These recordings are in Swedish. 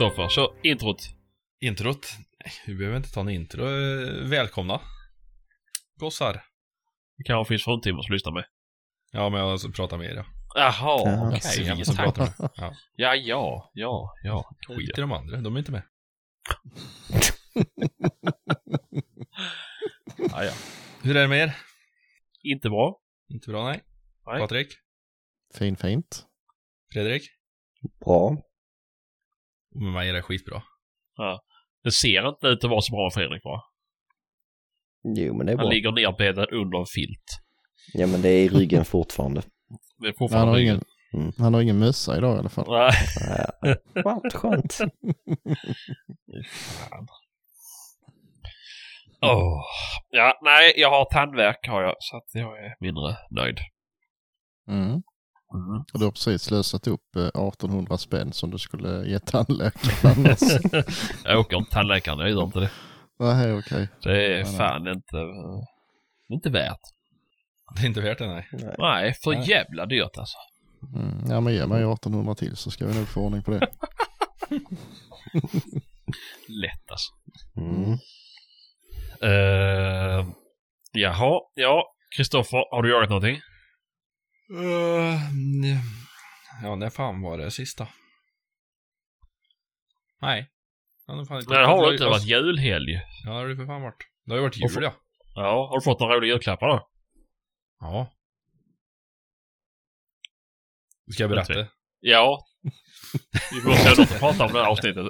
Kristoffer, så introt. Introt? Nej, vi behöver inte ta en intro. Eh, Välkomna. Gossar. Det kanske finns fruntimmer som lyssnar med. Ja, men jag alltså, pratar med er ja. Jaha, Ja, okej. Som tack. pratar med. Ja. Ja, ja, ja, ja. Skit i de andra, de är inte med. Ja, ja. Hur är det med er? Inte bra. Inte bra, nej. Nej. Patrik? Fin, fint. Fredrik? Bra. Och med mig är det skitbra. Det ser inte ut att vara så bra med Fredrik bara. Jo, men det är Han bra. ligger nerbäddad under en filt. Ja, men det är i ryggen fortfarande. Det är Han fortfarande har, ryggen. ingen, han har ingen mössa idag i alla fall. Nej. Ja, skönt. Fan. Åh. Ja, nej, jag har tandvärk har jag, så att jag är mindre nöjd. Mm. Och du har precis slösat upp eh, 1800 spänn som du skulle ge tandläkaren annars. Jag åker inte tandläkaren, jag gör inte det. Nej, okej. Det är Nej, nej. fan inte, eh, inte värt. Det är inte värt det, nej. Nej. Nej, för Nej. jävla dyrt alltså. Mm. Ja, men ge mig 1800 till så ska vi nog få ordning på det. Lätt alltså. Mm. Uh, jaha, ja. Kristoffer, har du jagat någonting? Uh, ja, när fan var det sista? Nej. Ja, det, fan inte. Det har inte. Det har varit julhelg. Ja, det har det för fan varit. Det har ju varit jul, ja. Ja, har du fått några roliga julklappar då? Ja. Ska jag berätta? Ja. Vi måste att prata om det här avsnittet.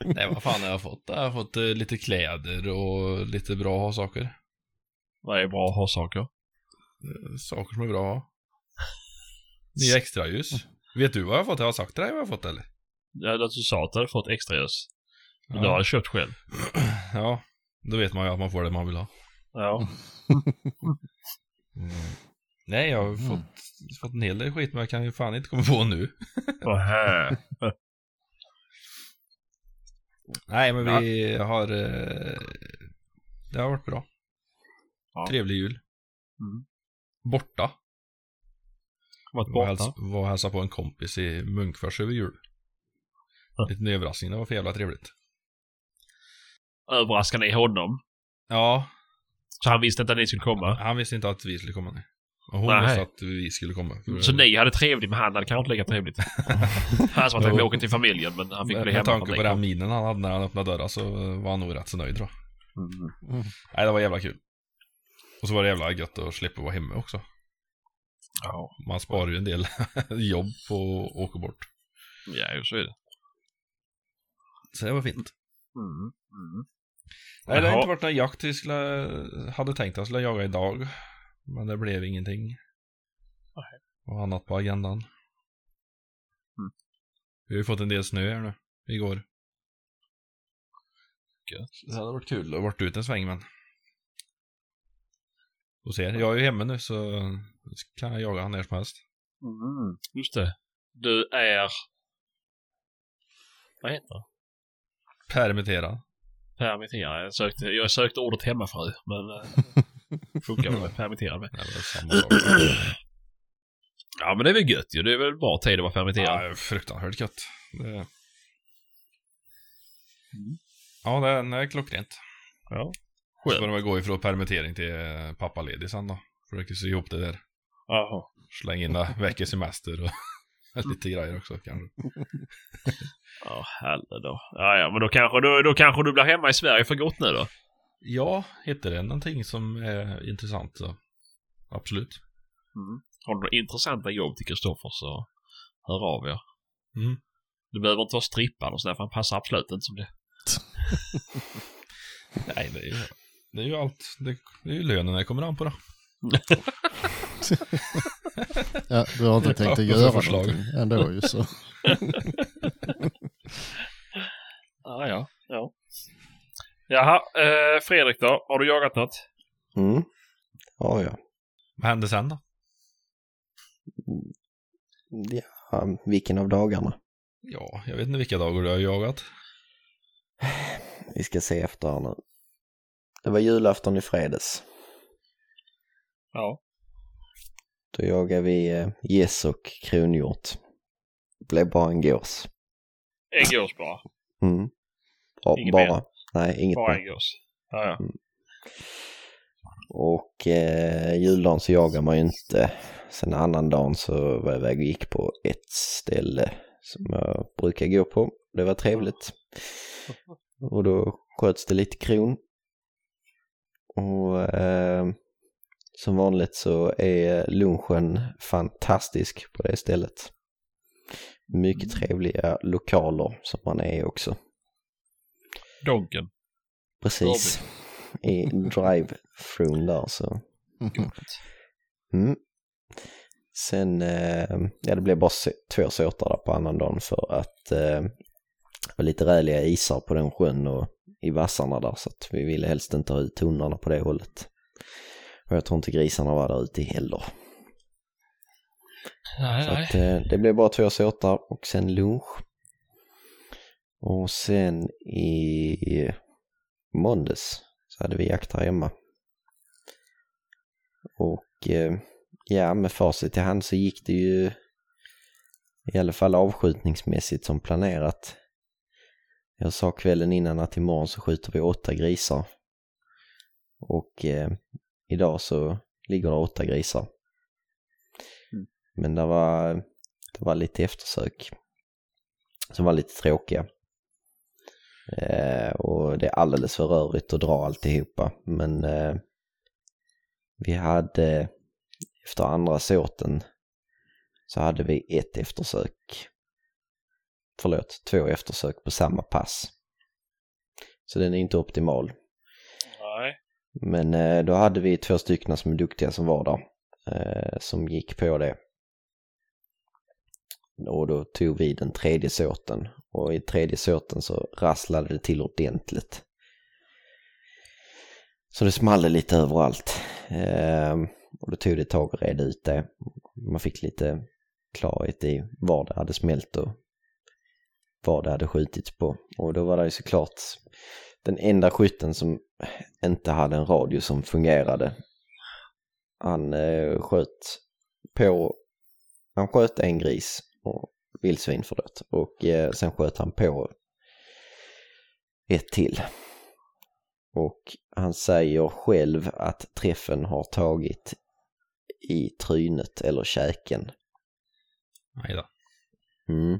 Nej, vad fan har jag fått? Jag har fått eh, lite kläder och lite bra att ha saker. Vad är bra att ha saker? Eh, Saker som är bra att ha. Nya extraljus. Vet du vad jag har fått? Jag har sagt till dig vad jag har fått eller? Ja, att du sa att du hade fått extra ljus. Men Ja. du har jag köpt själv. Ja, då vet man ju att man får det man vill ha. Ja. Nej, jag har fått, fått en hel del skit men jag kan ju fan inte komma på nu. Nej, men vi har... Eh, det har varit bra. Ja. Trevlig jul. Mm. Borta. Varit borta. häls- var och hälsade på en kompis i Munkfors över jul. Ja. Liten överraskning, det var för jävla trevligt. Överraskade ni honom? Ja, Så han visste inte att ni skulle komma? han visste inte att vi skulle komma nu. Och hon Nej. visste att vi skulle komma. För- Så ni hade trevligt, men han hade kanske inte lika trevligt. Han sa att han åka till familjen, men han fick med, bli med hemma. tanke från på den minen han hade när han öppnade dörren så var han nog rätt så nöjd jag. Mm. Nej, det var jävla kul. Och så var det jävla gött att slippa vara hemma också. Ja, Man sparar ju en del jobb på att åka bort. ja jo, så är det. Så det var fint. Mm. Mm. Nej, det har inte varit någon jakt vi skulle, hade tänkt att jag skulle jaga idag. Men det blev ingenting. Nej. Och annat på agendan. Mm. Vi har ju fått en del snö här nu, igår. Gött. Det hade varit kul att varit ute en sväng men. Och ser, jag är ju hemma nu så kan jag jaga han när som helst. Mm. Just det. Du är... Vad heter det? Permitterad. Permitterad. Jag sökte, jag sökte ordet hemmafru, men... eh, funkar väl med permitterad med. Samma sak. Ja, men det är väl gött ju. Det är väl bra tid att vara permitterad. Ja, det är fruktansvärt gött. Det... Mm. Ja, det är, det är klockrent. Ja. Så får Skönt. de väl gå ifrån permittering till eh, pappaledig sen då. Försöker sy ihop det där. Jaha. Släng in veckors semester och lite grejer också kanske. Ja, heller då. Ja, ja, men då kanske, då, då kanske du blir hemma i Sverige för gott nu då? Ja, hittar det någonting som är intressant så absolut. Har du några intressanta jobb till Kristoffer så hör av er. Mm. Du behöver inte vara strippan och sådär för han passar absolut inte som det. Nej, det är det är ju allt. Det, det är ju lönen det kommer an på då. Ja, du har inte tänkt Ja, att göra förslag. någonting ändå ju så. Ja, ja, ja. Jaha, eh, Fredrik då? Har du jagat något? Mm. Ja, ja. Vad hände sen då? ja. Vilken av dagarna? Ja, jag vet inte vilka dagar du har jagat. Vi ska se efter här nu. Det var julafton i fredags. Ja. Då jagade vi eh, gäss och kronhjort. Blev bara en gås. Äggås bara. Mm. Bra, Inget bara. mer? Nej, inget Bara mer. äggås. Ja, ja. Och eh, juldagen så jagar man ju inte. Sen annan dagen så var jag iväg och gick på ett ställe som jag brukar gå på. Det var trevligt. Och då sköts det lite kron. Och eh, som vanligt så är lunchen fantastisk på det stället. Mycket trevliga lokaler som man är också. Donken. Precis. I drive-thrun där så. Mm. Sen, eh, ja det blev bara två såtar där på annandagen för att eh, det var lite räliga isar på den sjön och i vassarna där så att vi ville helst inte ha ut hundarna på det hållet. Och jag tror inte grisarna var där ute heller. Nej, Så nej. att, eh, det blev bara två såtar och sen lunch. Och sen i måndags så hade vi jakt här hemma. Och eh, ja, med facit i hand så gick det ju i alla fall avskjutningsmässigt som planerat. Jag sa kvällen innan att imorgon så skjuter vi åtta grisar. Och eh, idag så ligger det åtta grisar. Men det var, det var lite eftersök som var lite tråkiga. Eh, och det är alldeles för rörigt att dra alltihopa. Men eh, vi hade efter andra såten så hade vi ett eftersök. Förlåt, två eftersök på samma pass. Så den är inte optimal. Nej. Men eh, då hade vi två stycken som är duktiga som var där. Eh, som gick på det. Och då tog vi den tredje såten. Och i tredje såten så rasslade det till ordentligt. Så det small lite överallt. Eh, och då tog det ett tag att reda ut det. Man fick lite klarhet i var det hade smält och vad det hade skjutits på. Och då var det ju såklart den enda skytten som inte hade en radio som fungerade. Han eh, sköt på, han sköt en gris och vildsvin för det och eh, sen sköt han på ett till. Och han säger själv att träffen har tagit i trynet eller käken. Nej då. Mm.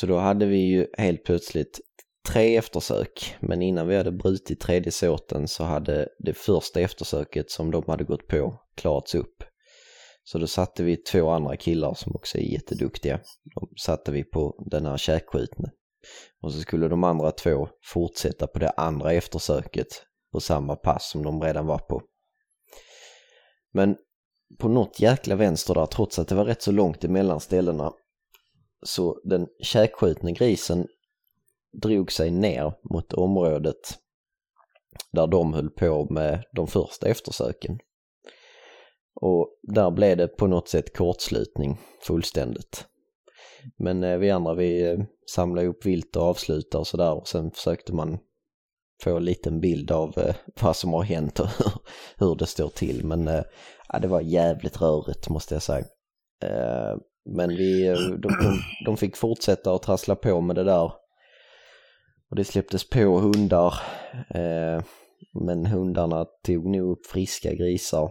Så då hade vi ju helt plötsligt tre eftersök, men innan vi hade brutit tredje såten så hade det första eftersöket som de hade gått på klarats upp. Så då satte vi två andra killar som också är jätteduktiga. De satte vi på den här käkskjutne. Och så skulle de andra två fortsätta på det andra eftersöket på samma pass som de redan var på. Men på något jäkla vänster där, trots att det var rätt så långt emellan ställena, så den käkskjutne grisen drog sig ner mot området där de höll på med de första eftersöken. Och där blev det på något sätt kortslutning fullständigt. Men eh, vi andra vi eh, samlade upp vilt och avslutade och sådär och sen försökte man få en liten bild av eh, vad som har hänt och hur, det står till. Men eh, ja, det var jävligt rörigt måste jag säga. Eh, men vi, eh, de, de, de fick fortsätta att trassla på med det där. Och det släpptes på hundar. Eh, men hundarna tog nog upp friska grisar.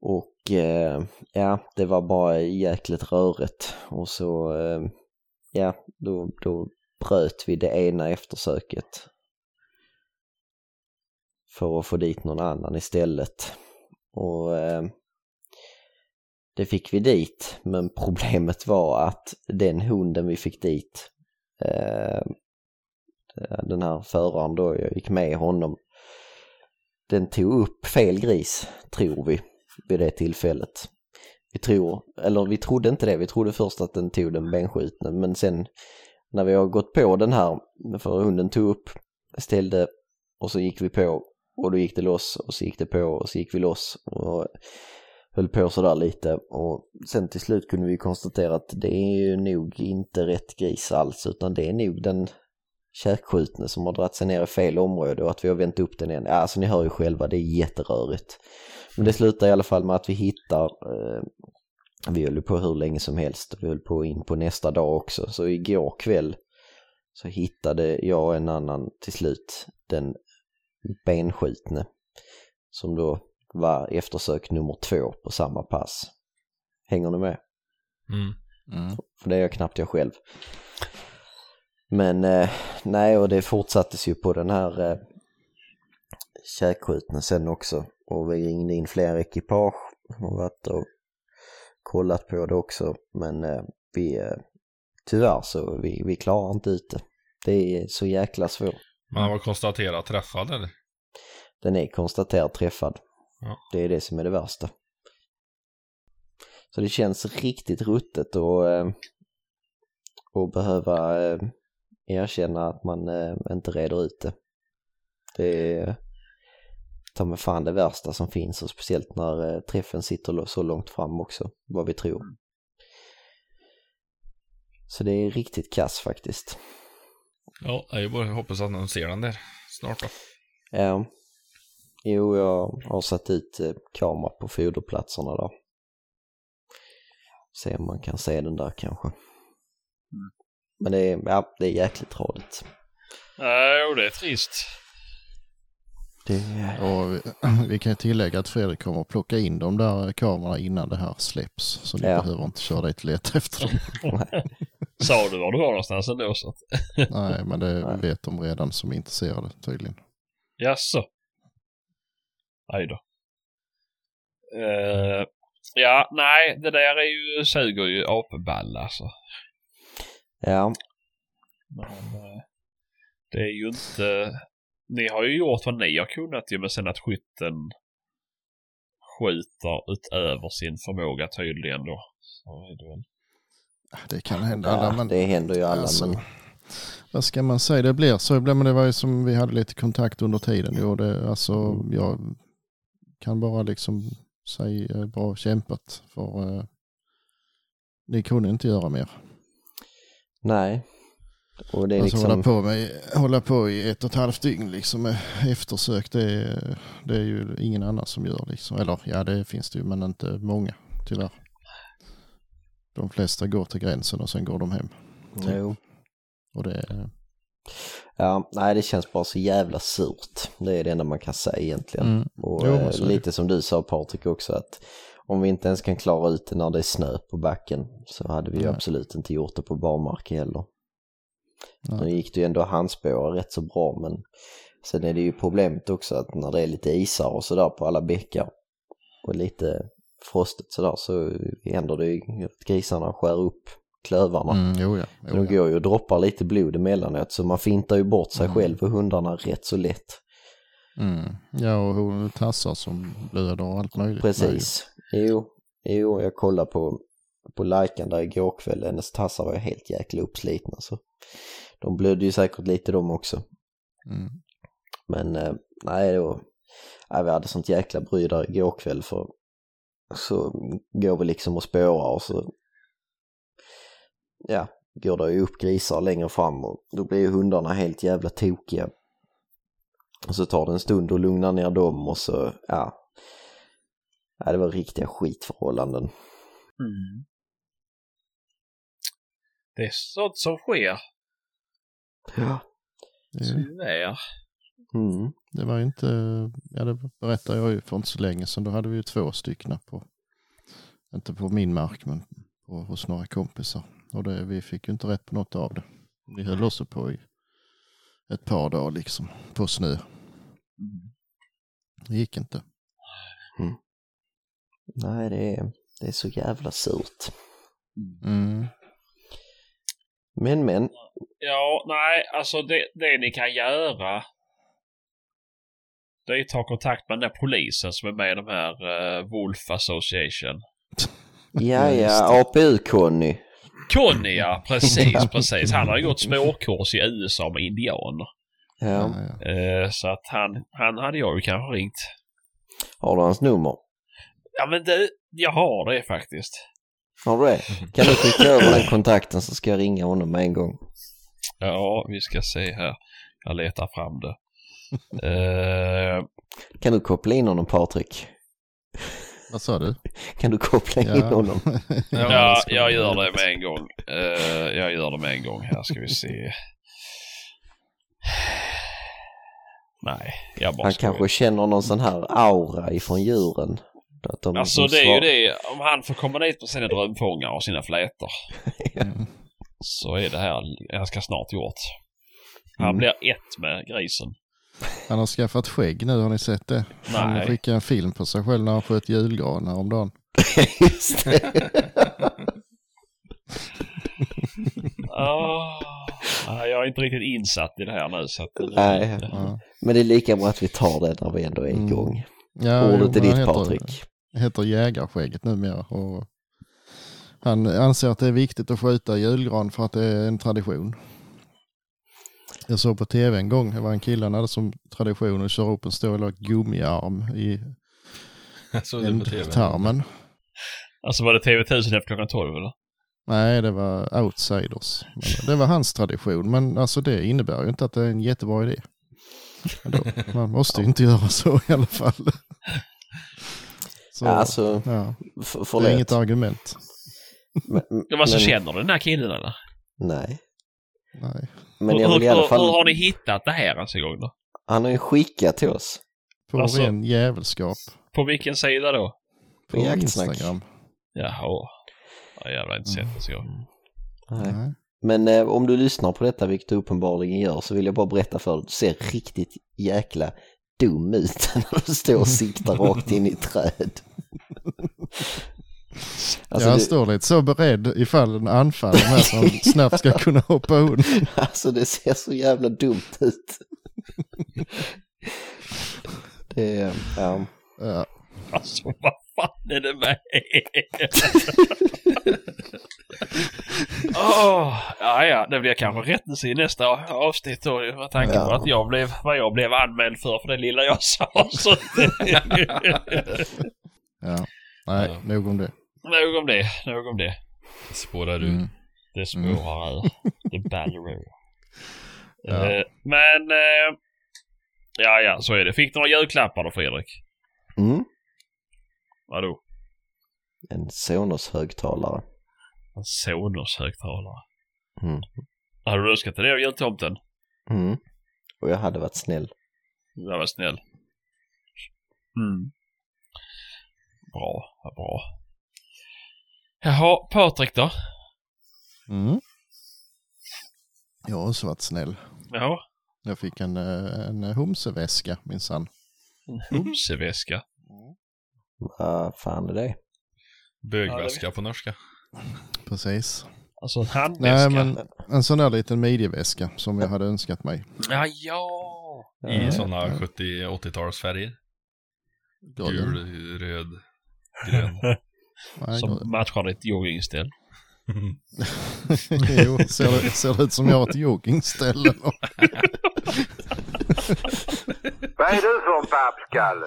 Och eh, ja, det var bara jäkligt rörigt. Och så, eh, ja, då, då bröt vi det ena eftersöket. För att få dit någon annan istället. Och eh, det fick vi dit, men problemet var att den hunden vi fick dit, eh, eh den här föraren då, jag gick med honom, den tog upp fel gris, tror vi, vid det tillfället. Vi tror, eller vi trodde inte det, vi trodde först att den tog den benskjutna men sen när vi har gått på den här, för hunden tog upp, ställde och så gick vi på och då gick det loss och så gick det på och så gick vi loss och höll på sådär lite och sen till slut kunde vi konstatera att det är ju nog inte rätt gris alls utan det är nog den käkskjutne som har dragit sig ner i fel område och att vi har vänt upp den igen. Alltså ni hör ju själva, det är jätterörigt. Men det slutar i alla fall med att vi hittar eh, vi höll på hur länge som helst. Vi höll på in på nästa dag också. Så igår kväll så hittade jag och en annan till slut den benskjutne. Som då var eftersök nummer två på samma pass. Hänger ni med? Mm. Mm. För det är jag knappt jag själv. Men eh, nej, och det fortsattes ju på den här eh, käkskjutna sen också. Och vi ringde in fler ekipage och varit och kollat på det också. Men eh, vi, eh, tyvärr så vi, vi klarar inte ut det. Det är så jäkla svårt. Man var konstaterat träffad eller? Den är konstaterat träffad. Ja. Det är det som är det värsta. Så det känns riktigt ruttet att, eh, att behöva eh, erkänna att man eh, inte reder ut det. Det är ta mig fan det värsta som finns och speciellt när träffen sitter så långt fram också, vad vi tror. Så det är riktigt kass faktiskt. Ja, jag bara hoppas att någon ser den där snart då. Ja. Jo, jag har satt ut eh, kamera på foderplatserna där. Se om man kan se den där kanske. Men det är, ja, det är jäkligt tradigt. Nej, jo, det är trist. Det, Och vi, vi kan ju tillägga att Fredrik kommer att plocka in de där kamerorna innan det här släpps. Så ni Ja. behöver inte köra dit och leta efter dem. Sa du var du var någonstans ändå? Så att... Nej, men det Nej. vet de redan som är intresserade tydligen. Jaså? Aj då. Eh, ja, nej, det där är ju, suger ju apball alltså. ja, Men eh, det är ju inte... Ni har ju gjort vad ni har kunnat ju, men sen att skytten skjuter utöver sin förmåga tydligen då. Så är det väl. Det kan hända alla, men det händer ju alla alltså, men vad ska man säga, det blir så ibland, men det var ju som vi hade lite kontakt under tiden. Jo, det, alltså, jag kan bara liksom säga eh, bra kämpat för eh, ni kunde inte göra mer. nej. Och det är Alltså liksom, hålla, på med, hålla på i ett och ett halvt dygn liksom med eftersök, det är, det är ju ingen annan som gör liksom. Eller ja, det finns det ju, men inte många tyvärr. De flesta går till gränsen och sen går de hem. jo. Och det är, Ja, nej det känns bara så jävla surt. Det är det enda man kan säga egentligen. Mm. Och Jo, eh, lite som du sa Patrik också att om vi inte ens kan klara ut det när det är snö på backen så hade vi ju absolut inte gjort det på barmark heller. Nej. Nu gick det ju ändå handspåra rätt så bra men sen är det ju problemet också att när det är lite isar och sådär på alla bäckar och lite frostigt sådär så händer det ju att grisarna skär upp klövarna. mm, jo ja. Jo, de ja. går ju och droppar lite blod emellanåt så man fintar ju bort sig Mm. själv och hundarna rätt så lätt. Mm. ja, och tassar som blöder och allt möjligt. Precis. Jo, jo, jag kollade på, på Lajkan där igår kväll. Hennes tassar var ju helt jäkla uppslitna så de blödde ju säkert lite de också. Mm. Men eh, nej, då, nej, vi hade sånt jäkla bry där igår kväll för så går vi liksom och spårar och så ja, går det ju upp grisar längre fram och då blir ju hundarna helt jävla tokiga. Och så tar det en stund att lugna ner dem och så, ja. ja det var riktiga skitförhållanden. Mm. Det är sånt som sker, Ja. Det, tyvärr. Mm. det var ju inte, ja det berättade jag ju för inte så länge sedan. Då hade vi ju två stycken på, inte på min mark men på, hos några kompisar. Och det, vi fick ju inte rätt på något av det. Vi höll också på i ett par dagar liksom på snö. Mm. Det gick inte. Nej, det är, det är så jävla surt. Mm. Men men, Ja, nej, alltså det, det ni kan göra det är att ta kontakt med den där polisen som är med i de här uh, Wolf Association. ja ja, APU-Conny. Conny ja, precis, precis. Han har ju gått småkurs i USA med indianer. Ja. Eh, så att han, han hade jag ju kanske ringt. Har du hans nummer? Ja men du, jag har det faktiskt. Har du det? Kan du skicka över den kontakten så ska jag ringa honom med en gång. Ja, vi ska se här. Jag letar fram det. Eh, Kan du koppla in honom Patrik? Vad sa du? Kan du koppla in honom? Ja, jag gör det med en gång. Eh, jag gör det med en gång. Här ska vi se. Nej, jag bara Han skojar. kanske känner någon sån här aura ifrån djuren. Att de, Alltså de det är ju det, om han får komma dit med sina drömfångare och sina flätor Mm. så är det här ganska snart gjort. Han Mm. blir ett med grisen. Han har skaffat skägg nu, har ni sett det? Han Nej. skickade en film på sig själv när han sköt julgranar om dagen. Just det. Nej, jag är inte riktigt insatt i det här nu så att... Nej. Ja. Men det är lika bra att vi tar det när vi ändå är Mm. igång. Ja, jo, Ordet är han ditt heter- Patrik. heter Jägarskägget numera. Och han anser att det är viktigt att skjuta julgran för att det är en tradition. Jag såg på tv en gång, det var en kille han hade som tradition att köra upp en stor gummiarm i ändtarmen. Alltså var det TV1000 efter klockan 12 eller? Nej, det var outsiders. Men det var hans tradition, men alltså det innebär ju inte att det är en jättebra idé. Ändå. Man måste ju inte göra så i alla fall. Så, alltså, ja, det är inget argument. Men, Det var så men- känner du den här killen eller? Nej. Nej. Men hur, jag vill i alla hur, fall... hur har ni hittat det här ens en gång då? Han har ju skickat till oss. På Alltså- ren jävelskap. På vilken sida då? På På jaktsnack. Instagram. Jaha. Ja, jävlar inte sett det så. Nej. Nej. Men eh, om du lyssnar på detta, vilket du uppenbarligen gör, så vill jag bara berätta för dig. Du ser riktigt jäkla dum ut när du står och siktar rakt in i träd. Alltså, ja, han det, står lite så beredd ifall en anfaller med han snabbt ska kunna hoppa undan. alltså det ser så jävla dumt ut. Det är, ja. Ja. Alltså vad fan är det med? Åh, ja, ja, det blir kanske rättelse i nästa avsnitt då med tanke på Ja. att jag blev, vad jag blev anmäld för för det lilla jag sa. Så ja. Nej, Ja. nog om det. Nog om det, nog om det. Spårar ur. Mm. Det spårar ur. Det ballar ur. Ja. Eh, Men, eh, ja ja, så är det. Fick du några julklappar då Fredrik? Mm. Vadå? En Sonos högtalare. En Sonos högtalare. Mm. Hade du önskat dig det av jultomten? Mm. Och jag hade varit snäll. Jag var snäll. Mm. Bra, vad bra. Jaha, Patrik då? Mm. Jag har också varit snäll. Jaha, Jag fick en, eh, en humseväska minsann. en humseväska. Vad fan är det? Bögväska på norska. Precis. Alltså en handväska. Nej, men en sån där liten midjeväska som jag hade önskat mig. Ja, ja. I Ja. sådana 70-80-talsfärger. Gul. Gul, röd, grön. Nej, Som matchar ditt joggingställ. jo, ser det, ser det ut som jag har ett joggingställe? Vad är du för en pappskalle?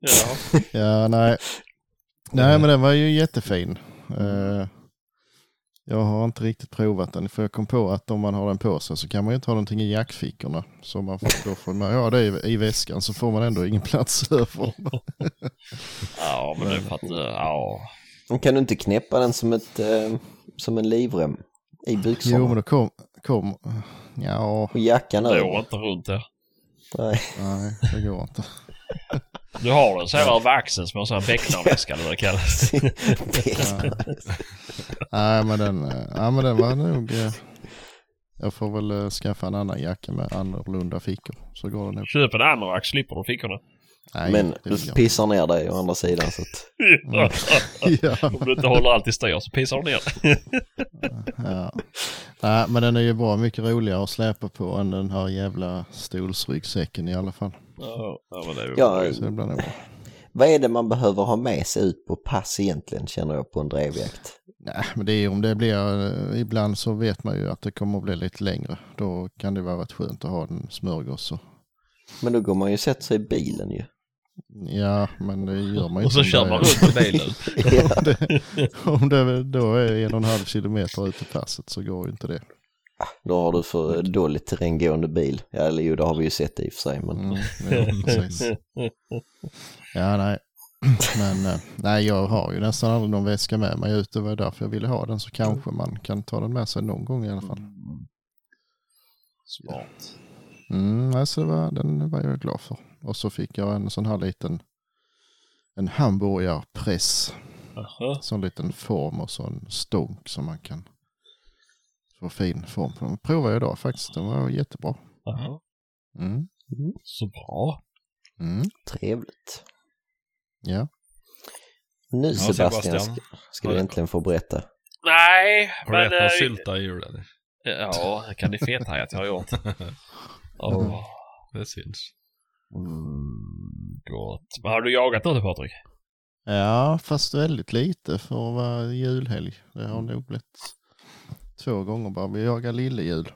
Ja. Ja, nej. Nej, men den var ju jättefin. Eh, jag har inte riktigt provat den, för jag kom på att om man har den på sig så kan man ju inte ha någonting i jackfickorna. Så man får, då får man ha det i, i väskan så får man ändå ingen plats över. ja, men det fattar Ja. Kan du inte knäppa den som, ett, eh, som en livrem i byxorna? Jo, men då kom, kom ja, Och jackan Det går över? inte runt det. Nej. nej, det går inte. Du har den så här över axeln som en sån här becknarväska eller vad det kallas. Nej, men den, eh, ja, men den var nog... eh, Jag får väl eh, skaffa en annan jacka med annorlunda fickor. Så går det nog. Köp en anorak slipper du fickorna. Nej, Men du pissar ner dig å andra sidan så att... inte. ja, Om du inte håller allt i styr så pissar du ner ja. Nej, men den är ju bra mycket roligare att släpa på än den här jävla stolsryggsäcken i alla fall. Ja, ja, men det är ju Ja, Så bra. vad är det man behöver ha med sig ut på pass egentligen känner jag på en drevjakt? Nej, men det är om det blir, eh, ibland så vet man ju att det kommer att bli lite längre. Då kan det vara rätt skönt att ha en smörgås. Och, Men då går man ju och sätter sig i bilen ju. ja, men det gör man ju Och så kör om man runt i bilen. Ja. det, om det då är en och en halv kilometer ut i passet så går ju inte det. Då har du för dåligt terränggående bil. Ja, eller jo, det har vi ju sett i och för sig. Men Mm, ja. Ja, nej. Men eh, nej, jag har ju nästan aldrig någon väska med mig ut. Det var därför jag ville ha den. Så kanske man kan ta den med sig någon gång i alla fall. Smart. Mm, alltså det var, den var jag glad för. Och så fick jag en sån här liten en hamburgarpress. Sån liten form och sån stånk som man kan få fin form på. Den provade jag idag faktiskt. Den var jättebra. Jaha. Mm. Så bra. Mm. Trevligt. Ja. Nu Sebastian, Sebastian. ska, ska du äntligen få berätta. Nej, Har du men... ätit någon eh, sylta i jul eller? Ja, det kan ni fethaja att jag har gjort. Åh, Det syns. mm, gott. Men har du jagat något Patrik? ja, fast väldigt lite för att vara julhelg. Det har nog blivit två gånger bara. Vi jagar lillejul.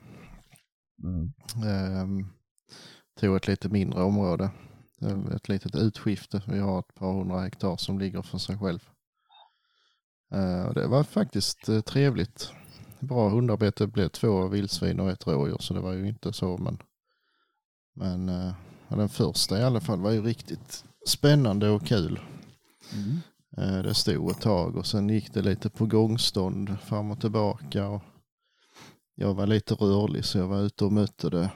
Ehm, tog ett lite mindre område. Ehm, Ett litet utskifte. Vi har ett par hundra hektar som ligger för sig själv. Ehm, det var faktiskt eh, trevligt. Bra hundarbete. Det blev två vildsvin och ett rådjur så det var ju inte så men men eh, den första i alla fall var ju riktigt spännande och kul. Eh, Det stod ett tag och sen gick det lite på gångstånd fram och tillbaka. Och jag var lite rörlig så jag var ute och mötte det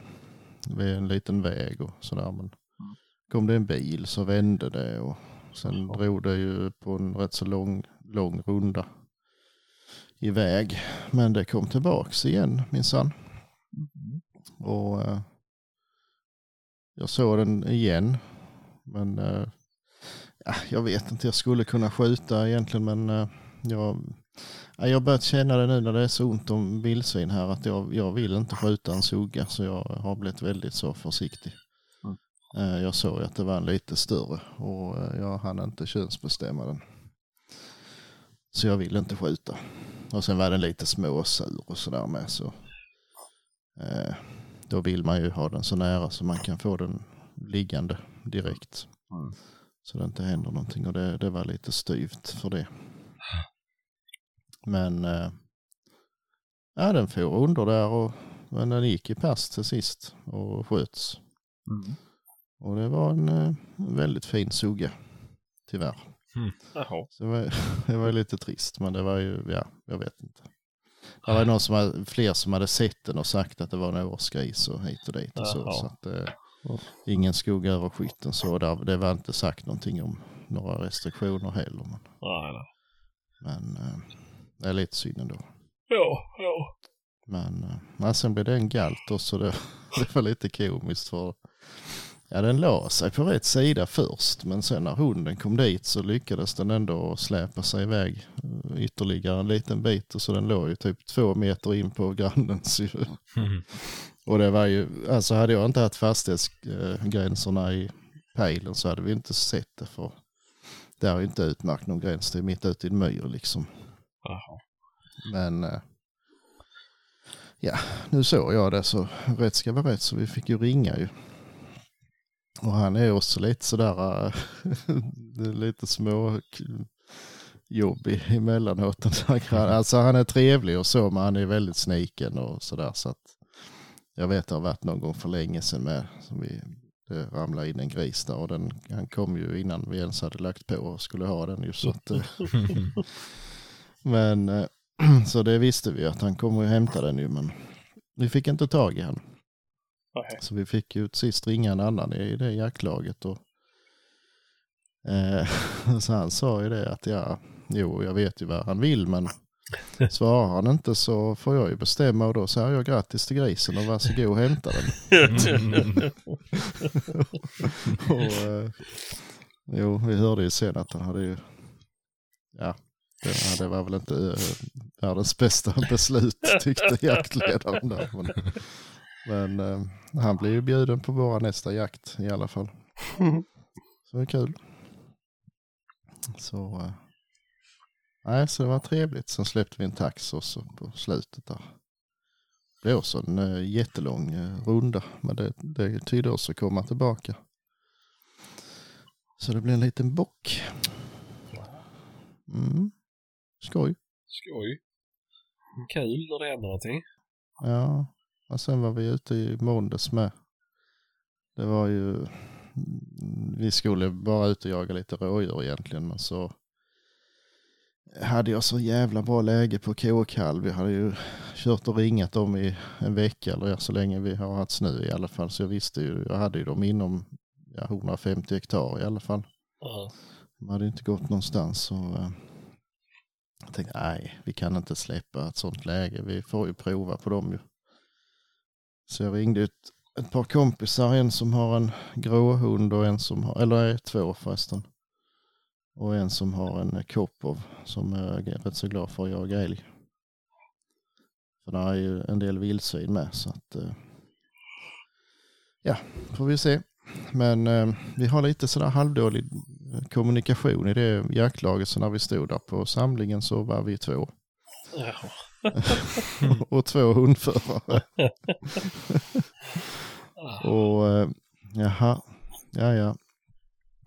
vid en liten väg och sådär. Men kom det en bil så vände det och sen drog det ju på en rätt så lång, lång runda iväg. Men det kom tillbaks igen minsann. Och eh, jag såg den igen. Men eh, ja, jag vet inte, jag skulle kunna skjuta egentligen men eh, jag, ja, jag har börjat känna det nu när det är så ont om vildsvin här att jag, jag vill inte skjuta en sugga så jag har blivit väldigt så försiktig. Eh, Jag såg att det var en lite större och eh, jag hann inte könsbestämma den. Så jag vill inte skjuta. Och sen var den lite småsur och sådär med så eh, då vill man ju ha den så nära så man kan få den liggande direkt. Så det inte händer någonting och det, det var lite styvt för det. Men äh, ja, den får under där och men den gick i pass till sist och sköts. Och det var en äh, väldigt fin sugga, tyvärr. Jaha. Så det var, det var lite trist men det var ju, ja, jag vet inte. Det var någon som hade, fler som hade sett den och sagt att det var en årsgris och hit och dit och så. Jaha. så att, eh, ingen skog över skytten så där, det var inte sagt någonting om några restriktioner heller. Men, Nej, nej. men eh, det är lite synd ändå. Ja, ja. Men eh, ja, sen blev det en galt och så det, det var lite komiskt för ja, den la sig på rätt sida först men sen när hunden kom dit så lyckades den ändå släpa sig iväg eh, ytterligare en liten bit och så den låg ju typ två meter in på grannens ju. Och det var ju, alltså hade jag inte haft fastighetsgränserna i pejlen så hade vi inte sett det för det är ju inte utmärkt någon gräns, det är mitt ute i en myr liksom. Jaha. Men eh, ja, nu såg jag det så rätt ska vara rätt så vi fick ju ringa ju. Och han är också lite sådär, eh, lite små jobbig emellanåt. Alltså han är trevlig och så men han är väldigt sniken och sådär så att jag vet det har varit någon gång för länge sedan med som vi det ramlade in en gris där och den, han kom ju innan vi ens hade lagt på och skulle ha den ju så att eh, men eh, så det visste vi att han kommer att hämta den ju men vi fick inte tag i han. Nej. Så vi fick ju till sist ringa en annan i det jaktlaget och eh, så han sa ju det att ja, jo jag vet ju vad han vill men svarar han inte så får jag ju bestämma och då säger jag grattis till grisen och varsågod och hämta den. och, eh, jo, vi hörde ju sen att han hade ju, ja, ja, det var väl inte eh, världens bästa beslut tyckte jaktledaren där. Men, men eh, han blir ju bjuden på våra nästa jakt i alla fall. Så det är kul. Så, eh, nej, så det var trevligt. Sen släppte vi en tax också på slutet där. Det är också en eh, jättelång eh, runda, men det, det tyder också komma tillbaka. Så det blir en liten bock. Mm. Skoj. Skoj. Kul när det händer någonting. Ja, och sen var vi ute i måndags med. Det var ju, vi skulle bara ut och jaga lite rådjur egentligen men så hade jag så jävla bra läge på K-kall. Vi hade ju kört och ringat dem i en vecka eller så länge vi har haft snö i alla fall. Så jag visste ju, jag hade ju dem inom ja, 150 hektar i alla fall. Ja. De hade inte gått någonstans. Så, eh, jag tänkte nej, vi kan inte släppa ett sånt läge. Vi får ju prova på dem ju. Så jag ringde ett, ett par kompisar, en som har en gråhund och en som har, eller två förresten. Och en som har en Kopov som jag är rätt så glad för att jaga älg. För där är ju en del vildsvin med så att eh, ja, får vi se. Men eh, vi har lite sådär halvdålig kommunikation i det jaktlaget så när vi stod där på samlingen så var vi två. Ja. och två hundförare. och eh, jaha, ja ja.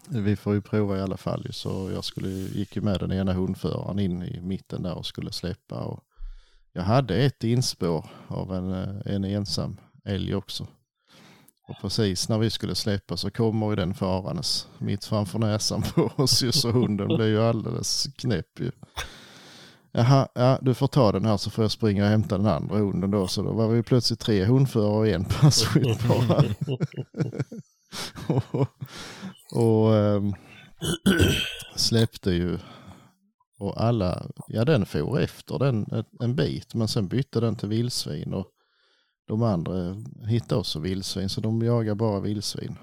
Vi får ju prova i alla fall så jag skulle, gick ju med den ena hundföraren in i mitten där och skulle släppa. Och jag hade ett inspår av en, eh, en ensam älg också. Och precis när vi skulle släppa så kommer ju den farandes mitt framför näsan på oss ju så hunden blir ju alldeles knäpp ju. Jaha, ja du får ta den här så får jag springa och hämta den andra hunden då. Så då var vi plötsligt tre hundförare och en passkytt bara. och och ähm, släppte ju och alla, ja den for efter den en bit men sen bytte den till vildsvin och de andra hittade också vildsvin så de jagar bara vildsvin.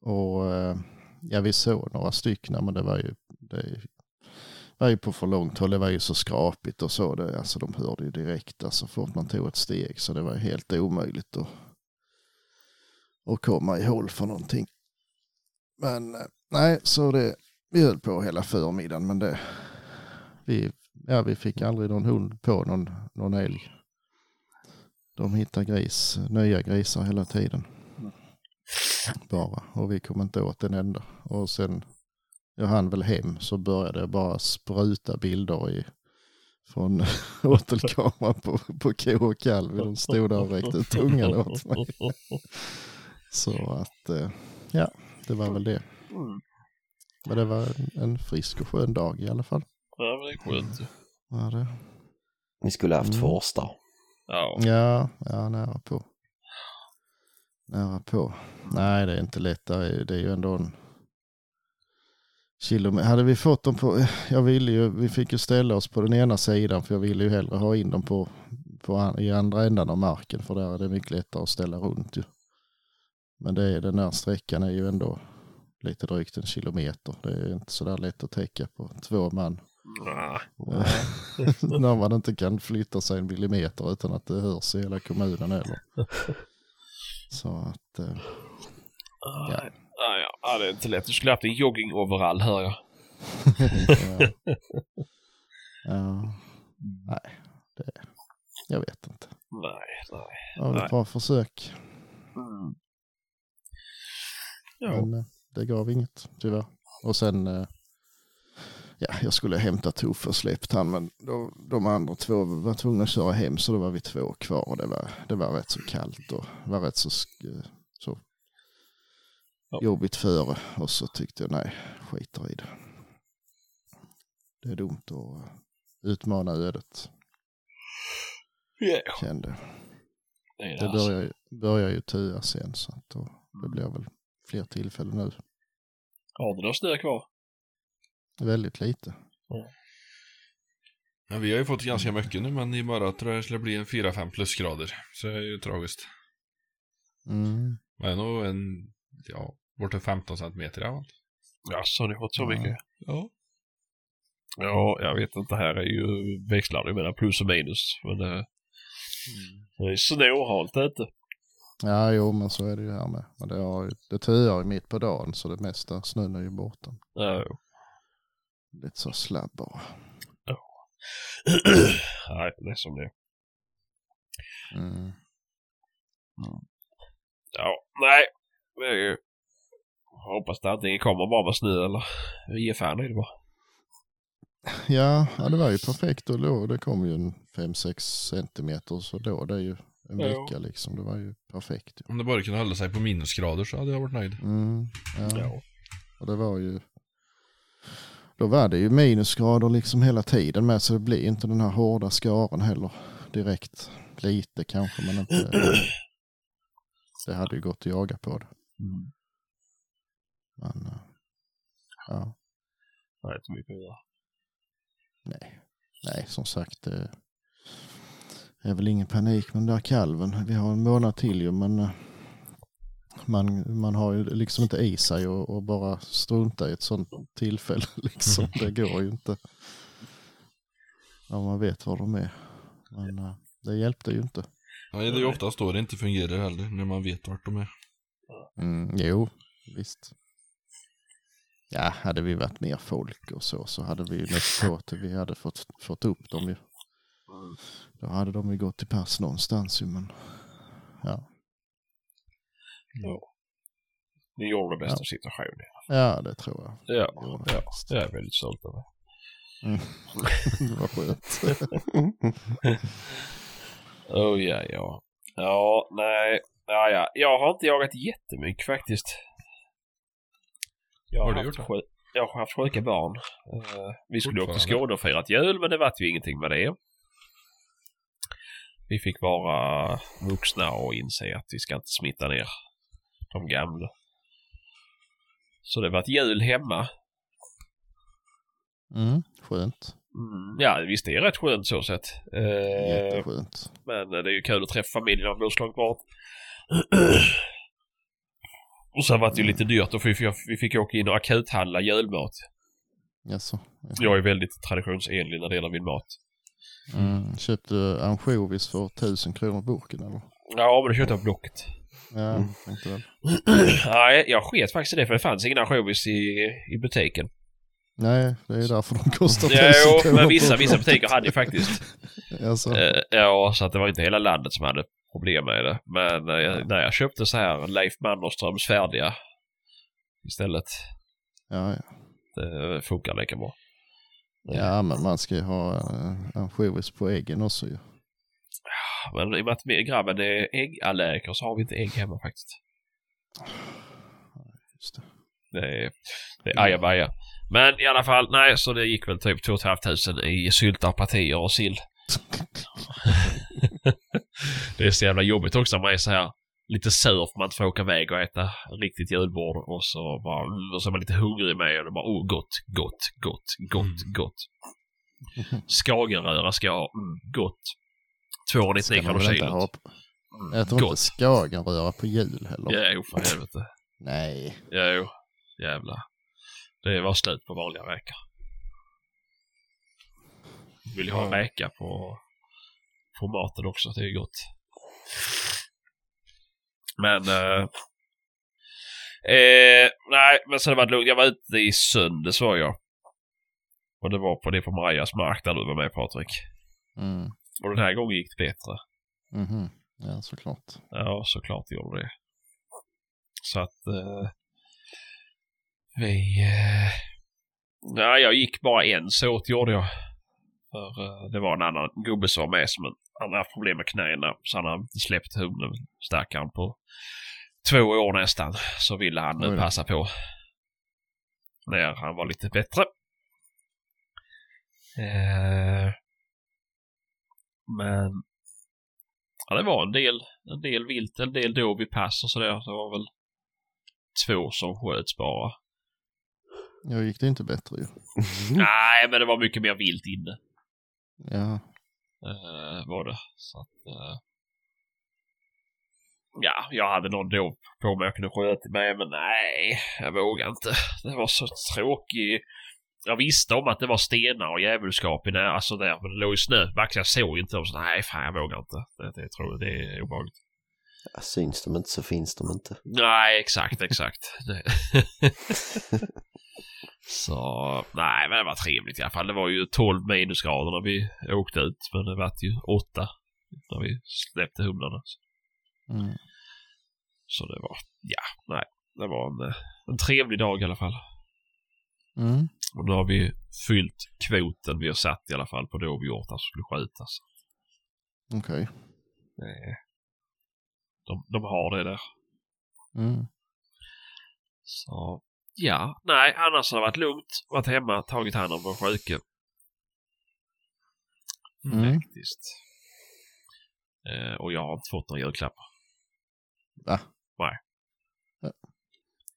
Och eh, ja vi såg några stycken men det var ju, det var ju på för långt håll, det var ju så skrapigt och så. Det, alltså de hörde ju direkt alltså fort man tog ett steg så det var helt omöjligt att, att komma i håll för någonting. Men eh, nej, så det, vi höll på hela förmiddagen men det, vi, ja, vi fick aldrig någon hund på någon, någon älg. De hittar gris, nya grisar hela tiden. Bara, och vi kom inte åt en enda. Och sen, jag hann väl hem så började jag bara spruta bilder i, från åtelkameran på, på ko och kalv. De stod där och räckte tungan åt mig. Så att, eh, ja, det var väl det. Mm. Men det var en, frisk och skön dag i alla fall. Ja, men det är skönt. Var det? Ni skulle haft Mm. Forsta. Ja. Ja, ja, nära på. Nära på. Nej, det är inte lätt. Det är, det är ju ändå en kilometer. Hade vi fått dem på, jag ville ju, vi fick ju ställa oss på den ena sidan för jag ville ju hellre ha in dem på, på i andra änden av marken för där är det mycket lättare att ställa runt ju. Men det är, den här sträckan är ju ändå lite drygt en kilometer. Det är inte så där lätt att täcka på två man. När man inte kan flytta sig en millimeter utan att det hörs i hela kommunen heller. Så att, eh, Ja. Ja, ja. ja, det är inte lätt. Du skulle haft en jogging-overall hör jag. ja. ja. Nej, det, jag vet inte. Nej, nej. Det var Nej. ett bra försök, Mm. Ja. men eh, det gav inget tyvärr. Och sen, eh, ja, jag skulle hämta Toffe och släppt han, men då, de andra två var tvungna att köra hem, så då var vi två kvar och det var, det var rätt så kallt och var rätt så, så Ja. jobbigt före. Och så tyckte jag, nej, skiter i det. Det är dumt att utmana ödet, Ja, kände. det det Det alltså. börjar, ju- börjar ju tua sen, så att då, det blir väl fler tillfällen nu. Har du någon snö kvar? Väldigt lite. Ja, vi har ju fått ganska mycket nu, men imorgon tror jag det skulle bli en 4-5 plusgrader. Så det är ju tragiskt. Mm. Men nog en, ja, bortåt 15 centimeter i alla fall. Ja, så har ni fått så mycket? Ja. Ja, jag vet inte. Här är ju växlar det mellan plus och minus. Men det, det är snåhalt ute. Ja, jo, men så är det ju här med. Men det, har, ju- det tuar ju mitt på dagen så det mesta snön är ju borta. Ja. Lite så slabb bara. Nej, det är som det är. Mm. Ja, nej. Det är ju... Hoppas det antingen kommer bara med snö eller ge fan i det bara. Ja, ja, det var ju perfekt och då det kom ju en 5-6 centimeter så då det är ju en Ja. vecka liksom. Det var ju perfekt. Om det bara kunde hålla sig på minusgrader så hade jag varit nöjd. Mm, ja. Ja. Och det var ju... Då var det ju minusgrader liksom hela tiden med så det blir inte den här hårda skaren heller direkt. Lite kanske men inte... Det hade ju gått att jaga på det. Mm. Men eh, ja, Det är inte mycket att göra. nej. Nej, som sagt det är väl ingen panik med den där kalven. Vi har en månad till ju men eh, man, man har ju liksom inte i sig och, och bara strunta i ett sånt tillfälle liksom. Det går ju inte. Ja, man vet var de är. Men eh, det hjälpte ju inte. Nej, det är ju oftast då det inte fungerar heller, när man vet vart de är. Mm, jo, visst. Ja, hade vi varit mer folk och så så hade vi ju lätt på att vi hade fått, fått upp dem ju. Då hade de ju gått till pass någonstans ju men ja. Ja. Ni gjorde det bästa av situationen. Ja, det tror jag. Ja, Jo, ja. Jag är väldigt stolt över. Mm. det var skönt. Oh ja, ja. Ja, nej. Ja, ja. Jag har inte jagat jättemycket faktiskt. Jag Har har, du gjort sjuk, jag har haft sjuka barn. Eh, vi skulle åka till? Skåne och firat jul men det vart ju ingenting med det. Vi fick vara vuxna och inse att vi ska inte smitta ner de gamla. Så det var ett jul hemma. Mm, skönt. Mm, ja, visst det är rätt skönt så sett. Eh, Jätteskönt. Men det är ju kul att träffa familjen man bor så långt bort. Och sen var det ju lite dyrt och vi fick, vi fick åka in och akuthandla julmat. Jaså? Jag är väldigt traditionsenlig när det gäller min mat. Mm, köpte ansjovis för tusen kronor burken eller? Ja, men det köpte jag på Blocket. Ja, tänkte väl. Nej, jag sket faktiskt i det för det fanns ingen ansjovis i, i butiken. Nej, det är ju därför de kostar Ja, jo, men vissa, vissa butiker hade ju faktiskt. Alltså, Eh, ja, så att det var inte hela landet som hade problem med det. Men eh, när jag köpte så här Leif Mannerströms färdiga istället. ja, ja. Det funkar lika bra. ja, men man ska ju ha uh, ansjovis på äggen också ju. Men i och med att grabben är äggallergiker så har vi inte ägg hemma faktiskt. Just det. Det är, det är ajabaja. Men i alla fall, nej, så det gick väl typ 2 500 i sylta, partier och sill. det är så jävla jobbigt också när man är så här lite sur för man inte får åka iväg och äta riktigt julbord och så bara, och så är man lite hungrig med och det bara, oh gott, gott, gott, gott, gott. Skagenröra ska jag ha, mm, gott. 299 Ska man kronor inte kilot. Mm, jag tror inte gott. skagenröra på jul heller. Jo för helvete. Nej. Jo, jävlar. Det var slut på vanliga räkor. Vill jag ha Ja. räka på, på maten också, det är gott. Men... Eh, eh, nej, men så det var lugnt. Jag var ute i söndags var jag. Och det var på det på Majas mark där du var med Patrik. Mm. Och den här gången gick det bättre. Mhm. Ja, såklart. Ja, såklart gjorde det. Så att... Eh, vi... Eh, nej, jag gick bara en såt gjorde jag. För eh, det var en annan gubbe som var med som en, han hade haft problem med knäna. Så han har släppt hunden, stackaren, på två år nästan. Så ville han nu passa på. När han var lite bättre. Eh, men Ja, det var en del, en del vilt, en del i pass och sådär. Det var väl två som sköts bara. Jag gick det inte bättre ju. Nej, men det var mycket mer vilt inne. Ja. eh, var det. Så att... eh, ja, jag hade någon dov på mig jag kunde skjuta med, men nej, jag vågade inte. Det var så tråkigt. Jag visste om att det var stenar och djävulskap i när, alltså där, men det låg ju snö. Max, jag såg inte dem, så nej, fan jag vågar inte. Det, det tror jag, det är obehagligt. Ja, syns de inte så finns de inte. Nej, exakt, exakt. Så, nej, men det var trevligt i alla fall. Det var ju 12 minusgrader när vi åkte ut, men det var ju 8 när vi släppte humlarna. Mm. Så det var, ja, nej, det var en, eh, en trevlig dag i alla fall. Mm. Och nu har vi fyllt kvoten vi har satt i alla fall på dovhjortar som skulle skjutas. Okej. Det, de, de har det där. Mm. Så ja, nej, annars har det varit lugnt. Varit hemma, tagit hand om vår sjuke. Mm. Faktiskt. Eh, och jag har inte fått några julklappar. Va?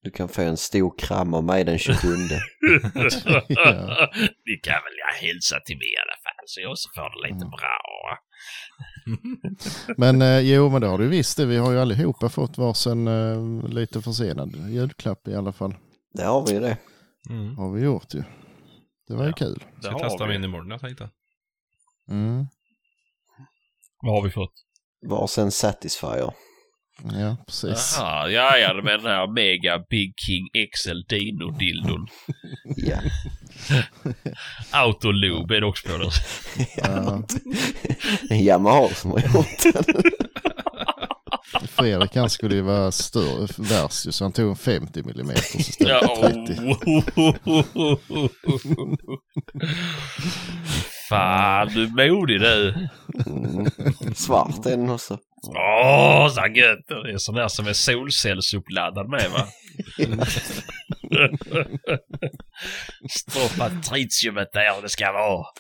Du kan få en stor kram av mig den 27. Ja. Ni kan väl jag hälsa till mig i alla fall så jag också får det lite Mm. bra. Men eh, jo, men det har du visst det. Vi har ju allihopa fått varsin eh, lite försenad julklapp i alla fall. Det har vi ju det. Mm. Har vi gjort ju. Det var ju Ja. kul. Det Ska har testa vi. min imorgon jag tänkte. Mm. Vad har vi fått? Varsin Satisfyer. Ja, precis. Jaha, ja, ja, med den här Mega Big King XL Dino Dildon. Ja. Autolube är det också på den. Ja. En Yamaha som har gjort den. Fredrik han skulle ju vara större, värst ju, så han tog en 50 mm istället Ja, för 30. Fan, du är modig du. Mm. Svart är den också. Åh, så gött! Det är sån där som är solcellsuppladdad med va? Stoppa tritiumet där det ska vara.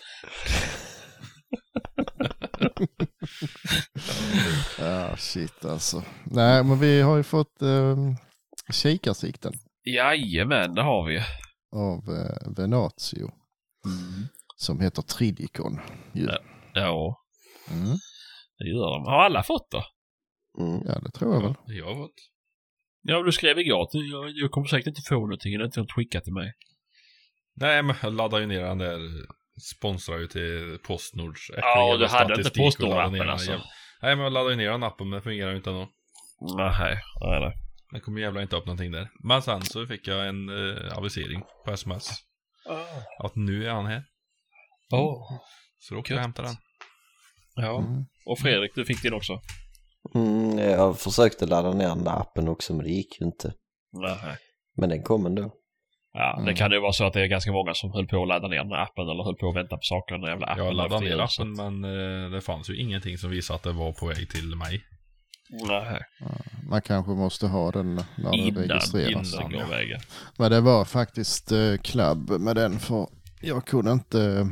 Ja, shit alltså. Nej, men vi har ju fått eh, kikarsikten Jajamän, det har vi. av eh, Venatio. Som heter Tridicon. Ja. Ja, Mm. Det gör de. Har alla fått då? Mm. Ja, det tror jag väl. Jag har fått. Ja, du skrev igår att jag, jag kommer säkert inte få någonting. Det är inte skickat till mig. Nej, men jag laddade ju ner den där. Sponsrar ju till Postnords. Ja, du hade inte Postnord-appen alltså. jävla- Nej, men jag laddade ju ner den appen, men det fungerar ju inte ändå. Nej, nej, nej. Det kommer jävla inte upp någonting där. Men sen så fick jag en eh, avisering på sms. Att nu är han här. Åh. Så då åkte jag och hämtade den. Ja. Mm. Och Fredrik, du fick din också? Mm, jag försökte ladda ner den där appen också men det gick ju inte. Nej. Men den kom ändå. Ja, det Mm. kan ju vara så att det är ganska många som höll på att ladda ner den här appen eller höll på att vänta på saker den jävla appen. Jag laddade ner appen, men eh, det fanns ju ingenting som visade att det var på väg till mig. Nej, Man kanske måste ha den när den innan, registreras. innan går vägen. Men det var faktiskt eh, klabb med den för jag kunde inte eh,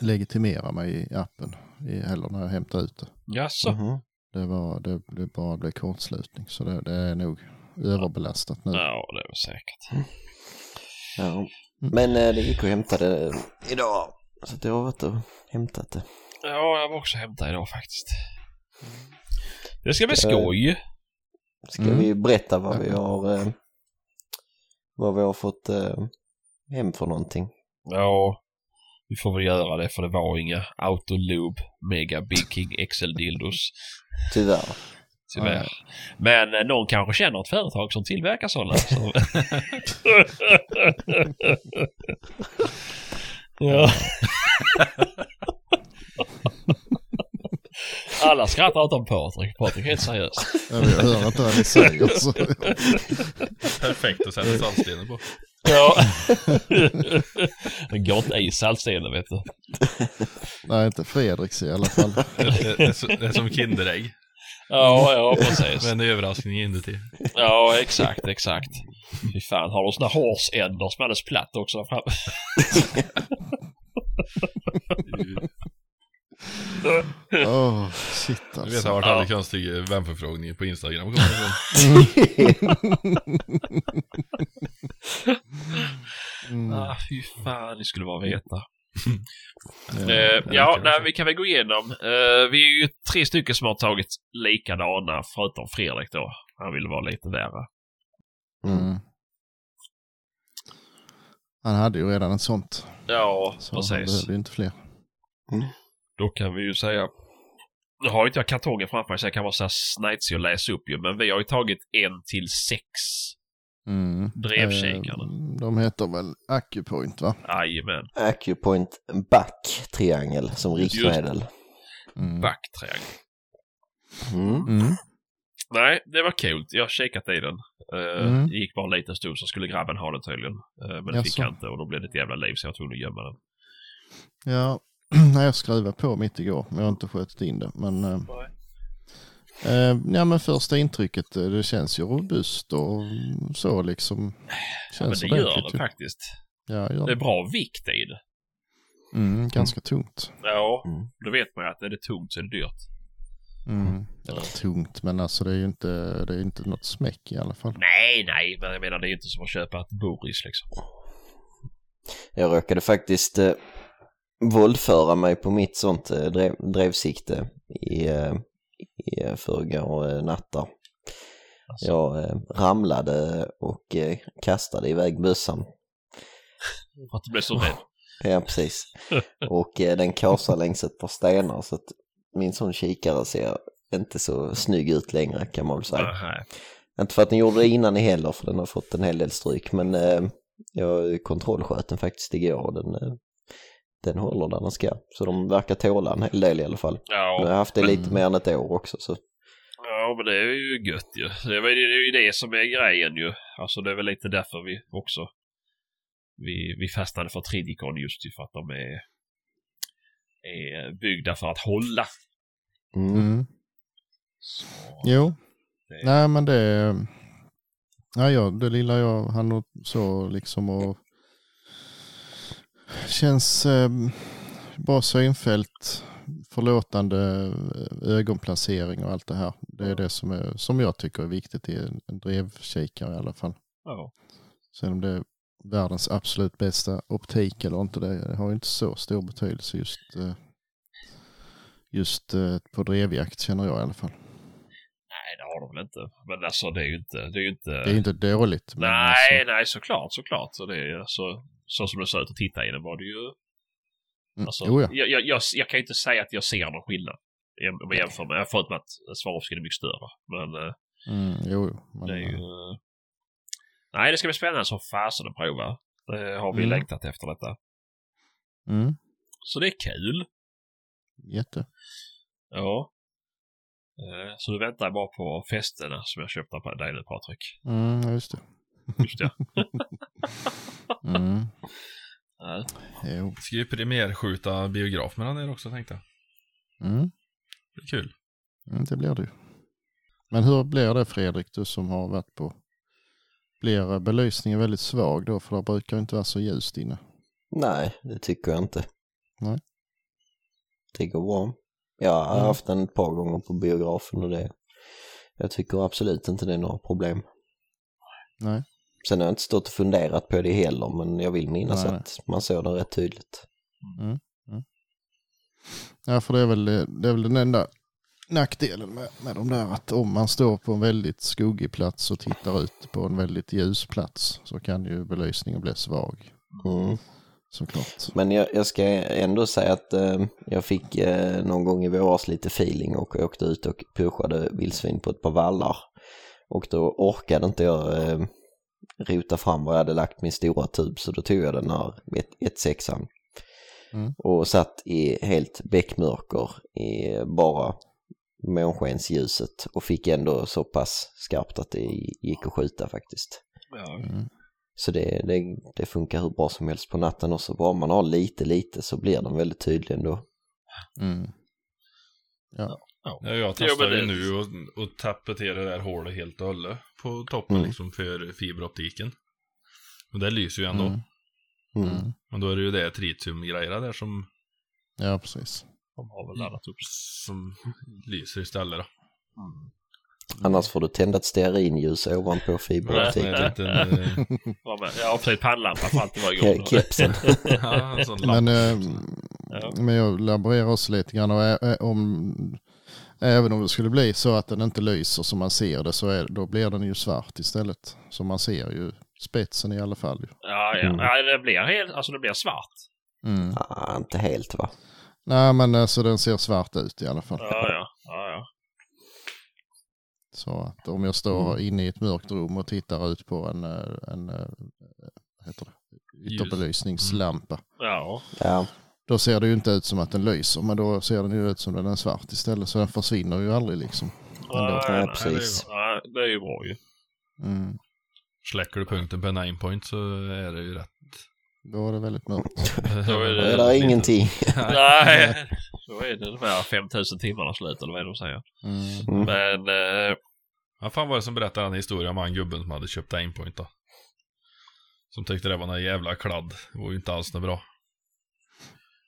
legitimera mig i appen heller när jag hämtade ut det. Jaså? Mhm. Det, var, det, det bara blev kortslutning så det, det är nog överbelastat nu. Ja, det är väl säkert. Ja. Men eh, det gick att hämta det idag. Så att jag har varit och hämtat det. Ja, jag var också hämta idag faktiskt. Det ska bli Ska- skoj. Ska Mm. vi berätta vad vi har eh, vad vi har fått eh, hem för någonting? Ja, vi får väl göra det för det var inga Autolube Mega Big King XL Dildos. Tyvärr. Tyvärr. Men eh, någon kanske känner ett företag som tillverkar sådana. Så. ja. Alla skrattar utom Patrik. Patrik är helt seriös. Jag hör inte vad ni säger. Perfekt att sätta saltstenen på. Ja. Det går inte i saltstenen vet du. Nej, inte Fredriks i alla fall. Det, det, det, är det är som Kinderägg. Ja, ja precis. Med en överraskning inuti. Ja, exakt, exakt. Fy fan, har de såna horsänder som är alldeles platt också där framme? Åh, shit Du vet alltså. vart Ja. alla konstiga vänförfrågningar på Instagram kommer ifrån. Mm. Ah, fy fan, det skulle bara veta. Ja. Eh, det ja, kan nej, vi kan väl gå igenom. Eh, vi är ju tre stycken som har tagit likadana, förutom Fredrik då. Han ville vara lite värre. Mm. Han hade ju redan ett sånt. Ja, Så han precis. behövde ju inte fler. Då kan vi ju säga... Nu har inte jag kartongen framför mig så jag kan vara så här snajtsig och läsa upp ju, men vi har ju tagit en till sex Mm. drevkikarna. Eh, De heter väl Acupoint va? Jajamän. Acupoint back triangel som riktmedel. Mm. Backtriangel. Mm. Mm. Nej, det var kul. Jag har kikat i den. Uh, Mm. Det gick bara en liten stund så skulle grabben ha den tydligen. Eh, men det fick han inte och då blev det ett jävla liv så jag tvungen att gömma den. Ja, jag skruvade på mitt igår men jag har inte skjutit in det. Men eh, Eh, ja men första intrycket, eh, det känns ju robust och så liksom. Ja, Känns men det gör det ju. faktiskt. Ja, gör Det är det. bra vikt i det. Mm, ganska tungt. Ja, Mm. då vet man ju att är det tungt så är det dyrt. Mm. Eller tungt, men alltså det är ju inte, det är inte något smäck i alla fall. Nej, nej, men jag menar det är ju inte som att köpa ett Boris liksom. Jag råkade faktiskt eh, våldföra mig på mitt sånt eh, drev, drevsikte i, eh, i eh, förrgår nattar. Alltså, Jag ramlade och kastade iväg bössan. Att du blev så rädd. Ja, precis. Och den kasar längs ett par stenar så att min sån kikare ser inte så snygg ut längre kan man väl säga. Nej. Inte för att den gjorde det innan i heller för den har fått en hel del stryk men jag kontrollsköt den faktiskt igår och den, den håller där den ska. Så de verkar tåla en hel del i alla fall. Nu har jag Ja, haft det lite Mm. mer än ett år också så ja, men det är ju gött ju. Det är är ju det som är grejen ju. Alltså det är väl lite därför vi också vi, vi fastnade för Tridicon just ju för att de är, är byggda för att hålla. mm. Mm. Jo, Det, nej men det, ja, ja, det lilla jag hann och så liksom och känns eh, bra synfält, förlåtande eh, ögonplacering och allt det här. Det är det som, är, som jag tycker är viktigt i en, drevkikare i alla fall. ja. Sen om det är världens absolut bästa optik eller inte, det har inte så stor betydelse just, eh, just eh, på drevjakt känner jag i alla fall. Nej, det har de väl inte. Men alltså det är ju inte... Det är ju inte... Det är inte dåligt. Nej, alltså, nej, såklart, såklart. Så det är ju så, som du sa ut och titta i den var det ju... mm, Alltså, ja. jag, jag, jag, jag kan inte säga att jag ser någon skillnad. Om jag jämför med, förutom att Swarovski är mycket större. Men eh, Mm, jo, jo. Men, det är ju... eh, Nej, det ska bli spännande som fasen att prova. Det har vi Mm. längtat efter detta. Mm, Så det är kul. jätte. Ja. Eh, Så du väntar bara på festerna som jag köpte på dig nu Patrik. Mm, just det. Just det. Mm, Ja. jo. Ska ju premiärskjuta biograf mellan er också tänkte jag. Mm, Det är kul. mm, det blir det ju. Men hur blir det Fredrik, du som har varit på? Blir belysningen väldigt svag då? För det brukar inte vara så ljust inne. Nej, det tycker jag inte. Nej. Det går bra. Jag har Mm. haft den ett par gånger på biografen och det jag tycker absolut inte det är några problem. Nej. Sen har jag inte stått och funderat på det heller men jag vill minnas Nej, nej. att man såg den rätt tydligt. Ja, för det är väl, det är väl den enda nackdelen med, med de där att om man står på en väldigt skuggig plats och tittar ut på en väldigt ljus plats så kan ju belysningen bli svag. Mm. Såklart. Men jag, jag ska ändå säga att eh, jag fick eh, någon gång i våras lite feeling och åkte ut och pushade vildsvin på ett par vallar. Och då orkade inte jag eh, rota fram var jag hade lagt min stora tub så då tog jag den här 1.6an. Mm. Och satt i helt bäckmörker i bara månskensljuset och fick ändå så pass skarpt att det gick att skjuta faktiskt. Mm. Så det, det, det funkar hur bra som helst på natten också. Bara man har lite lite så blir den väldigt tydlig ändå. Mm. Ja, jag Jo, testar ju nu och, och tapetera det där hålet helt och hållet på toppen Mm. liksom för fiberoptiken. Och det lyser ju ändå. Mm. Mm. Mm. Men då är det ju det tritiumgrejerna där som, Ja, precis. De har väl laddat upp. som lyser istället då. Annars får du tända ett stearinljus ovanpå fiberoptiken. eh, Ja, Jag har precis pannlampa för allt det var igång. Kepsen. ja. Men, eh, Ja. men jag laborerar också lite grann och ä- om, även om det skulle bli så att den inte lyser som man ser det så är, då blir den ju svart istället. Så man ser ju spetsen i alla fall. Ja, ja. Mm. ja det, blir helt, alltså det blir svart. Mm. Ah, inte helt va? Nej men alltså den ser svart ut i alla fall. Ja, ja. ja, ja. Så att om jag står inne i ett mörkt rum och tittar ut på en, eh, en eh, heter det? ytterbelysningslampa. ja. Ja, Då ser det ju inte ut som att den lyser men då ser den ju ut som den är svart istället. Så den försvinner ju aldrig liksom. Ja nej, precis. Ja, det är ju bra ju. Mm. Släcker du punkten på en nine point så är det ju rätt Då är det väldigt mörkt. Då är Då det, är det ingenting. Nej, då är det de här 5000 timmarna slut eller vad är det de säger. Mm. Mm. Men eh, Vad fan var det som berättade den historien om han gubben som hade köpt Aimpoint då? Som tyckte det var någon jävla kladd. Det var ju inte alls något bra.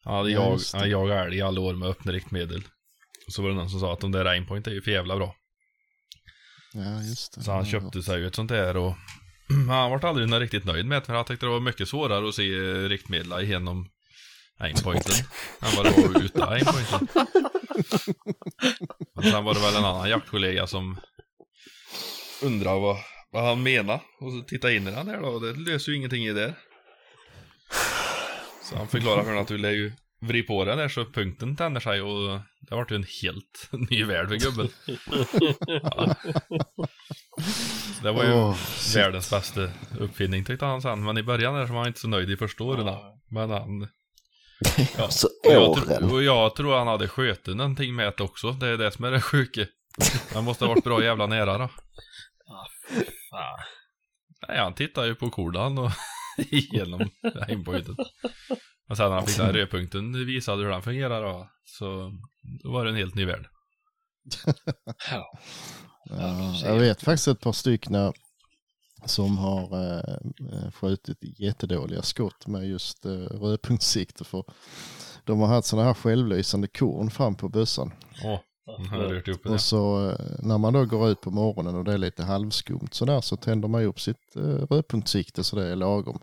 Han hade Ja, jag, det. han jagat älg i alla år med öppna riktmedel. Och så var det någon som sa att de där Aimpoint är ju för jävla bra. Ja, just det. Så han Ja, köpte sig ju ett sånt där och han var aldrig riktigt nöjd med det för han tyckte det var mycket svårare att se eh, riktmedel igenom aimpointen än vad det var utan aimpointen. Men sen var det väl en annan jaktkollega som undrade vad, vad han menade och så tittade in i den där då och det löser ju ingenting i det. Så han förklarade för honom att du lär ju vrid på den där så punkten tänder sig och det vart ju en helt ny värld för gubben. Ja. Så det var ju Åh, världens bästa uppfinning tyckte han sen. Men i början där så var han inte så nöjd i första åren. Men han... Ja. Så Och jag, tro, och jag tror han hade skjutit någonting med det också. Det är det som är det sjuka. Han måste ha varit bra jävla nära då. fan. Nej, han tittar ju på kolan och igenom aimpointen. Och sen när han fick den här rödpunkten visade hur den fungerar då. Så då var det en helt ny värld. Ja. Ja, jag vet faktiskt ett par stycken som har eh, skjutit jättedåliga skott med just eh, rödpunktssikte för de har haft sådana här självlysande korn fram på bössan. Åh, det. Och så eh, när man då går ut på morgonen och det är lite halvskumt sådär så tänder man ju upp sitt eh, rödpunktssikte så det är lagom.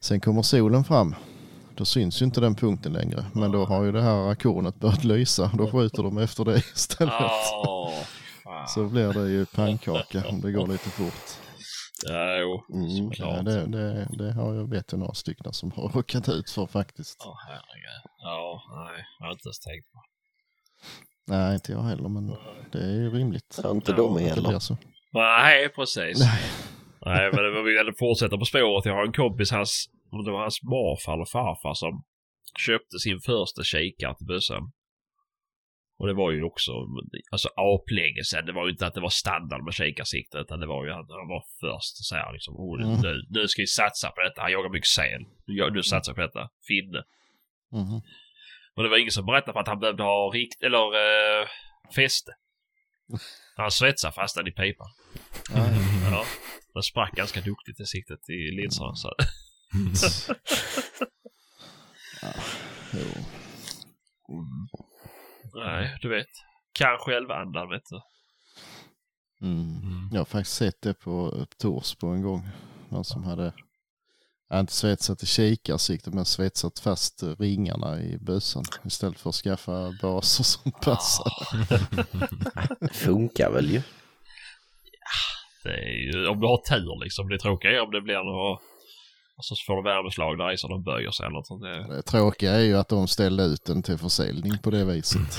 Sen kommer solen fram. Då syns ju inte den punkten längre. Men då har ju det här akornet börjat lysa. Då skjuter de efter det istället. Så blir det ju pannkaka om det går lite fort. Ja, jo. Mm, ja, det, det, det har jag vet jag några stycken som har råkat ut för faktiskt. Åh herregud. Ja, nej. Jag har inte ens tänkt på. Nej, inte jag heller, men det är ju rimligt. Ja, inte de heller. Nej, precis. Nej. Nej, men det- vi vill fortsätta på spåret. Jag har en kompis, hans, om det var hans morfar eller farfar som köpte sin första kikare till bössan. Och det var ju också, alltså aplänge sedan. Det var ju inte att det var standard med kikarsikte utan det var ju att han var först så här liksom. Oh, Mm. nu, nu ska vi satsa på detta. Han jagar mycket säl. Nu, nu satsar på detta. Finne. Mhm. Men det var ingen som berättade för att han behövde ha rikt, eller eh, fäste. Han svetsade fast den i pipan. Ja, Ja. Den sprack ganska duktigt i siktet i linserna. Så. jo. Nej, du vet. Kan självandan vet du. Mm. Jag har faktiskt sett det på, på Tors på en gång. Någon som hade, ja, inte svetsat i kikarsikte men svetsat fast ringarna i bössan istället för att skaffa baser som passar. Det funkar väl ju. Det är ju, om du har tur liksom. Det tråkiga är om det blir något... Och så får du värmeslag där i så de böjer sig eller något sånt. Det... Det tråkiga är ju att de ställde ut den till försäljning på det viset.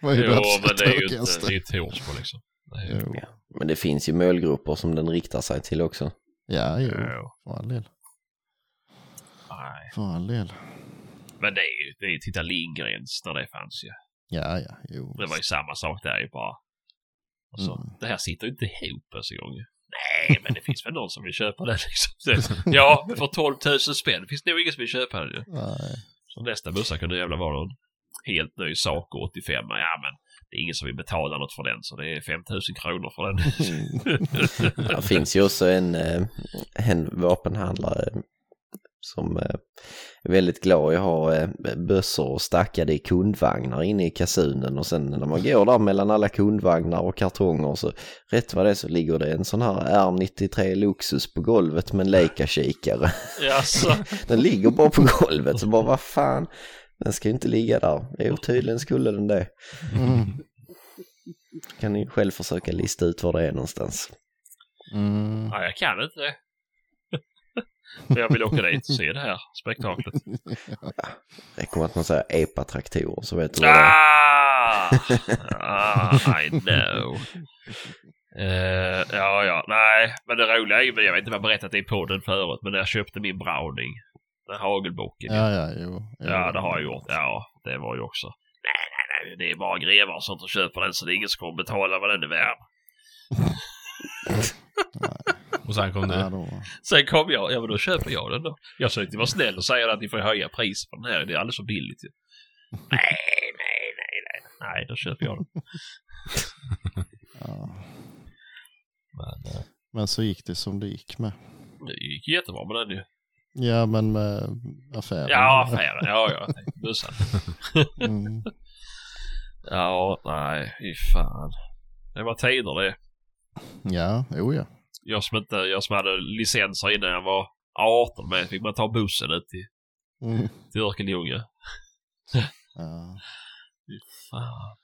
Det var ju Jo, det men det är ju inte... Det är Torsbo liksom. Det är ju... Ja. Men det finns ju målgrupper som den riktar sig till också. Ja, jo, Jo. för all del. Nej. För all del. Men det är ju... Det är ju titta Lindgrens när det fanns ju. Ja, ja, jo. Det var ju samma sak där ju bara. Alltså, Mm. det här sitter ju inte ihop ens en gång. Nej, men det finns väl någon som vill köpa den liksom. Ja, men för 12 000 spänn finns det nog ingen som vill köpa den ju. Nej. Så nästa bussar kunde jävla vara någon helt ny sak 85. Ja, men det är ingen som vill betala något för den så det är 5 000 kronor för den. Det finns ju också en, eh, en vapenhandlare som eh, är väldigt glad i att ha eh, bössor stackade i kundvagnar inne i kasunen och sen när man går där mellan alla kundvagnar och kartonger så rätt vad det är så ligger det en sån här R93 Luxus på golvet med en Leica-kikare. Jaså? Den ligger bara på golvet så bara vad fan, den ska ju inte ligga där. Jo, tydligen skulle den det. Mm. Kan ni själv försöka lista ut var det är någonstans. Mm. Ja, jag kan inte det. Men jag vill åka dit och se det här spektaklet. Räcker med att man säger epa-traktorer så vet du vad det är. Ah! ah I know. Eh, ja, ja, nej, men det roliga är ju, jag vet inte om jag har berättat det i podden förut, men när jag köpte min Browning, den hagelbocken. Ja, ja, jo. Ja, det har jag gjort. Ja, det var ju också. Nej, nej, nej, det är bara grevar och sånt och köper den så det är ingen som kommer betala vad den är värd. Och sen kom du. då, Sen kom jag, ja men då köper jag den då. Jag försökte vara snäll och säga att ni får höja priset på den här, det är alldeles för billigt ju. Nej, nej, nej, nej. Nej, då köper jag den. ja. Men eh, Men så gick det som det gick med. det gick jättebra med den ju. Ja, men med affären. Ja, affären. Ja, ja, bussen. Mm. Ja, nej, fy fan. Det var tider det. Ja, jo ja. Jag som, inte, jag som hade licenser innan jag var 18 med fick man ta bussen ut till, Mm. till Örkelljunga. ja. Fy fan.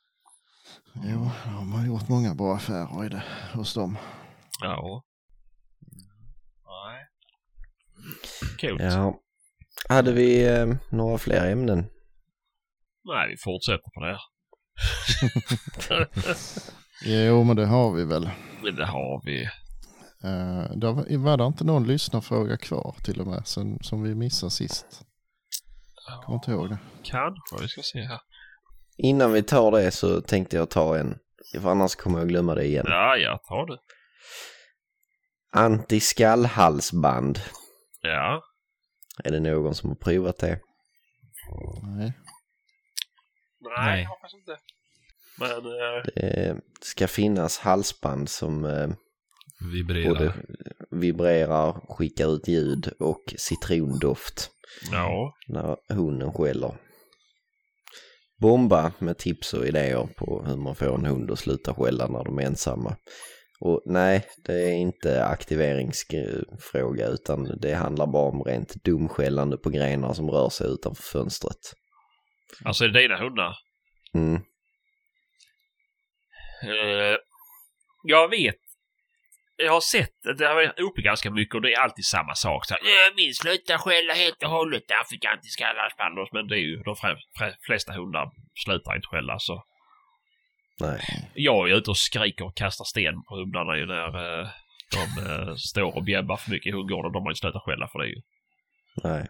Jo, de har gjort många bra affärer i det hos dem. Ja. Nej. Coolt. Ja. Hade vi eh, några fler ämnen? Nej, vi fortsätter på det här. Jo, men det har vi väl. Det har vi. Uh, det var, var det inte någon lyssnarfråga kvar till och med sen, som vi missade sist? Kommer inte ihåg det. Kanske. Vi ska se här. Innan vi tar det så tänkte jag ta en, för annars kommer jag glömma det igen. Ja, ja, ta det. Antiskallhalsband. Ja. Är det någon som har provat det? Nej. Nej, Nej. jag hoppas inte. Men eh, Det ska finnas halsband som eh, Vibrerar. både vibrerar, skickar ut ljud och citrondoft ja. när hunden skäller. Bomba med tips och idéer på hur man får en hund att sluta skälla när de är ensamma. Och nej, det är inte aktiveringsfråga utan det handlar bara om rent dumskällande på grenar som rör sig utanför fönstret. Alltså är det dina hundar? Mm. Eh, jag vet. Jag har sett, det har varit uppe ganska mycket och det är alltid samma sak. Så här, "Ja, min slutar skälla helt och hållet, inte skallarspand Men det är ju de flesta hundar slutar inte skälla så. Nej. Jag är ute och skriker och kastar sten på hundarna ju när eh, de eh, står och bjäbbar för mycket i hundgården. De har ju slutat skälla för det ju. Nej.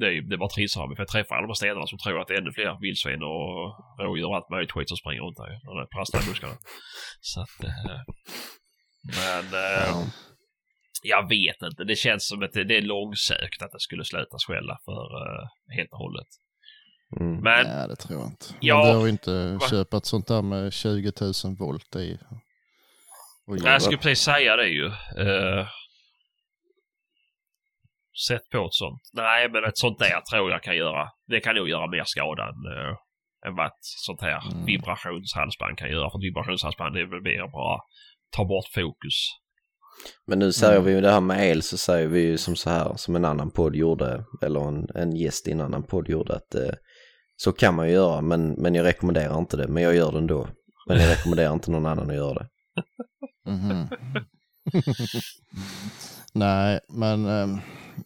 Det är, det är bara trissar för jag träffar alla de stenarna som tror att det är ännu fler vildsvin och rådjur och allt möjligt skit som springer runt där ju. De där prasslar i buskarna. Så att... Eh, men... Eh, Ja. Jag vet inte. Det känns som att det, det är långsökt att det skulle sluta skälla för uh, helt och hållet. Mm. Men Nej, det tror jag inte. Ja. behöver inte Va? köpa ett sånt där med 20 000 volt i. Jag skulle precis säga det ju. Uh, sätt på ett sånt. Nej, men ett sånt där tror jag kan göra. Det kan nog göra mer skada än, uh, än vad ett sånt här Mm. vibrationshalsband kan göra. För ett vibrationshalsband det är väl mer bara ta bort fokus. Men nu säger Mm. vi ju det här med el så säger vi ju som så här som en annan podd gjorde eller en, en gäst i en annan podd gjorde att eh, så kan man ju göra men, men jag rekommenderar inte det men jag gör det ändå. Men jag rekommenderar inte någon annan att göra det. Mhm. nej, men, ehm,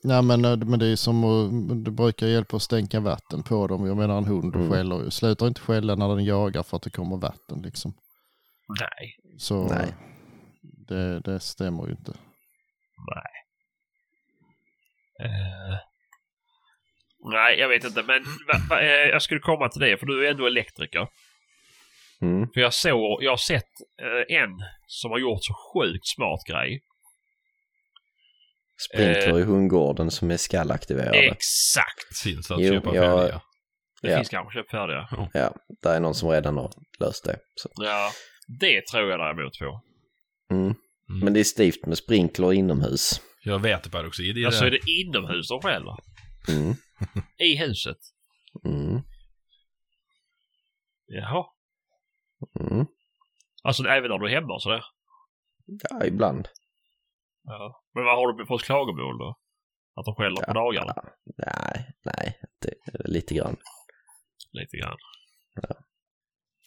nej men, eh, men det är som att, det brukar hjälpa att stänka vatten på dem. Jag menar en hund Mm. skäller ju. Slutar inte skälla när den jagar för att det kommer vatten liksom. Nej. Så Nej. Det, det stämmer ju inte. Nej. Eh, nej, jag vet inte. Men va, va, eh, jag skulle komma till det, för du är ändå elektriker. Mm. För jag såg, jag har sett eh, en som har gjort så sjukt smart grej. Sprinkler Eh. i hundgården som är skallaktiverade. Exakt! Finns att Jo, köpa jag- färdiga. Det Ja. finns kanske köpt färdiga. Ja, där är någon som redan har löst det. Så. Ja, det tror jag däremot på. Mm. Mm. Men det är stivt med sprinkler inomhus. Jag väteperoxid i Alltså det. är det inomhus de skäller? Mm. I huset? Mm. Jaha. Mm. Alltså även när du är hemma och sådär? Ja, ibland. Ja. Men vad har du fått klagomål då? Att de skäller på Ja. dagarna? Nej, nej, det, lite grann. Lite grann. Ja.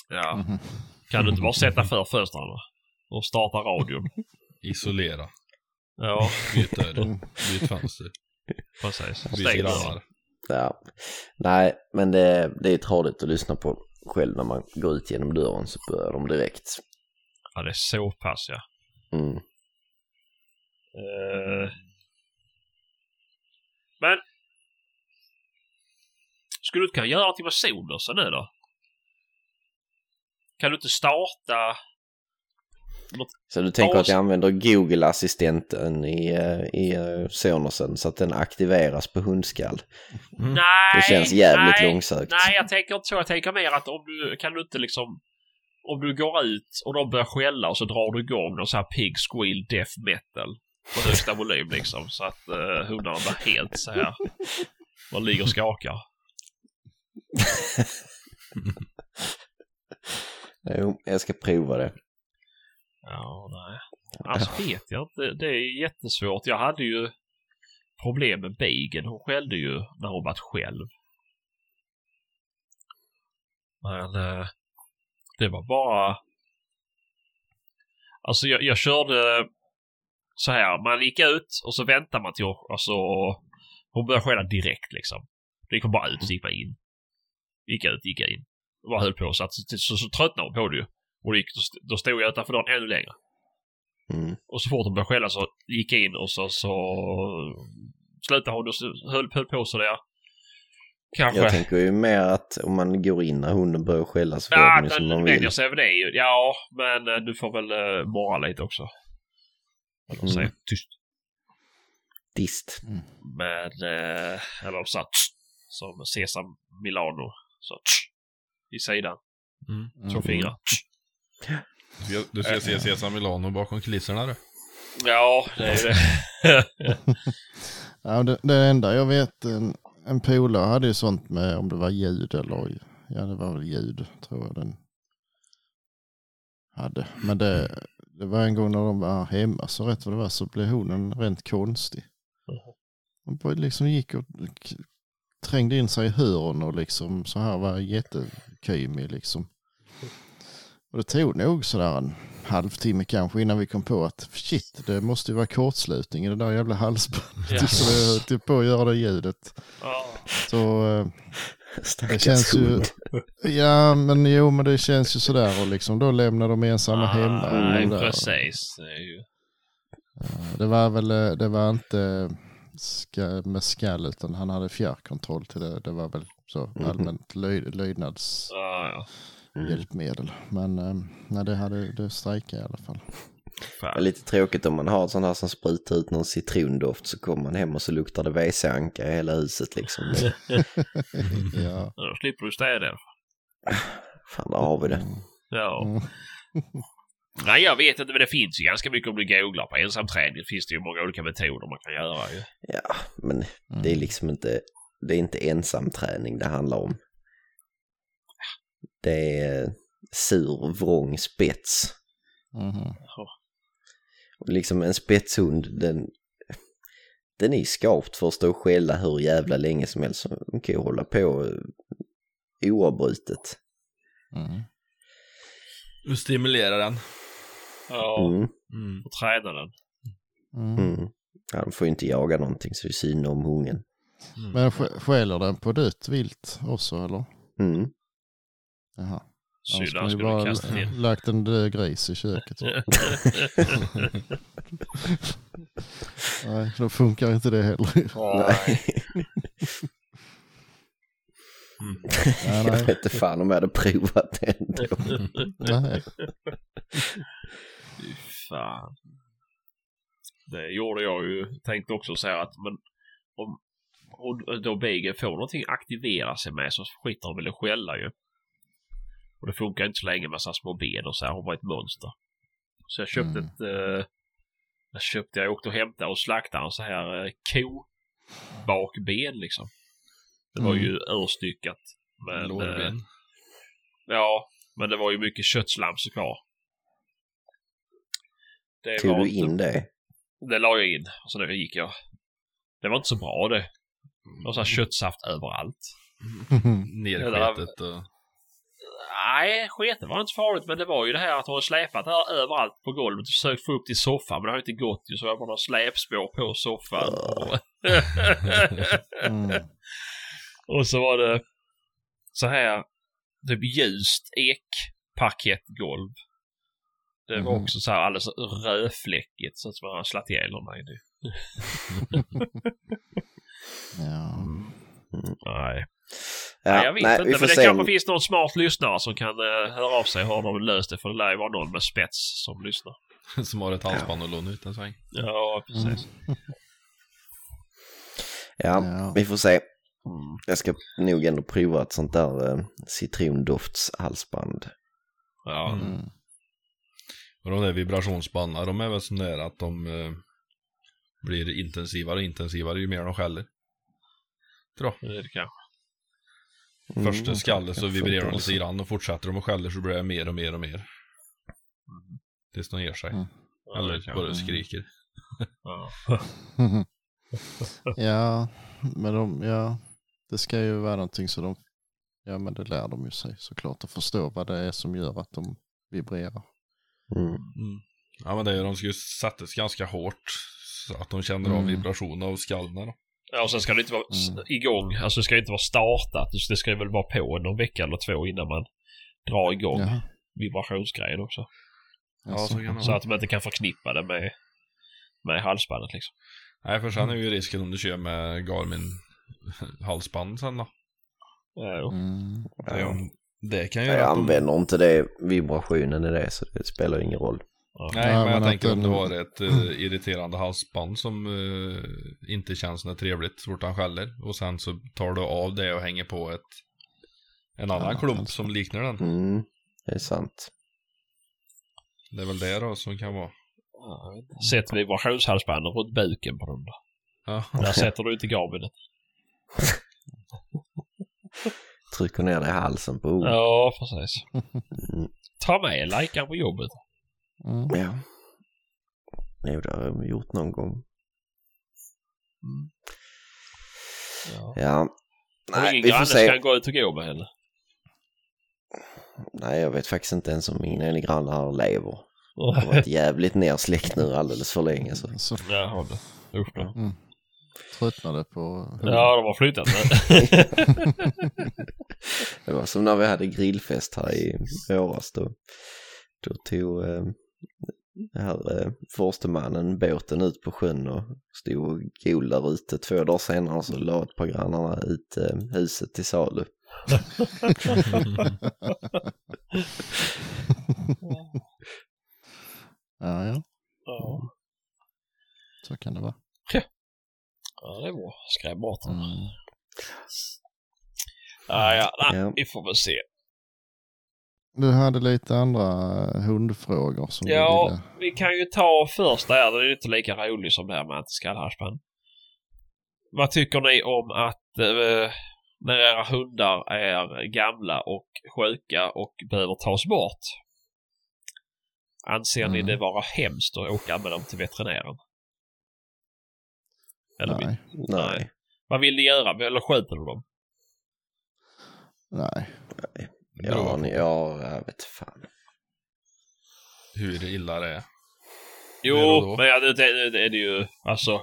Ja. Mhm. Kan du inte bara sätta för fönstren och starta radion? Isolera. Ja, Byt dörr. Byt fönster. precis. Stäng grannar. Ja. Nej, men det, det är tradigt att lyssna på själv när man går ut genom dörren så börjar de direkt. Ja, det är så pass ja. Mm. Eh. Men. Skulle du inte kunna göra någonting med Sonos nu då? Kan du inte starta? något Så du tänker att jag använder Google-assistenten i, eh, i uh, Sonosen så att den aktiveras på hundskall? Mm. Nej, Det känns jävligt nej, långsökt. Nej, jag tänker inte så. Jag tänker mer att om du kan du inte liksom... Om du går ut och de börjar skälla och så drar du igång någon sån här pig squeal death metal på högsta volym liksom. Så att uh, hundarna blir helt så här. Man ligger och skakar. Jo, jag ska prova det. Ja, nej. Alltså vet jag inte. Det är jättesvårt. Jag hade ju problem med Bacon. Hon skällde ju när hon varit själv. Men eh, det var bara... Alltså jag, jag körde så här. Man gick ut och så väntar man till alltså, hon började skälla direkt liksom. Det kom bara ut så gick man in. Gick ut, gick in. Och bara höll på så att så, så, så tröttnade hon på det ju. Och då, gick, då stod jag utanför dörren ännu längre. Mm. Och så fort hon började skälla så gick jag in och så, så slutade hon och så höll, höll på så där. Kanske. Jag tänker ju mer att om man går in när hunden börjar skälla så får ja, den ju som den de vänjer vill. sig över det ju. Ja, men eh, du får väl uh, morra lite också. Eller Mm. säga tyst. Dist. Med, uh, eller så här, tsch, som Sesam Milano. Så tsch, i sidan. Mm. Två fingrar. tsch. Du- Du ska se Cesar Milano bakom kulisserna du. Ja, det är det. Ja, det, det enda jag vet, en, en polare hade ju sånt med om det var ljud eller, ja det var väl ljud tror jag den hade. Men det, det var en gång när de var hemma så rätt vad det var så blev honen rent konstig. Hon bara liksom gick och trängde in sig i hörn och liksom så här var jättekymig liksom. Och det tog nog sådär en halvtimme kanske innan vi kom på att shit, det måste ju vara kortslutning i det där jävla halsbandet. Ja. Så jag höll till på att göra det ljudet. Ja. Så Stackars känns ju- ja, men jo, men det känns ju sådär och liksom då lämnar de ensamma hemma. och Nej, där. precis. Det Det var väl, eh, det var inte med skall utan han hade fjärrkontroll till det. Det var väl så Mhm. allmänt löj, ja. Mm. Men eh, nej, det hade det strejkat i alla fall. Det är lite tråkigt om man har sån här som sprutar ut någon citrondoft så kommer man hem och så luktar det WC-anka i hela huset liksom. Det- ja. Då slipper du städa. Fan, där har vi det. Ja. Mm. Nej, jag vet inte, men det finns ju ganska mycket om du googlar på ensamträning. finns det ju många olika metoder man kan göra ju. Ja, men det är liksom inte, det är inte ensamträning det handlar om. Det är sur, vrång spets. Mhm. Och liksom en spetshund, den, den är skapt för att stå och skälla hur jävla länge som helst. Den kan ju hålla på eh, oavbrutet. Mm. Du stimulerar den. Ja, Mm, Mm. och träna den. Mm. mm. Ja, de får ju inte jaga någonting så det är synd om ungen. Men sk- skäller den på dött vilt också eller? Mm. Jaha. Annars han skulle bara kasta ner. lagt en död gris i köket. Nej, då funkar inte det heller. Nej. Ja, Jag nej. vet inte fan om jag hade provat det ändå. Nej. Fy fan. Det gjorde jag ju. Tänkte också säga att men om och då Beagle får någonting aktivera sig med så skiter hon väl i att skälla ju. Och det funkar inte så länge med så här små ben och så här. Hon var ett monster. Så jag köpte Mm. ett... Eh, jag köpte, jag åkte och hämtade och slaktade en så här eh, ko bakben liksom. Det var Mm. ju urstyckat. Men, eh, Lårben. ja, men det var ju mycket köttslamsor kvar. Det Tog du inte- in det? det la jag in och så där gick jag. Det var inte så bra det. Det var så här köttsaft överallt. Nersketet och... Nej, sketen var inte farligt men det var ju det här att hon släpat här överallt på golvet och försökt få upp till soffan men det har inte gått ju så jag bara släpspår på soffan. Mm. och så var det så här typ ljust ekparkettgolv. Det var Mhm. också så här alldeles rödfläckigt så att man har slagit ihjäl nu. Ja. Nej. Ja, nej, jag vet nej, inte. Men det se kanske finns någon smart lyssnare som kan uh, höra av sig. Har de löst det? För det lär ju vara någon med spets som lyssnar. Som har ett halsband och låna ut en sväng. Ja, precis. Ja, Ja. vi får se. Mm. Jag ska nog ändå prova ett sånt där eh, citrondoftshalsband. Ja. Mm. Och de där vibrationsbandarna, de är väl sån där att de eh, blir intensivare och intensivare ju mer de skäller. Tror jag. Det är det kanske. Mm, Första skallet så vibrerar de lite grann och fortsätter de och skäller så blir det mer och mer och mer. Tills de ger sig. Mm. Eller bara skriker. Ja. men de, ja, det ska ju vara någonting så de, ja men det lär de ju sig såklart att förstå vad det är som gör att de vibrerar. Mm. Mm. Ja men det är, de ska ju sättas ganska hårt. Så att de känner av Mm. vibration av skallen då. Ja, och sen ska det inte vara Mm. igång. Alltså det ska inte vara startat. Det ska väl vara på någon vecka eller två innan man drar igång Jaha. vibrationsgrejen också. Ja, så Så vara. att man inte kan förknippa det med, med halsbandet liksom. Nej för sen är ju risken om du kör med Garmin halsband sen då. Ja, jo. Mm. Om- det kan ju Jag använder inte det, vibrationen i det, så det spelar ingen roll. Nej, Ja, men jag men tänker att om det var ett eh, irriterande halsband som eh, inte känns något trevligt så fort han skäller. Och sen så tar du av det och hänger på ett en annan Ja, klump alltså. som liknar den. Mm, det är sant. Det är väl det då som kan vara. Sätt vibrationshalsbandet runt buken på den då. Ja, Där sätter du inte garbinet. Trycker ner det i halsen på ord. Ja, precis. Mm. Ta med lajkan på jobbet. Mm. Ja. Jo, det har jag gjort någon gång. Ja. Ja. Om Nej, ingen vi får granne se. ska gå ut och gå med henne. Nej, jag vet faktiskt inte ens om min ena granne här lever. Jag har varit jävligt nersläckt nu alldeles för länge. Så. Så Jaha. Usch då. tröttnade på Ja, de har flyttat med. Det var som när vi hade grillfest här i våras. Då, då tog eh, här eh, forstemannen båten ut på sjön och stod och gol där ute. Två dagar senare så la ett par grannarna ut eh, huset till salu. Ja, ja, Ja, så kan det vara. ja det är bra. Skräm bort. Mm. Ja, ja, nej, Ja. vi får väl se. Du hade lite andra hundfrågor som du Ja, ville... vi kan ju ta första här. Den är ju inte lika rolig som det här med antiskallhalsband. Vad tycker ni om att eh, när era hundar är gamla och sjuka och behöver tas bort? Anser ni Mm. det vara hemskt att åka med dem till veterinären? Eller vill, Nej, Nej, vad vill ni göra? Eller sköter du dem? nej. Ja, ni, ja, jag vet fan. Hur illa det är. Jo, men ja, det, det, det är det ju. Alltså,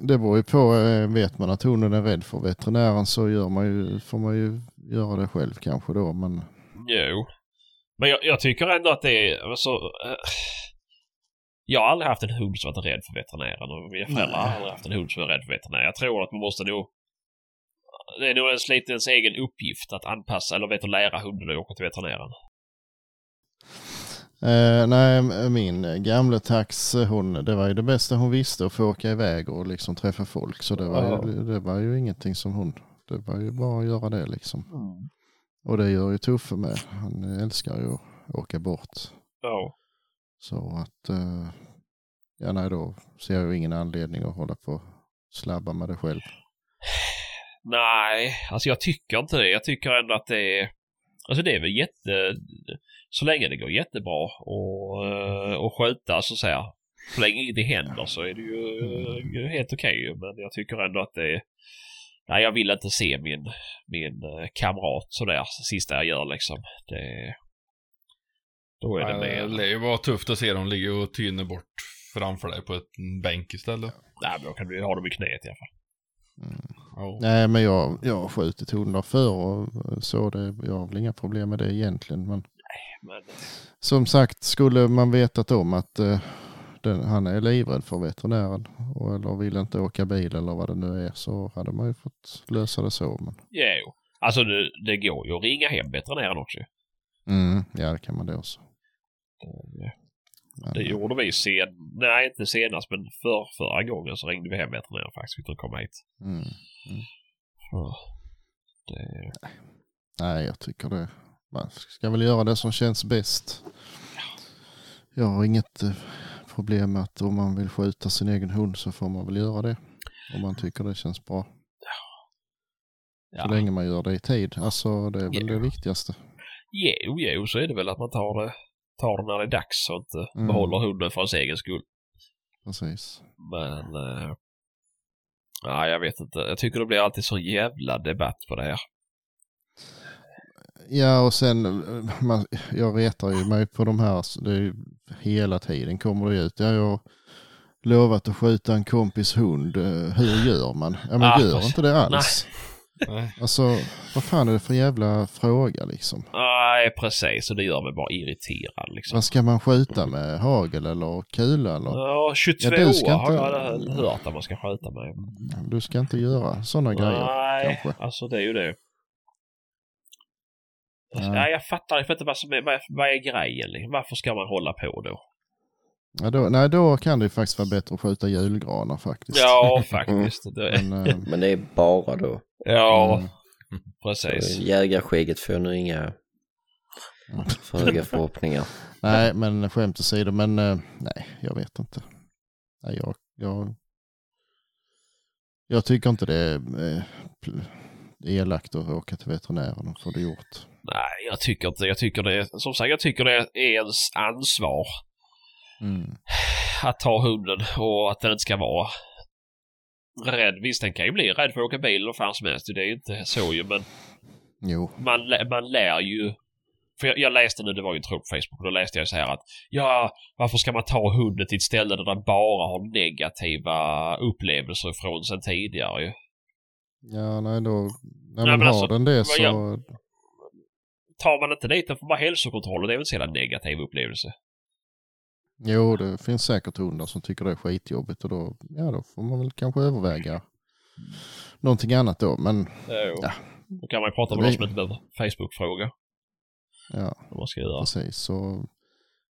Det beror ju på, eh, vet man att hunden är rädd för veterinären så gör man ju, får man ju göra det själv kanske då. Men Jo. Men jag, jag tycker ändå att det är alltså, eh, Jag har aldrig haft en hund som varit rädd för veterinären och mina föräldrar har aldrig haft en hund som är rädd för veterinären. Jag tror att man måste nog Det är nog ens lite ens egen uppgift att anpassa eller vet att lära hunden att åka till veterinären. Eh, nej, min gamla tax, hon, det var ju det bästa hon visste att få åka iväg och liksom träffa folk. Så det var, ju, det var ju ingenting som hon, det var ju bara att göra det liksom. Och det gör ju Tuffe med. Han älskar ju att åka bort. Ja. Så att, eh, ja nej då ser jag ju ingen anledning att hålla på och slabba med det själv. Nej, alltså jag tycker inte det. Jag tycker ändå att det är... Alltså det är väl jätte... Så länge det går jättebra och, eh, och sköta så att säga. Så länge ingenting händer så är det ju eh, helt okej ju. Men jag tycker ändå att det är... Nej, jag vill inte se min, min eh, kamrat sådär sista jag gör liksom. Det... Då är det Nej, Det mer... lär ju vara tufft att se dem ligga och tyna bort framför dig på en bänk istället. Nej, men då kan du ha dem i knät i alla fall. Ja. Nej men jag, jag har skjutit hundar förr och så det, jag har väl inga problem med det egentligen. Men Men, som sagt, skulle man vetat om att eh, den, han är livrädd för veterinären och, eller vill inte åka bil eller vad det nu är så hade man ju fått lösa det så. Men, Jo. Alltså det, det går ju att ringa hem veterinären också. mm, ja, det kan man det också. Det, Men, det gjorde vi sen, nej inte senast men för, förra gången så ringde vi hem veterinären faktiskt. Fick de komma hit. mm. Så, det, Nej, jag tycker det. Man ska väl göra det som känns bäst. Jag har inget eh, problem med att om man vill skjuta sin egen hund så får man väl göra det. Om man tycker det känns bra. Så ja. länge man gör det i tid. Alltså det är väl Ja. det viktigaste. Jo, jo, så är det väl att man tar det, tar det när det är dags och inte Mm. behåller hunden för sin egen skull. Precis. Men... Eh, nej, jag vet inte. Jag tycker det blir alltid så jävla debatt på det här. Ja och sen, man, jag retar ju mig på de här, det är hela tiden kommer det ut. Ja, jag har lovat att skjuta en kompis hund, eh, hur gör man? Ja men Ah, gör inte det alls. Nej. Alltså vad fan är det för jävla fråga liksom? Nej, precis. Och det gör mig bara irriterad liksom. Vad ska man skjuta med? Hagel eller kula eller? Ja, 22 Ja, du ska har inte- jag hört att man ska skjuta med. Du ska inte göra sådana grejer Nej, kanske. alltså det är ju det. Ja. Ja. jag fattar inte vad som är, vad, vad är grejen liksom? Varför ska man hålla på då? Ja, då, nej, då kan det ju faktiskt vara bättre att skjuta julgranar faktiskt. Ja, faktiskt. Men, eh, Men det är bara då. Ja, mm, precis. Jägarskägget får nu inga för höga förhoppningar. nej, men skämt åsido, men eh, nej, jag vet inte. Nej, jag, jag, jag tycker inte det är eh, elakt att åka till veterinären och få det gjort. Nej, jag tycker inte Jag tycker det som sagt, jag tycker det är ens ansvar Mm. att ta hunden och att den inte ska vara rädd. Visst, den kan ju bli rädd för att åka bil eller fan som helst. Det är ju inte så ju, men Jo, man, man lär ju... För jag, jag läste nu, det var ju en tråd på Facebook, och då läste jag så här att ja, varför ska man ta hunden till ett ställe där den bara har negativa upplevelser från sen tidigare ju? ja nej då, när Nej, man men har alltså, den det så, jag- Tar man inte dit den för bara hälsokontroll, det är väl en så jävla negativ upplevelse? Jo det finns säkert hundar som tycker det är skitjobbigt och då, ja då får man väl kanske överväga någonting annat då, men Jo. Ja. Då kan man ju prata med någon som inte behöver Facebook-fråga ja. man ska göra. Precis, så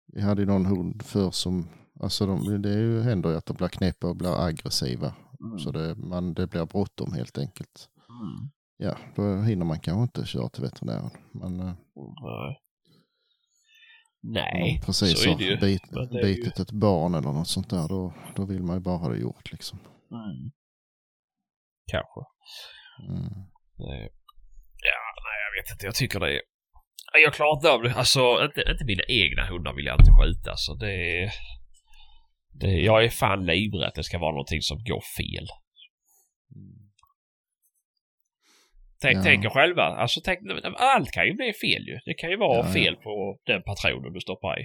vi hade ju någon hund för som, alltså de, det är ju, händer ju att de blir knäppa och blir aggressiva. Mm. Så det, man, det blir bråttom helt enkelt. Mm. Ja, då hinner man kanske inte köra till veterinären. Men eh, Nej. Nej, precis så är det ju. bit, det är ju- bitit ett barn eller något sånt där, då, då vill man ju bara ha det gjort liksom. Mm. Kanske. Mm. Ja, nej jag vet inte. Jag tycker det är... Jag klarar inte av det. Alltså, inte, inte mina egna hundar vill jag inte skjuta. Så det är... Det, jag är fan livrädd att det ska vara någonting som går fel. Tänk, Ja. tänk er själva. Alltså, tänk, allt kan ju bli fel ju. Det kan ju vara Ja, ja. fel på den patronen du stoppar i.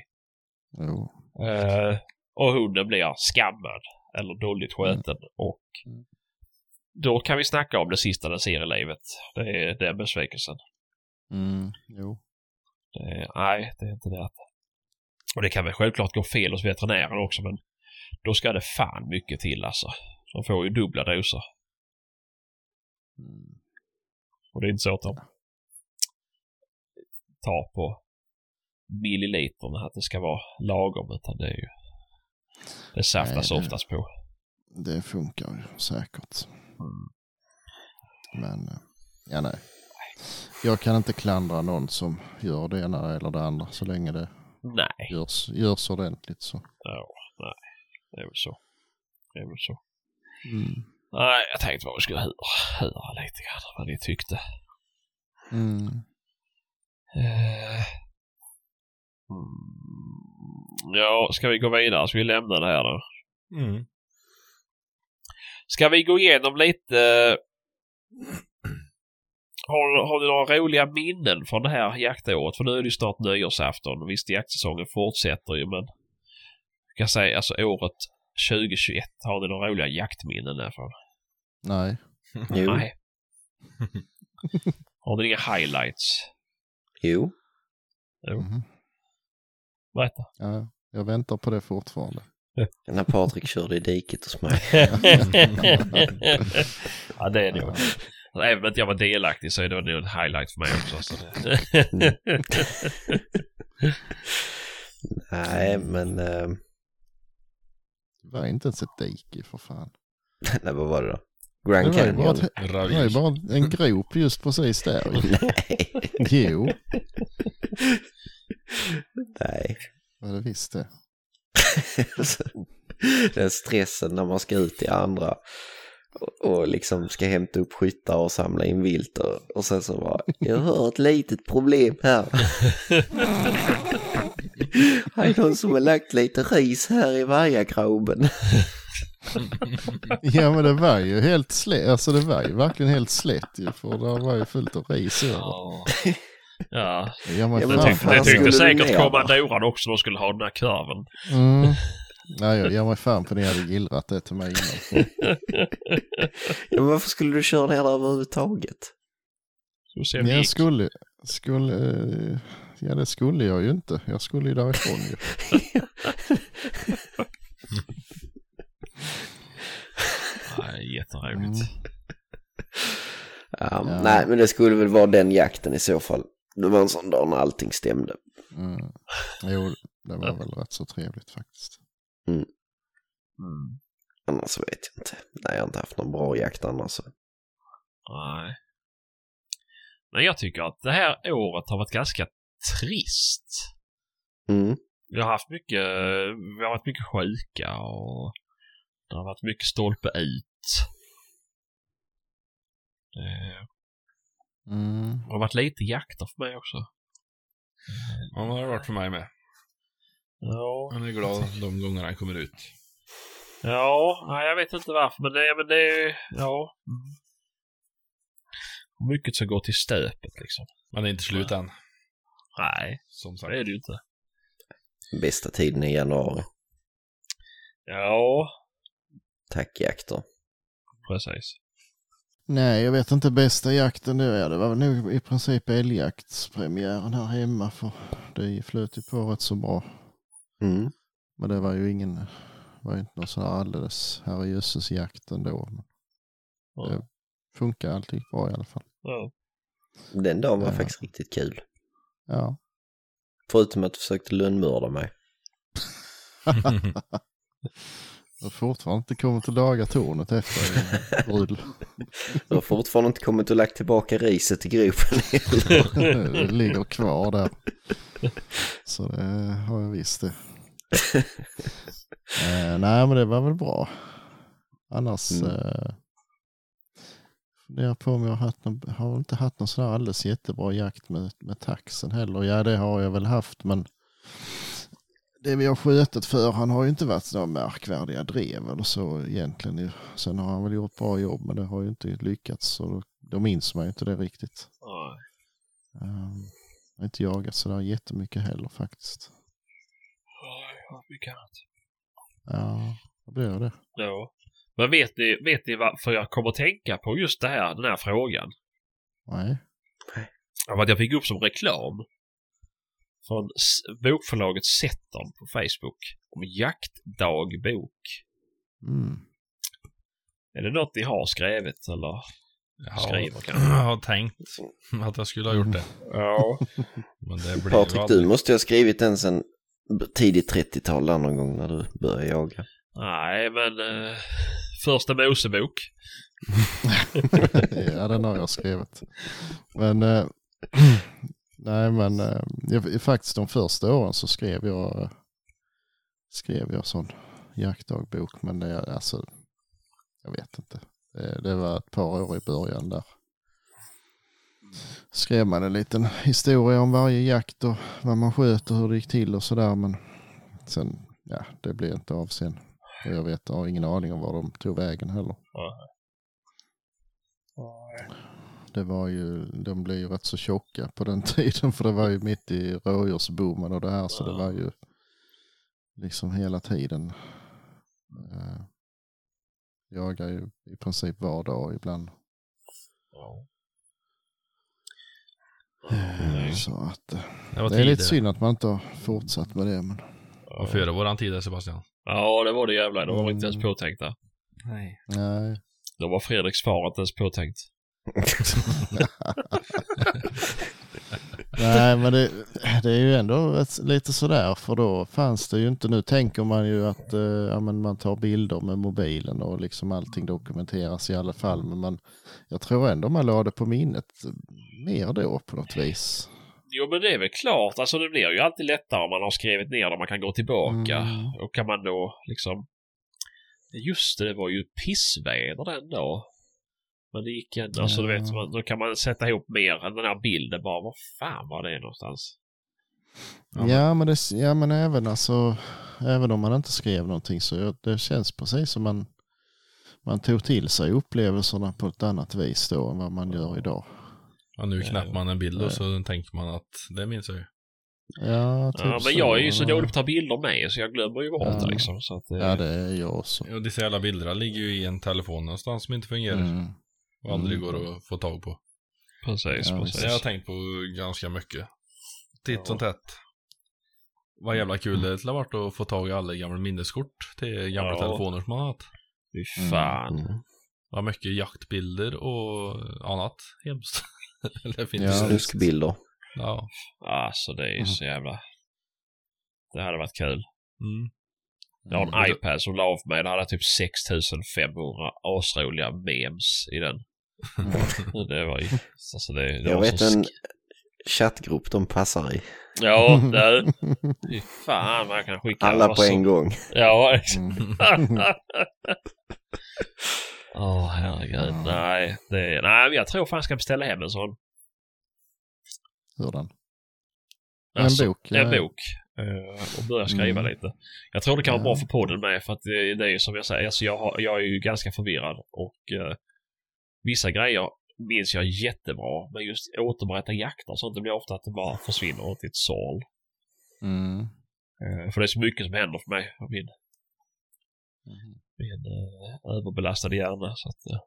Jo. Eh, och hunden blir skammad eller dåligt sköten och Mm. då kan vi snacka om det sista den ser i livet. Det är den besvikelsen. Mm. Jo. Det nej, det är inte det. Och det kan väl självklart gå fel hos veterinären också men då ska det fan mycket till alltså. De får ju dubbla doser. Mm. Och det är inte så att de tar på milliliterna att det ska vara lagom utan det är ju det saftas Nej, det- oftast på. Det funkar säkert. Mm. Men, eh, ja nej. Jag kan inte klandra någon som gör det ena eller det andra så länge det Nej. görs, görs ordentligt så. Ja, nej. Det är väl så. Det är väl så. Mm. Nej, jag tänkte bara vi skulle höra, höra lite grann vad ni tyckte. Mm. Eh, Mm. Ja, ska vi gå vidare? Ska vi lämna det här då? Mm. Ska vi gå igenom lite... Har, har ni några roliga minnen från det här jaktåret? För nu är det ju snart nyårsafton. Visst, jaktsäsongen fortsätter ju men... Jag kan säga alltså året 2021. Har ni några roliga jaktminnen därifrån? Nej. Jo, Nej. har ni inga highlights? jo. Jo. Mhm. Berätta. Ja, jag väntar på det fortfarande. När Patrik körde i diket hos mig. ja, det är det nog. Även om inte jag var delaktig så är det nog en highlight för mig också. Så det... Nej, men... eh, Det var inte ens ett dike för fan. nej, vad var det då? Det Grand Canyon? det var ju bara en grop just precis där. Nej. Jo, Nej. var det visst det. Den stressen när man ska ut i andra och, och liksom ska hämta upp skyttar och samla in vilt och, och sen så bara, jag har ett litet problem här. Det är någon som har lagt lite ris här i vargagroben. Ja men det var ju helt slätt, alltså det var ju verkligen helt slätt ju för det var ju fullt av ris över. Ja. Ja, Ja, men det tyckte, det tyckte du säkert kommandoran också de skulle ha den här kurven. Mm. Nej, jag ger mig fan på ni hade gillrat det till mig innan. Ja, men varför skulle du köra ner där överhuvudtaget? Det Jag gick. skulle, skulle, ja det skulle jag ju inte. Jag skulle ju därifrån ju. Nej, jätteroligt. Mm. Ja, Ja. Nej, men det skulle väl vara den jakten i så fall. Det var en sån dag när allting stämde. Mm. Jo, det var väl rätt så trevligt faktiskt. Mm. Annars vet jag inte. Nej, jag har inte haft någon bra jakt annars. så. Nej. Men jag tycker att det här året har varit ganska trist. Mm. Vi har haft mycket, vi har varit mycket sjuka och det har varit mycket stolpe ut. Det Mm. har varit lite jakter för mig också. Ja, det har det varit för mig med. Ja. Han är glad de gångerna han kommer ut. Ja, nej, jag vet inte varför men det, men det är, ja. Mm. Mycket som går till stöpet liksom. Men det är inte slut än. Nej, Som det sagt. är det ju inte. Bästa tiden i januari. Ja, Tackjakter. precis. Nej, jag vet inte bästa jakten nu är. Det var nog i princip älgjaktspremiären här hemma för det flöt ju på rätt så bra. Mm. Men det var ju ingen, var ju inte någon sån här alldeles herrejösses jakt ändå. Men Ja. Det funkar alltid bra i alla fall. Ja. Den dagen var Ja. faktiskt riktigt kul. Ja. Förutom att du försökte lönnmörda mig. Jag har fortfarande inte kommit att laga tornet efter brudel. Du har fortfarande inte kommit och lagt tillbaka riset i gropen det ligger kvar där. Så det har jag visst det. eh, nej men det var väl bra. Annars Mm. eh, funderar på om jag har haft någon, har inte haft någon sån här alldeles jättebra jakt med, med taxen heller. Ja det har jag väl haft men det vi har skjutit för han har ju inte varit några märkvärdiga drev eller så egentligen. Sen har han väl gjort bra jobb men det har ju inte lyckats så då, då minns man ju inte det riktigt. Nej. Um, jag har inte jagat sådär jättemycket heller faktiskt. Nej, jag har mycket annat. Ja, det blir det. Ja. Men vet ni, vet ni varför jag kommer att tänka på just det här, den här frågan? Nej. Av att jag fick upp som reklam från bokförlaget Setton på Facebook om jaktdagbok. Mm. Är det något ni har skrivit eller Jag skriver har, kanske? jag har tänkt att jag skulle ha gjort det. Ja. Men det blir Patrik, ju du aldrig. måste ju ha skrivit den sen tidigt 30-tal där någon gång när du började jaga. Nej, men eh, första Mosebok. ja, den har jag skrivit. Men, eh, nej men, eh, jag, faktiskt de första åren så skrev jag, skrev jag sån jaktdagbok. Men det, alltså, jag vet inte. Det, det var ett par år i början där. Skrev man en liten historia om varje jakt och vad man sköt och hur det gick till och sådär. Men sen, ja, det blev inte av sen. Och jag vet, jag har ingen aning om var de tog vägen heller. Det var ju, de blev ju rätt så tjocka på den tiden för det var ju mitt i rådjursboomen och det här så det var ju liksom hela tiden. Eh, jagar ju i princip var dag ibland. Ja. Eh, så att eh, Det är lite synd att man inte har fortsatt med det men Och före våran tid där Sebastian. Ja, det var det jävla. De var inte ens Mm. påtänkta. Nej. Nej. Då var Fredriks far inte ens påtänkt. Nej, men det, det är ju ändå ett, lite sådär för då fanns det ju inte, nu tänker man ju att eh, ja, men man tar bilder med mobilen och liksom allting dokumenteras i alla fall. Men man, jag tror ändå man la det på minnet mer då på något vis. Jo men det är väl klart, alltså det blir ju alltid lättare om man har skrivit ner det, man kan gå tillbaka. Mm. Och kan man då liksom... Just det, det var ju pissväder den dag. Men det gick ändå, alltså du vet, Ja. man- då kan man sätta ihop mer än den här bilden bara. Var fan var det någonstans? Ja, Ja, men- det, ja men även alltså, även om man inte skrev någonting så det känns precis som man, man tog till sig upplevelserna på ett annat vis då än vad man gör idag. Ja, nu knäpper man en bild Ja. och så tänker man att det minns jag ju. Ja, typ Ja, så, men jag är ju så dålig på att ta bilder med så jag glömmer ju bort Ja. det liksom. Så att, eh, Ja, det är jag också. Och dessa jävla bilderna ligger ju i en telefon någonstans som inte fungerar. Mm. Och aldrig Mm. går att få tag på. Precis, Ja, precis. Det har jag tänkt på ganska mycket. Titt Ja. som tätt. Vad jävla kul det skulle ha varit att få tag i alla gamla minneskort till gamla Ja. telefoner som man har haft. Fy fan. Mm. Vad mycket jaktbilder och annat hemskt. Eller finns Ja, det? Snuskbilder. Ja. Alltså det är ju så jävla... Det hade varit kul. Mm. Jag har en Mm. iPad som la av mig. Det hade typ 6500 asroliga memes i den. Det var ju... Alltså det, det Jag var vet en chattgrupp de passar i. Ja, det... Fy fan jag kan skicka. Alla på så- en gång. Ja, exakt. Mm. Åh herregud. Ja. Nej, det, nej, jag tror fan jag ska beställa hem en sån. Hurdan? Alltså, en bok? En ja. bok. Eh, och börja skriva Mm. lite. Jag tror det kan vara Ja. bra för podden med för att det, det är ju som jag säger, alltså jag, har, jag är ju ganska förvirrad och eh, vissa grejer minns jag jättebra men just återberätta jakter och sånt det blir ofta att det bara försvinner till ett sål. Mm. Eh, för det är så mycket som händer för mig och min, Mm. min eh, överbelastade hjärna så att det,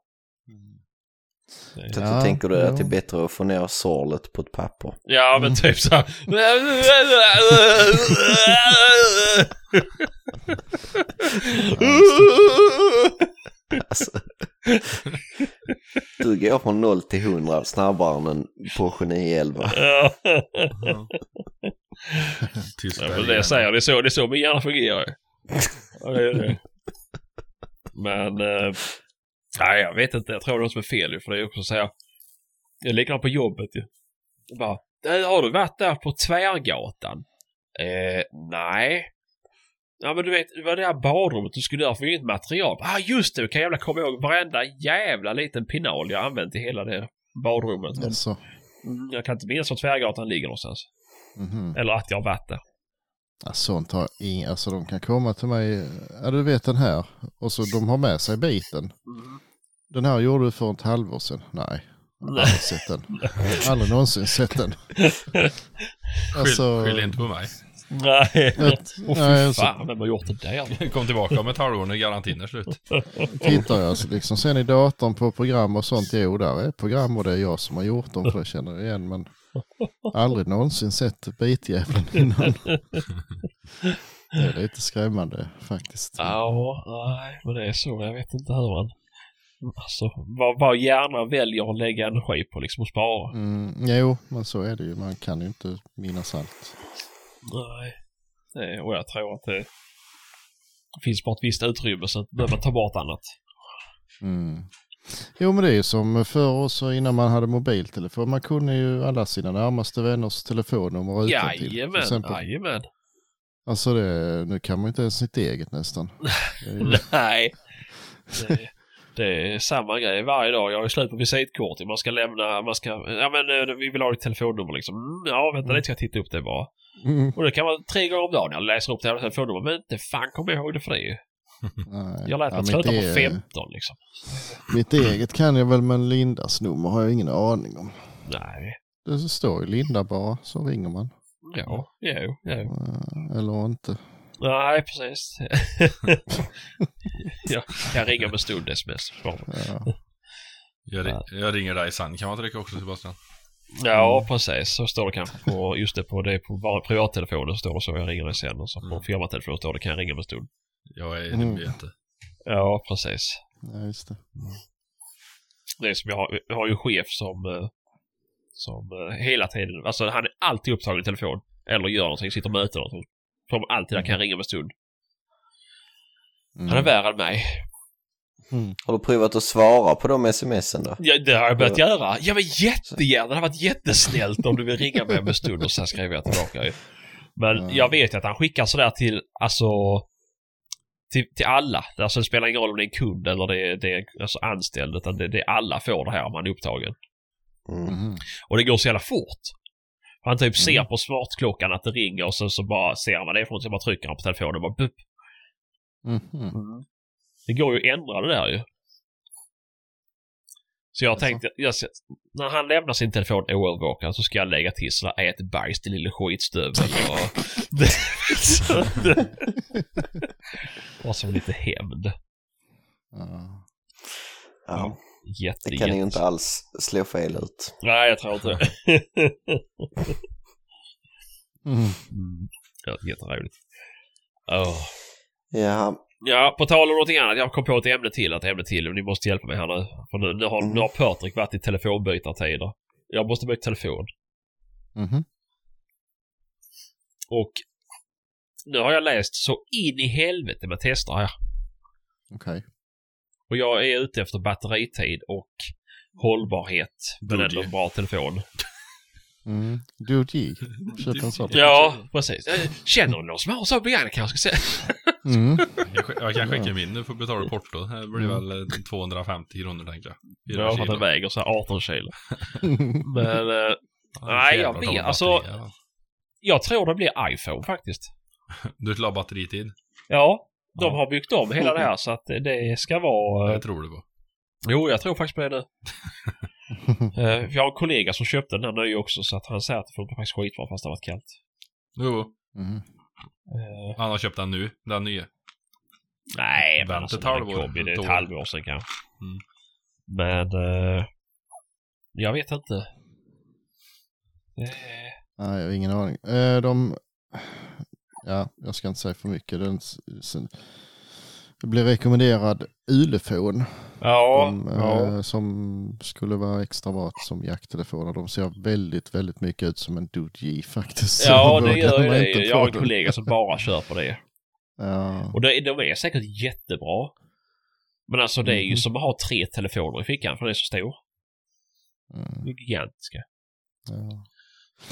Så att Ja, du tänker du att det är bättre att få ner sorlet på ett papper? Ja men typ så här. Alltså. Du går från 0 till 100 snabbare än en Porsche 911. Ja. Ja, men det säger. Det är så, det är så min hjärna fungerar. Ja, det är det. Men... Eh, nej, jag vet inte. Jag tror det är något som är fel ju. För det är också så här. Jag är likadant på jobbet ju. Bara, "Eh, har du varit där på Tvärgatan? Eh, nej. Ja men du vet, det var det här badrummet du skulle göra för inget material. Ah just det, du kan jävla komma ihåg varenda jävla liten pinal jag använt i hela det badrummet. Alltså. mm, jag kan inte minnas var Tvärgatan ligger någonstans. Mhm. Eller att jag har varit där. Ja, sånt har ing, alltså de kan komma till mig, ja du vet den här, och så de har med sig biten. Den här gjorde du för ett halvår sedan. Nej, jag har aldrig sett den. Aldrig någonsin sett den. Alltså, Skyll, skyll inte på mig. Nej. Ett- fy nej, alltså- fan, vem har gjort det där? Kom tillbaka om ett halvår när garantin är slut. tittar jag så liksom sen i datorn på program och sånt, jo där är program och det är jag som har gjort dem för det känner jag igen men aldrig någonsin sett bitjäveln innan. Det är lite skrämmande faktiskt. Ja, nej, men det är så. Jag vet inte hur man... Alltså, vad, vad hjärnan väljer att lägga energi på liksom och spara. Mm, jo, men så är det ju. Man kan ju inte minnas allt. Nej. Och jag tror att det finns bara ett visst utrymme så att behöver man ta bort annat. Mm. Jo, men det är ju som förr också innan man hade mobiltelefon. Man kunde ju alla sina närmaste vänners telefonnummer utantill. Till Jajamän, jajamän. Alltså det, nu kan man inte ens sitt eget nästan. Nej. Det, det är samma grej varje dag. Jag har ju slut på visitkort. Man ska lämna, man ska, ja men eh, vi vill ha ditt telefonnummer liksom. Mm, Ja, vänta lite ska jag titta upp det bara. Mm, Och det kan vara tre gånger om dagen jag läser upp det här telefonnumret. Men inte fan kommer jag ihåg det för det. nej. Jag lät Ja, mig mitt sluta på e- 15 liksom. Mitt eget kan jag väl men Lindas nummer har jag ingen aning om. Nej. Det står ju Linda bara, så ringer man. Ja, jo, jo. Eller inte. Nej, precis. jag kan ringa med stund sms. Ja. Jag, jag ringer dig sen kan man trycka också Sebastian. Ja, precis. Så står det kanske på, just det, på, det, på bara privattelefonen står det så jag ringer dig sen och så på Mm. firmatelefonen står det kan jag ringa om en stund. Jag är Mm. hembete. Ja, precis. Ja, just det. Det är som jag har, jag har ju en chef som, eh, som eh, hela tiden, alltså han är alltid upptagen i telefon. Eller gör någonting, sitter och möter någonting. Som alltid där kan jag ringa om en stund. Mm. Han är värre än mig. Mm. Har du provat att svara på de smsen då? Ja, det har jag börjat göra. Ja men jättegärna. Det hade varit jättesnällt om du vill ringa mig om en stund och sen skriver jag tillbaka ju. Men Ja. jag vet ju att han skickar sådär till, alltså till, till alla. Alltså det spelar ingen roll om det är en kund eller det är, det är alltså anställd utan det, det är alla får det här om man är upptagen. Mm. Mhm. Och det går så jävla fort. Han typ ser Mm. på smartklockan att det ringer och sen så bara ser vad det något så bara trycker han på telefonen och bara bup. Mhm. Det går ju att ändra det där ju. Så jag Jaså? tänkte, jag, när han lämnar sin telefon oövervakad så ska jag lägga till sådär ät bajs din lille skitstövel och... det, så att det, var som lite hämnd. Ja. Ja, Jätte, det kan ju inte alls slå fel ut. Nej, jag tror inte det. Mm. mm. ja, Jätteroligt. Åh. Ja, Ja, på tal om någonting annat. Jag kom på ett ämne till, ett ämne till. Ni måste hjälpa mig här nu. För nu, nu, har, Mm. nu har Patrik varit i telefonbytartider. Jag måste byta telefon. Mhm. Och nu har jag läst så in i helvete med tester här. Okej. Och jag är ute efter batteritid och hållbarhet. Men ändå en bra telefon. Mm. Doji. Köp en sån. Ja, precis. Eh, Känner du någon som har så begagnat kanske säga? Mm. Jag, jag kan skicka min, du får betala porto. Det blir Mm. väl eh, 250 kronor tänker jag. Ja, för att den väger så här 18 kilo. Men eh, Ja, Nej, jag vet, alltså- jag tror det blir iPhone faktiskt. Du vill ha batteritid? Ja, de Ja. har byggt om hela det här så att det ska vara... Det tror du på. Jo, jag tror faktiskt på det nu. Eh, Jag har en kollega som köpte den här nya också så att han säger att det funkar faktiskt skitbra fast det har varit kallt. Jo, Mm. Eh, han har köpt den nu, den nya. Nej, men Vänta alltså ett halvår. kom det är Ett ett år. halvår sedan kanske. Mm. Men eh, jag vet inte. Eh, Nej, jag har ingen aning. De... Ja, jag ska inte säga för mycket. Den... Det blir rekommenderad Ulefon Ja, de, ja. eh, som skulle vara extra bra som jakttelefoner. De ser väldigt, väldigt mycket ut som en Doji faktiskt. Ja, det gör ju det. Jag har en kollega som bara kör på det. Ja, Och de, de är säkert jättebra. Men alltså det är ju Mhm. som att ha tre telefoner i fickan för den är så stor. mm, gigantiska. ja.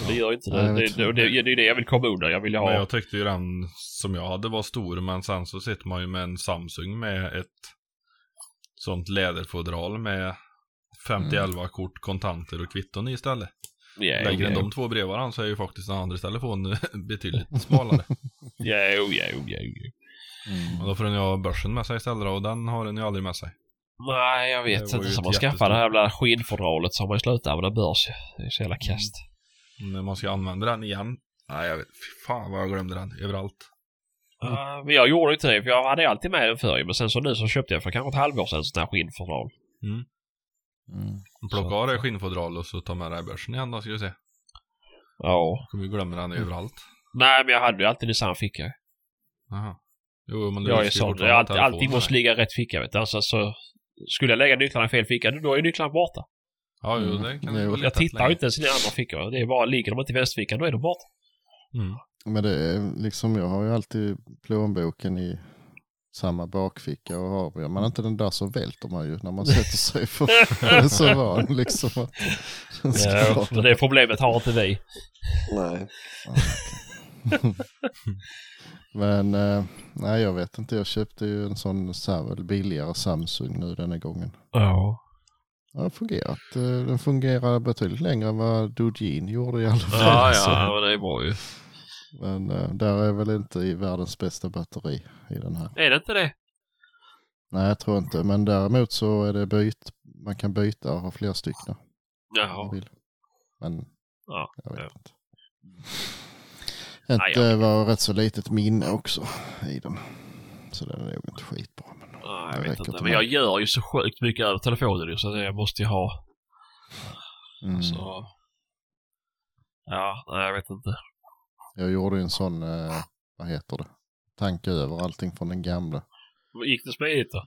Det gör inte Nej, det. jag Det, det, det, det är det jag vill komma under. Jag vill ha... Men jag tyckte ju den som jag hade var stor, men sen så sitter man ju med en Samsung med ett sånt läderfodral med 50-11 kort, kontanter och kvitton i istället. Ja, Lägger jo, en ja, de två bredvid varandra så är ju faktiskt den andra telefonen betydligt smalare. Ja, jo, ja, jo, ja, jo. Mm. och då får den ju ha börsen med sig istället och den har den ju aldrig med sig. Nej, jag vet inte. ett man skaffar det här jävla skinnfodralet så har man ju slutat använda börs. Det är så jävla kast. När man ska använda den igen. Nej, jag vet. Fy fan vad jag glömde den överallt. Ja, men jag gjorde inte det för jag hade alltid med den förr Men sen så nu så köpte jag för kanske ett halvår sedan sån här skinnfodral. Mm. Plocka av det skinnfodral och så ta med här börsen igen då ska vi se. Ja. Kommer ju glömma den överallt. Nej, men jag hade ju alltid i samma ficka. Aha. Jo, men Jag är sån. allting med måste dig. ligga i rätt ficka vet du. Alltså så... Skulle jag lägga nycklarna i fel ficka, då är nycklarna borta. Ja, jo, Mm. det kan vara Jag tittar länge. inte ens i den andra fickan. Det är bara, ligger de inte i vänsterfickan, då är de borta. Mm. Men det är liksom, jag har ju alltid plånboken i samma bakficka och har gör man inte den där så välter man ju när man sätter sig för är så van liksom. Att den ska Ja, men det problemet har inte vi. Nej. Men eh, nej, jag vet inte. Jag köpte ju en sån så här, billigare Samsung nu denna gången. Ja. Det har fungerat. Eh, Den fungerar betydligt längre än vad Dojin gjorde i alla fall. Ja, ja, det är bra ju. Men eh, där är väl inte i världens bästa batteri i den här. Är det inte det? Nej, jag tror inte. Men däremot så är det byt. Man kan byta och ha flera stycken. Jaha. vill. Men Ja, jag vet ja. inte. Inte var rätt så litet minne också i den. Så den är nog inte skitbra. Men Nej, Det jag vet inte. Men jag gör ju så sjukt mycket över telefonen så det jag måste ju ha. mm. Så, Ja, nej jag vet inte. Jag gjorde ju en sån, eh, vad heter det, tanke över allting från den gamla. Gick det smidigt då?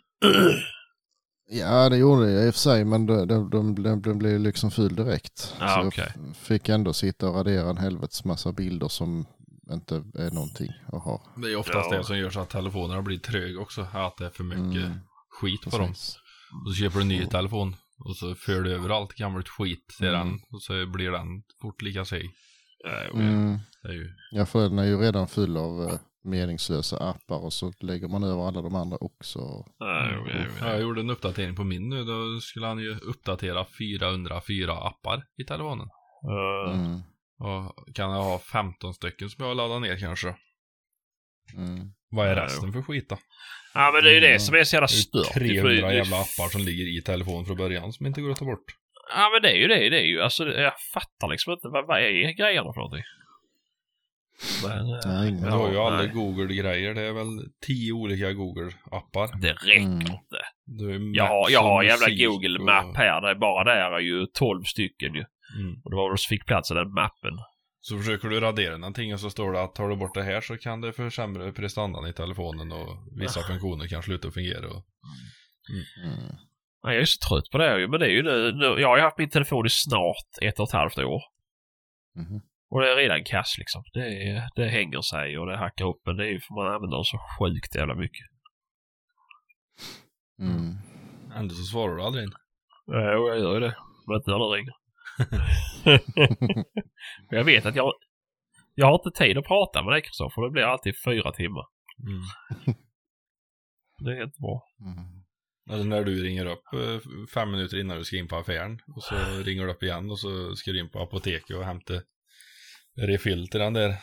Ja, det gjorde jag i och för sig, men de, de, de, de, de blev liksom full direkt. Ja, så okej. jag fick ändå sitta och radera en helvetes massa bilder som inte är någonting att ha. Det är oftast Ja. det som gör så att telefonerna blir tröga också. Att det är för mycket Mm. skit på dem. Precis. Och så köper du en ny telefon. Och så för du över allt gammalt skit till Mm. den. Och så blir den fort lika seg. Mm. Det är ju... Ja, för den är ju redan full av eh, meningslösa appar och så lägger man över alla de andra också. Jo, Ja, jag gjorde en uppdatering på min nu. Då skulle han ju uppdatera 404 appar i telefonen. Mm. Och kan jag ha 15 stycken som jag har laddat ner kanske. Mm. Vad är Ja, resten för skit då? Ja men det är ju det Mm. som är så jävla Det är stört. ju för det- 300 det- jävla appar som ligger i telefonen från början som inte går att ta bort. Ja men det är ju det. Det är ju alltså jag fattar liksom inte vad, vad är grejerna för någonting. Men, eh, Nej, Men du har ju alla. Google-grejer. Det är väl 10 olika Google-appar. det räcker Mm. inte. Ju Jag har, jag har jävla Google och- Map här. Det är bara där är ju 12 stycken ju. Mm. Och det var väl som fick plats i den mappen. Så försöker du radera någonting och så står det att tar du bort det här så kan det försämra prestandan i telefonen och vissa funktioner kan sluta fungera. Och... Mm. Nej, jag är så trött på det. Men det är ju nu, nu. Jag har ju haft min telefon i snart ett och ett halvt år. Mhm. Och det är redan kass liksom. Det, är, det hänger sig och det hackar upp. Men det är ju för man använder den så sjukt jävla mycket. Mm. Ändå så svarar du aldrig in. Jo, jag gör ju det. Men inte när det ringer. Men jag vet att jag... Jag har inte tid att prata med dig Kristoffer. Det blir alltid fyra timmar. Mm. Det är inte bra. Mm. Eller när du ringer upp eh, fem minuter innan du ska in på affären. Och så ringer du upp igen och så ska du in på apoteket och hämta refill till den där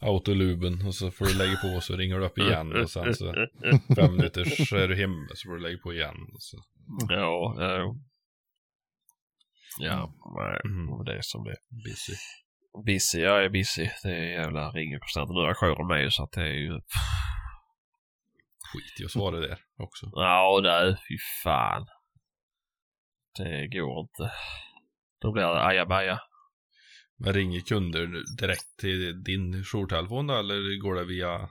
autoluben. Och så får du lägga på och så ringer du upp igen. Och sen så fem minuter så är du hemma så får du lägga på igen. Och så. Ja, ja. Ja, nej. Mm. Det är som det är. Busy. Busy, jag är busy. Det är jävla ringer konstant. Nu har jag jouren med så att det är ju... Skit i att svara där också. Ja, nej, fy fan. Det går inte. Då blir det ajabaja. Men ringer kunder direkt till din jourtelefon då eller går det via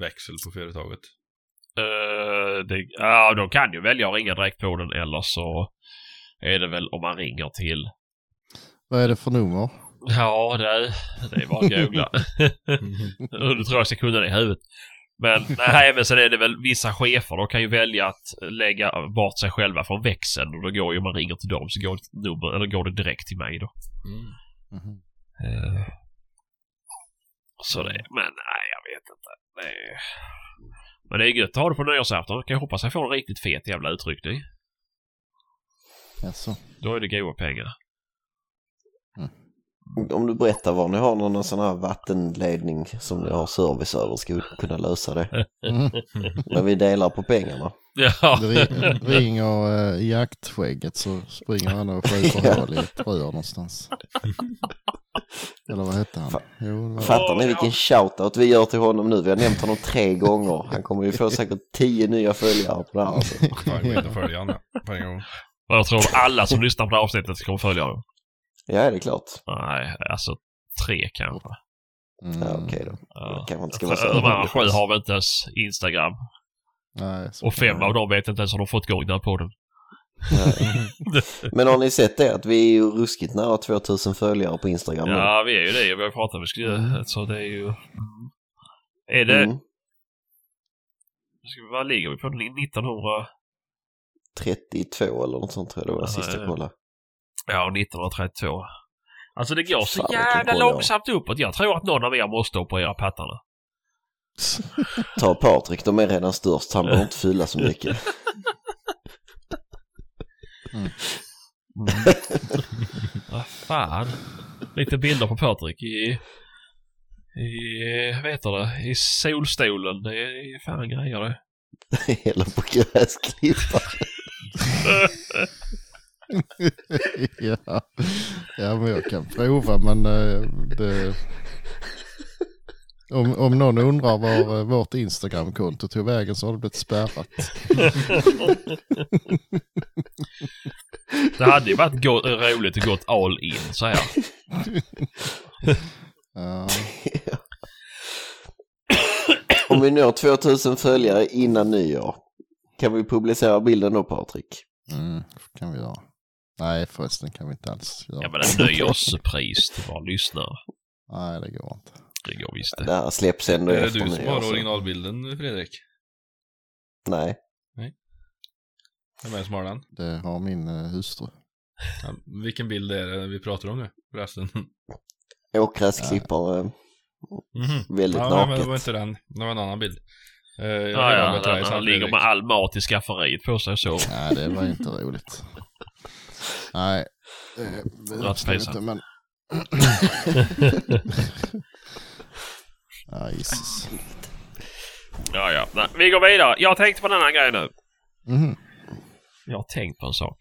växel på företaget? Uh, det, ja, de kan ju välja att ringa direkt på den eller så är det väl om man ringer till... Vad är det för nummer? Ja, det det är bara att googla. du tror jag ska kunna det i huvudet. Men nej, men sen är det väl vissa chefer, de kan ju välja att lägga bort sig själva från växeln och då går ju om man ringer till dem så går det, nummer, eller går det direkt till mig då. Mm. Eh, Så det, men nej jag vet inte. Det är... Men det är gött att ha det på nyårsafton. Kan jag hoppas jag får en riktigt fet jävla utryckning. Jaså? Då är det goda pengar. Om du berättar var ni har någon sån här vattenledning som ni har service över ska vi kunna lösa det. Mm. Men vi delar på pengarna. Ja. Det ri- ringer i jaktskägget så springer han och skjuter hål i ett rör någonstans. Eller vad hette han? Fa- Jo, var... Fattar ni vilken shoutout vi gör till honom nu? Vi har nämnt honom tre gånger. Han kommer ju få säkert tio nya följare på det här. Alltså. Fan, gå in och följa honom på en gång. Och jag tror alla som lyssnar på det här avsnittet kommer följa dem. Ja, det är klart. Nej, alltså tre kanske. Mm. Ja, okej då. Ja. Det kanske inte ska vara så. De andra sju har väl inte ens Instagram. Nej, så Och fem det- av dem vet inte ens om de fått igång den här podden. Men har ni sett det? Att vi är ju ruskigt nära 2000 följare på Instagram nu. Ja, vi är ju det. Vi har pratat om vi skulle... Så det är ju... Är det... Mm. Ska vad ligger vi på? 1900... 32 eller något sånt tror jag det var Ja, sist ja. jag kollade. Ja, 1932. Alltså det går så Fan, jävla långsamt uppåt. Jag tror att någon av er måste operera pattarna. Ta Patrik, de är redan störst. Han behöver inte fylla så mycket. Vad fan. Lite bilder på Patrik i... I... Vad heter det? I solstolen. Det är fan grejer det. Eller på gräsklippare. Ja. ja, men jag kan prova men eh, det... Om, om någon undrar var eh, vårt Instagramkonto tog vägen så har det blivit spärrat. Det hade ju varit gå- roligt att gått all in så här. Ja, Om vi når 2000 följare innan nyår, kan vi publicera bilden då Patrik? mm, kan vi göra. Nej förresten kan vi inte alls göra. Ja men en nyårspris till våra lyssnare. Nej det går inte. Det går visst Det det. här släpps ändå Är det efter du som har originalbilden Fredrik? Nej. Vem är det som har den? Det har min eh, hustru. Ja, vilken bild är det vi pratar om nu förresten? Åkgräs klipper eh, Mhm. väldigt Ja, nej, men naket. det var inte den. Det var en annan bild. Eh, jag Ja, med han, han ligger med all mat i skafferiet på sig och så. Nej det var inte roligt. Nej. Det var inte men. Ja Jesus. Ja, ja. Nej, vi går vidare. Jag tänkte på en annan grej nu. Mhm. Jag har tänkt på en sak.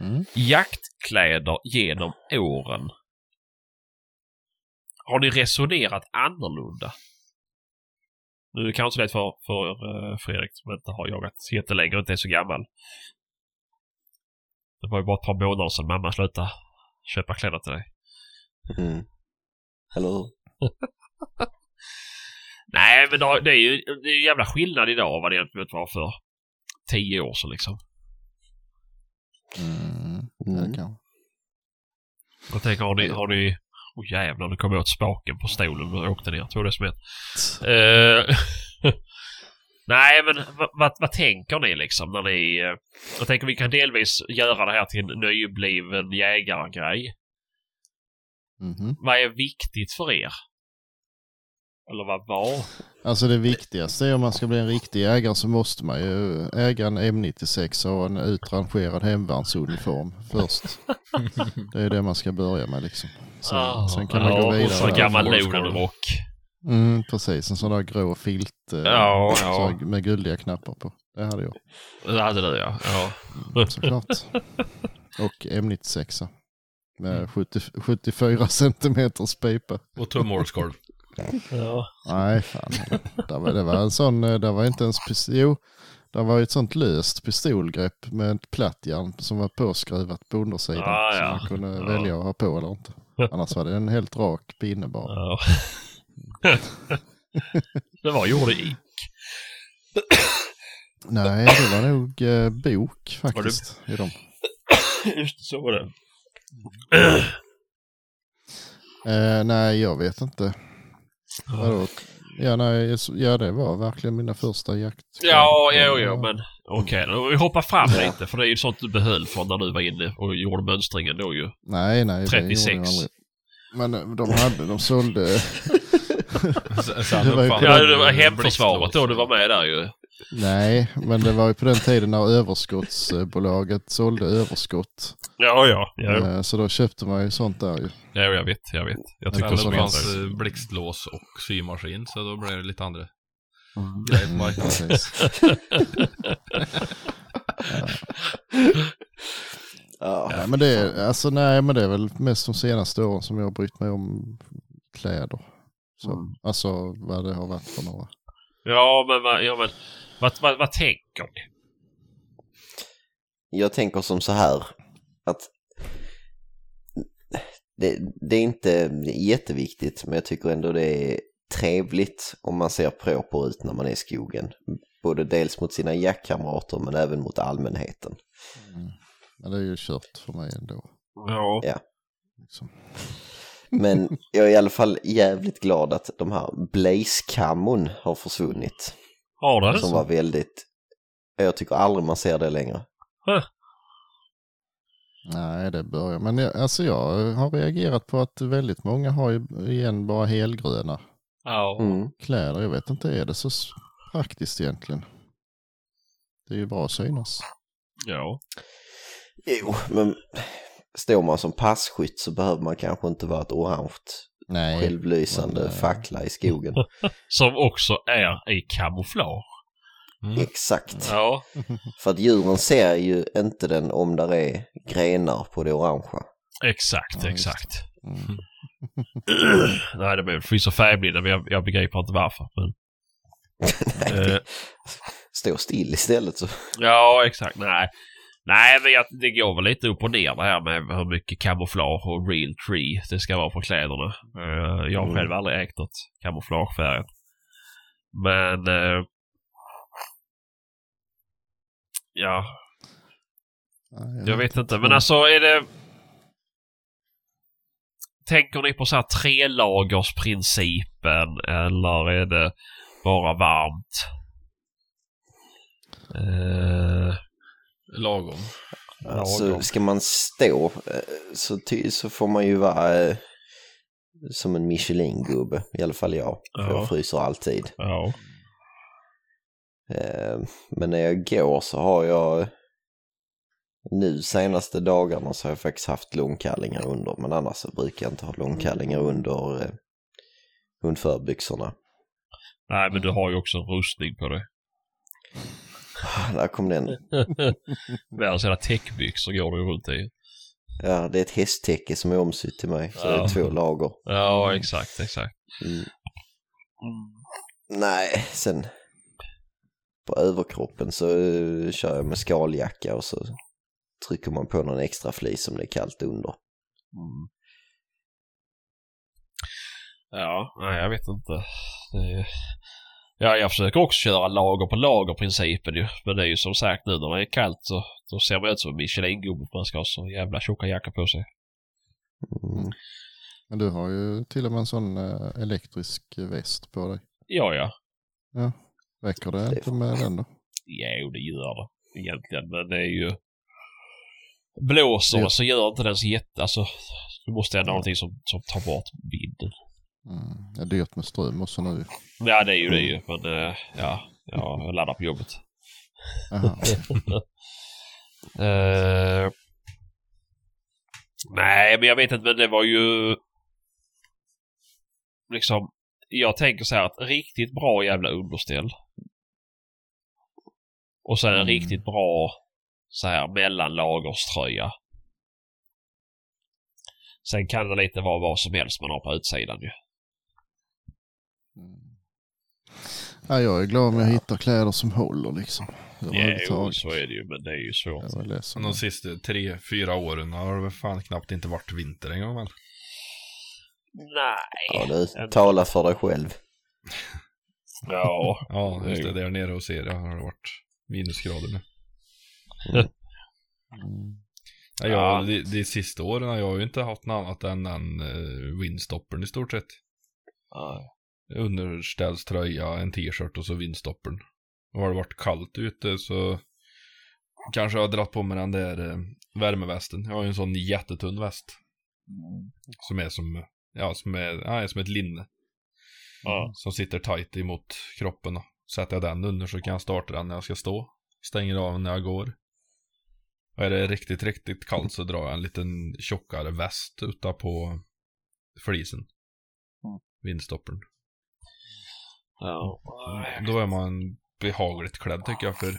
Mm. Jaktkläder genom åren. Har ni resonerat annorlunda? Nu är det kanske lätt för, för uh, Fredrik som inte har jagat jättelänge och inte är så gammal. Det var ju bara ett par månader sedan mamma slutade köpa kläder till dig. Mm. Eller hur? Nej, men det det är ju det är ju jävla skillnad idag vad det egentligen var för tio år sedan liksom. Mm. Mm. Jag tänker, har ni... Har ni oh, jävlar, nu kom jag åt spaken på stolen och åkte ner. Som ett. Eh, Nej, men vad, vad, tänker ni liksom när ni... eh, Jag tänker vi kan delvis göra det här till en nybliven jägargrej. Mhm. Vad är viktigt för er? Eller vad var? Alltså det viktigaste är om man ska bli en riktig jägare så måste man ju äga en M96 och ha en utrangerad hemvärnsuniform först. Det är det man ska börja med liksom. Sen, Ah, sen kan man ja, gå och vidare. så en där. gammal Loden-rock. Mm, precis, en sån där grå filt eh, Ja, så, ja. med guldiga knappar på. Det hade jag Det hade du ja. ja. såklart. och M96 med 70, 74 centimeters pipa. Och tumhålskolv. Ja. Nej, fan. Det var, det var en sån, eh, det var inte ens pistol. Jo, det var ett sånt löst pistolgrepp med ett plattjärn som var påskruvat på undersidan. Ah, Så ja. man kunde Ja. välja att ha på eller inte. Annars var det en helt rak pinne bara. ja. det var gjorde i. Nej, det var nog eh, bok faktiskt. I dem. Just så var det. Eh, nej, jag vet inte. Ja, nej, ja, det var verkligen mina första jakt. Ja, jo, jo, men okej. Okay. Vi hoppar fram lite för det är ju sånt du behöll från när du var inne och gjorde mönstringen då ju. Nej, nej, det 36. gjorde jag aldrig. Men eh, de hade, de sålde, Det var ju Ja, de det var hemförsvaret då du var med där ju. Nej, men det var ju på den tiden när överskottsbolaget sålde överskott. Ja, ja. Ja, Eh, Så då köpte man ju sånt där ju. ja jag vet, jag vet. Jag tyckte också det fanns. eh, blixtlås och symaskin så då blev det lite andra Mm. grejer på marknaden. Ja. Nej, men det är, alltså nej, men det är väl mest de senaste åren som jag har brytt mig om kläder. Så, Mm. Alltså vad det har varit för några. Ja, men, ja, men vad, vad, vad tänker ni? Jag tänker som så här att det, det är inte jätteviktigt men jag tycker ändå det är trevligt om man ser proper ut när man är i skogen. Både dels mot sina jaktkamrater men även mot allmänheten. Mm. Men det är ju kört för mig ändå. Ja. Liksom. Men jag är i alla fall jävligt glad att de här blaze-kammon har försvunnit. Har det? Som var väldigt, jag tycker aldrig man ser det längre. Nej, det börjar. Men jag, alltså jag har reagerat på att väldigt många har ju igen bara helgröna Ja. Mm. kläder. Jag vet inte, är det så praktiskt egentligen? Det är ju bra att synas. Ja. Jo, men står man som passkytt så behöver man kanske inte vara ett orange Nej, självlysande men, eh, fackla i skogen. Som också är i kamouflage. Mm. Exakt. Ja. För att djuren ser ju inte den om där är grenar på det orangea. Exakt, Ja, exakt. mm. Nej, det finns så färgblinda men jag, jag begriper inte varför. Men, Nej, eh, Stå still istället så. ja, exakt. Nej. Nej, men jag, det går väl lite upp och ner det här med hur mycket kamouflage och real tree det ska vara på kläderna. Eh, jag har Mm. själv aldrig ägt något kamouflagefärg. Men... eh, ja, Nej, jag vet inte. Men alltså är det... Tänker ni på så här trelagersprincipen eller är det bara varmt? Eh, Lagom. Alltså, ska man stå eh, så, ty, så får man ju vara eh, som en Michelin-gubbe. I alla fall jag. För Ja. jag fryser alltid. ja. Eh, Men när jag går så har jag nu senaste dagarna så har jag faktiskt haft långkallingar under. Men annars så brukar jag inte ha långkallingar under eh, hundförbyxorna. Nej, men du har ju också en rustning på dig. Där kom den. Världens jävla täckbyxor går du runt i. Ja, det är ett hästtäcke som är omsytt till mig. Så det Ja. är två lager. Ja, exakt, exakt. Mm. Nej, sen på överkroppen så eh, kör jag med skaljacka och så trycker man på någon extra flis om det är kallt under. Mm. Ja, nej jag vet inte. Det... Ja, jag försöker också köra lager på lager-principen ju. Men det är ju som sagt nu när det är kallt så då ser man ut som en Michelin-gubbe man ska ha så jävla tjocka jackor på sig. Mm. Men du har ju till och med en sån eh, elektrisk väst på dig. Ja, ja. Räcker det, Det- inte med den då? Jo, det gör det egentligen. Men det är ju... Blåser Ja. så gör inte den så jätte... Alltså, du måste ändå ha någonting som, som tar bort vinden. Mm. Det är dyrt med ström också nu. Ja, det är ju det ju. Men eh, ja, ja, jag laddar på jobbet. Eh, nej, men jag vet inte, men det var ju... Liksom, jag tänker så här att riktigt bra jävla underställ. Och sen en Mm. riktigt bra så här mellanlagerströja. Sen kan det lite vara vad som helst man har på utsidan ju. Mm. Ja, jag är glad om jag hittar kläder som håller liksom. Jo, Överhuvudtaget. så är det ju, men det är ju svårt. De sista tre, fyra åren har det fan knappt inte varit vinter en gång väl? Nej. Ja, du, tala för dig själv. Ja. Ja, just det. Jo. Där nere hos er har det varit minusgrader nu. Mm. Ja, Ja. jag, de, de sista åren har jag ju inte haft något annat än den uh, windstoppern i stort sett. Ja. Underställströja, en t-shirt och så windstoppern. Och har det varit kallt ute så kanske jag har dratt på mig den där eh, värmevästen. Jag har ju en sån jättetunn väst. Som är som, ja, som är, ja, som ett linne. Ja. Som sitter tight emot kroppen. Då. Sätter jag den under så kan jag starta den när jag ska stå. Stänger av när jag går. Och är det riktigt, riktigt kallt så drar jag en liten tjockare väst utav på flisen. Mm. Ja. Då är man behagligt klädd tycker jag för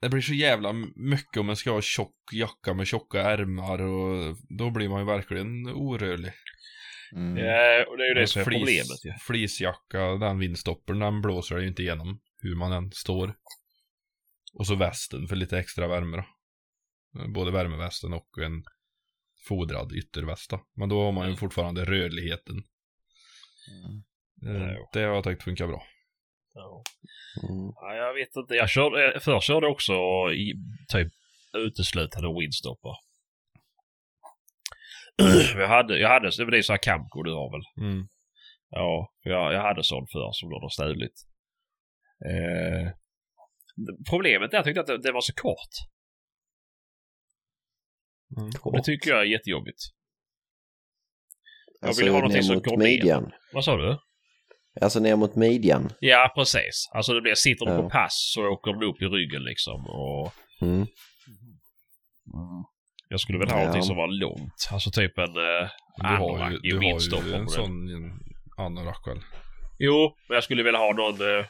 det blir så jävla mycket om man ska ha tjock jacka med tjocka ärmar och då blir man ju verkligen orörlig. Mm. Ja, och det är ju det Alltså, som är flis- problemet ju. Fleecejacka, den vindstoppern, den blåser det ju inte igenom hur man än står. Och så västen för lite extra värme då. Både värmevästen och en fodrad ytterväst då. Men då har man ju fortfarande rörligheten. Mm. Ja. Det har jag tyckt funkar bra. Ja. Mm. Ja, jag vet inte. Jag körde, eh, först körde också i, typ uteslutande windstopper. jag hade, jag hade, det var det så här Camco du har väl? Mm. Ja, jag, jag hade sån förr som någon har stulit. Eh, problemet är att jag tyckte att det, det var så kort. Mm. Och det tycker jag är jättejobbigt. Jag Alltså vill ha någonting ner som går ner. midjan. Vad sa du? Alltså ner mot midjan. Ja, precis. Alltså det blir, sitter du Ja. på pass så åker den upp i ryggen liksom. Och Mm. jag skulle väl ha Ja. någonting som var långt. Alltså typ en Du har ju, anorak i du har ju på en sån anorak väl? Jo, men jag skulle vilja ha någon uh,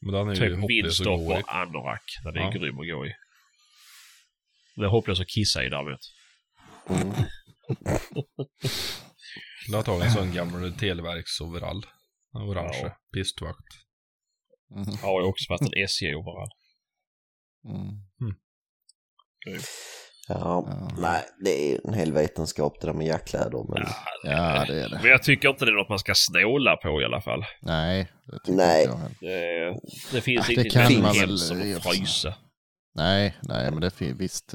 Men den är typ i. vindstoppar anorak. Den är Ja. grym att gå i. Den är hopplös att kissa i däremot. Mm. Du har tagit en sån gammal televerksoverall. Orange. Ja. Pistvakt. Mm. Har ju också varit en SJ-overall. Mm. Ja, Ja. nej, det är en hel vetenskap det där med jackkläder. Men Ja, det är det. Men jag tycker inte det är något man ska snåla på i alla fall. Nej, det Nej. inte jag heller. Det, det finns inte det kan något man väl som att frysa. Nej, nej, men det finns visst.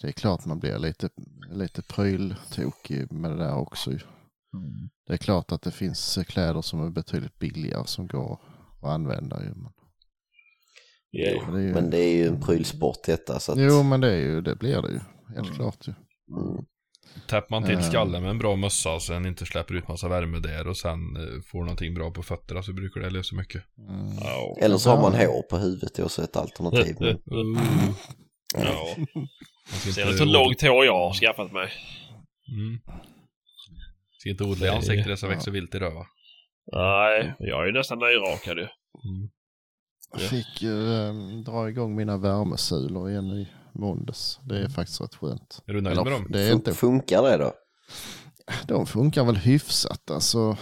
Det är klart man blir lite, lite pryltokig med det där också. Ju. Det är klart att det finns kläder som är betydligt billigare som går att använda. Ju. Men, Ja. det är ju, men det är ju en prylsport detta. Så att, Jo, men det, är ju, det blir det ju. Helt Mm. klart ju. mm, Täpper man till Eh. skallen med en bra mössa så den inte släpper ut massa värme där och sen eh, får någonting bra på fötterna så brukar det lösa mycket. Mm. Ja. Eller så har man hår på huvudet, det är också ett alternativ. Men, Ja. Man ska Ser ut hur långt hår jag har skaffat mig. Mm. Ska inte odla i ansiktet det som ja. växer vilt i röva. Nej, jag är ju nästan nyrakad ju. Mm. Jag fick ju eh, dra igång mina värmesulor igen i måndags. Det är faktiskt rätt skönt. Är du nöjd Eller, med dem? det är inte, fun- funkar det då? de funkar väl hyfsat alltså.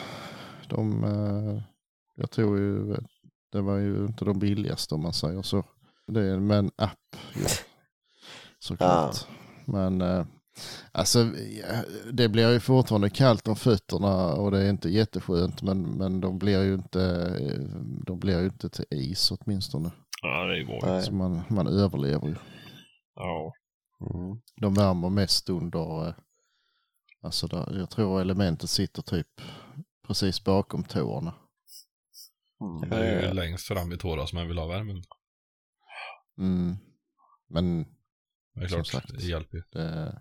De, eh, jag tror ju, det var ju inte de billigaste om man säger så. Det är med en app ju, såklart. Men eh, alltså det blir ju fortfarande kallt om fötterna och det är inte jätteskönt men, men de blir ju inte, de blir ju inte till is åtminstone. Ja, det är bra. Så man, man överlever ju. Ja. Mm. De värmer mest under, eh, alltså där, jag tror elementet sitter typ precis bakom tårna. Det är ju längst fram i tårar som man vill ha värmen. Mm. Men Det är Som klart, sagt. det hjälper ju. det,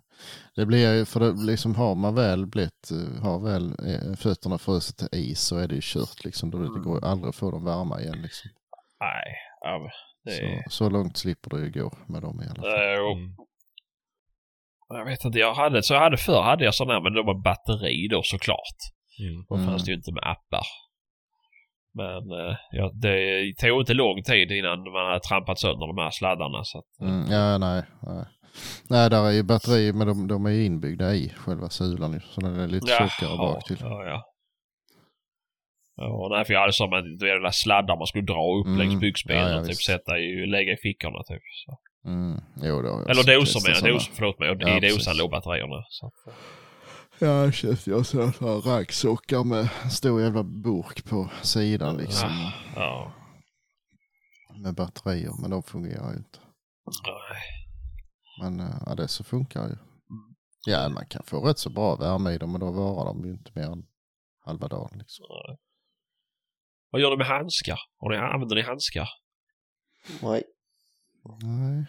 det blir ju, för det, liksom har man väl blivit, har väl eh, fötterna frusit till is så är det ju kört liksom. Då det går ju aldrig att få dem varma igen liksom. Nej, ja, det är... Så, så långt slipper det ju gå med dem i alla fall. Eh, Mm. Jag vet inte, jag hade, så jag hade förr hade jag sådana här men de var batteri då såklart. Mm. Då Mm. fanns det ju inte med appar. Men eh, ja, det tog inte lång tid innan man hade trampat sönder de här sladdarna. Så att, eh, Mm, ja, nej, nej. Nej, där är ju batteri, men de, de är ju inbyggda i själva sulan. Så den är lite tjockare bak till. Ja, ja. Ja, nej, för jag hade som en, du vet, sladdar man skulle dra upp Mm. längs byxbenen Ja, ja, och typ visst. sätta i, lägga i fickorna typ. Så. Mm, jo, då, har jag Eller dosor sådana. dosor, förlåt mig. Ja, I dosan låg batterierna. Så. Ja, jag köpte jag sådana raggsockar med stor jävla burk på sidan liksom. Ah, Ja. Med batterier, men de fungerar ju inte. Nej. Men äh, ja, det så funkar ju. Ja, man kan få rätt så bra värme i dem, men då varar de ju inte mer än halva dagen liksom. Vad gör du med handskar? Har ni, använder ni handskar? Nej. Nej.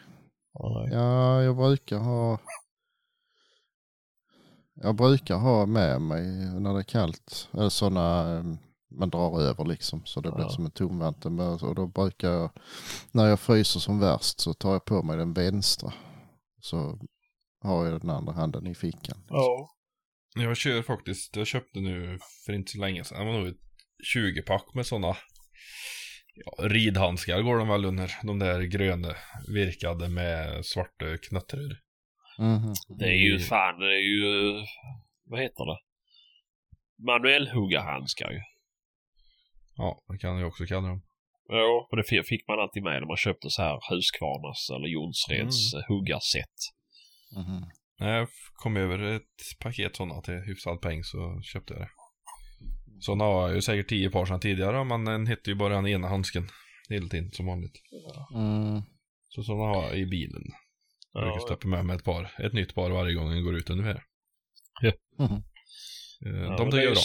Nej. Ja, jag brukar ha... Jag brukar ha med mig när det är kallt, eller sådana eh, man drar över liksom så det blir Ja. som en tomvantel. Men- Och då brukar jag, när jag fryser som värst så tar jag på mig den vänstra. Så har jag den andra handen i fickan. Ja. Jag kör faktiskt, jag köpte nu för inte så länge sedan, det var nog ett 20-pack med sådana ja, ridhandskar går de väl under. De där gröna virkade med svarta knöttror. Mhm. Det är ju fan, det är ju... Vad heter det? Manuellhuggarhandskar ju. Ja, det kan jag också kalla dem. Ja, och det fi- fick man alltid med när man köpte så här Husqvarnas eller Jonsereds mm. huggarset. Mhm. När jag kom över ett paket sådana till hyfsad peng så köpte jag det. Sådana har jag ju säkert tio par sedan tidigare men den hette ju bara den ena handsken. Hela tiden som vanligt. Mm. Så sådana har jag i bilen. Jag brukar Ja, släppa med mig ett par. Ett nytt par varje gång jag går ut ungefär. Ja, De men tycker det är bra.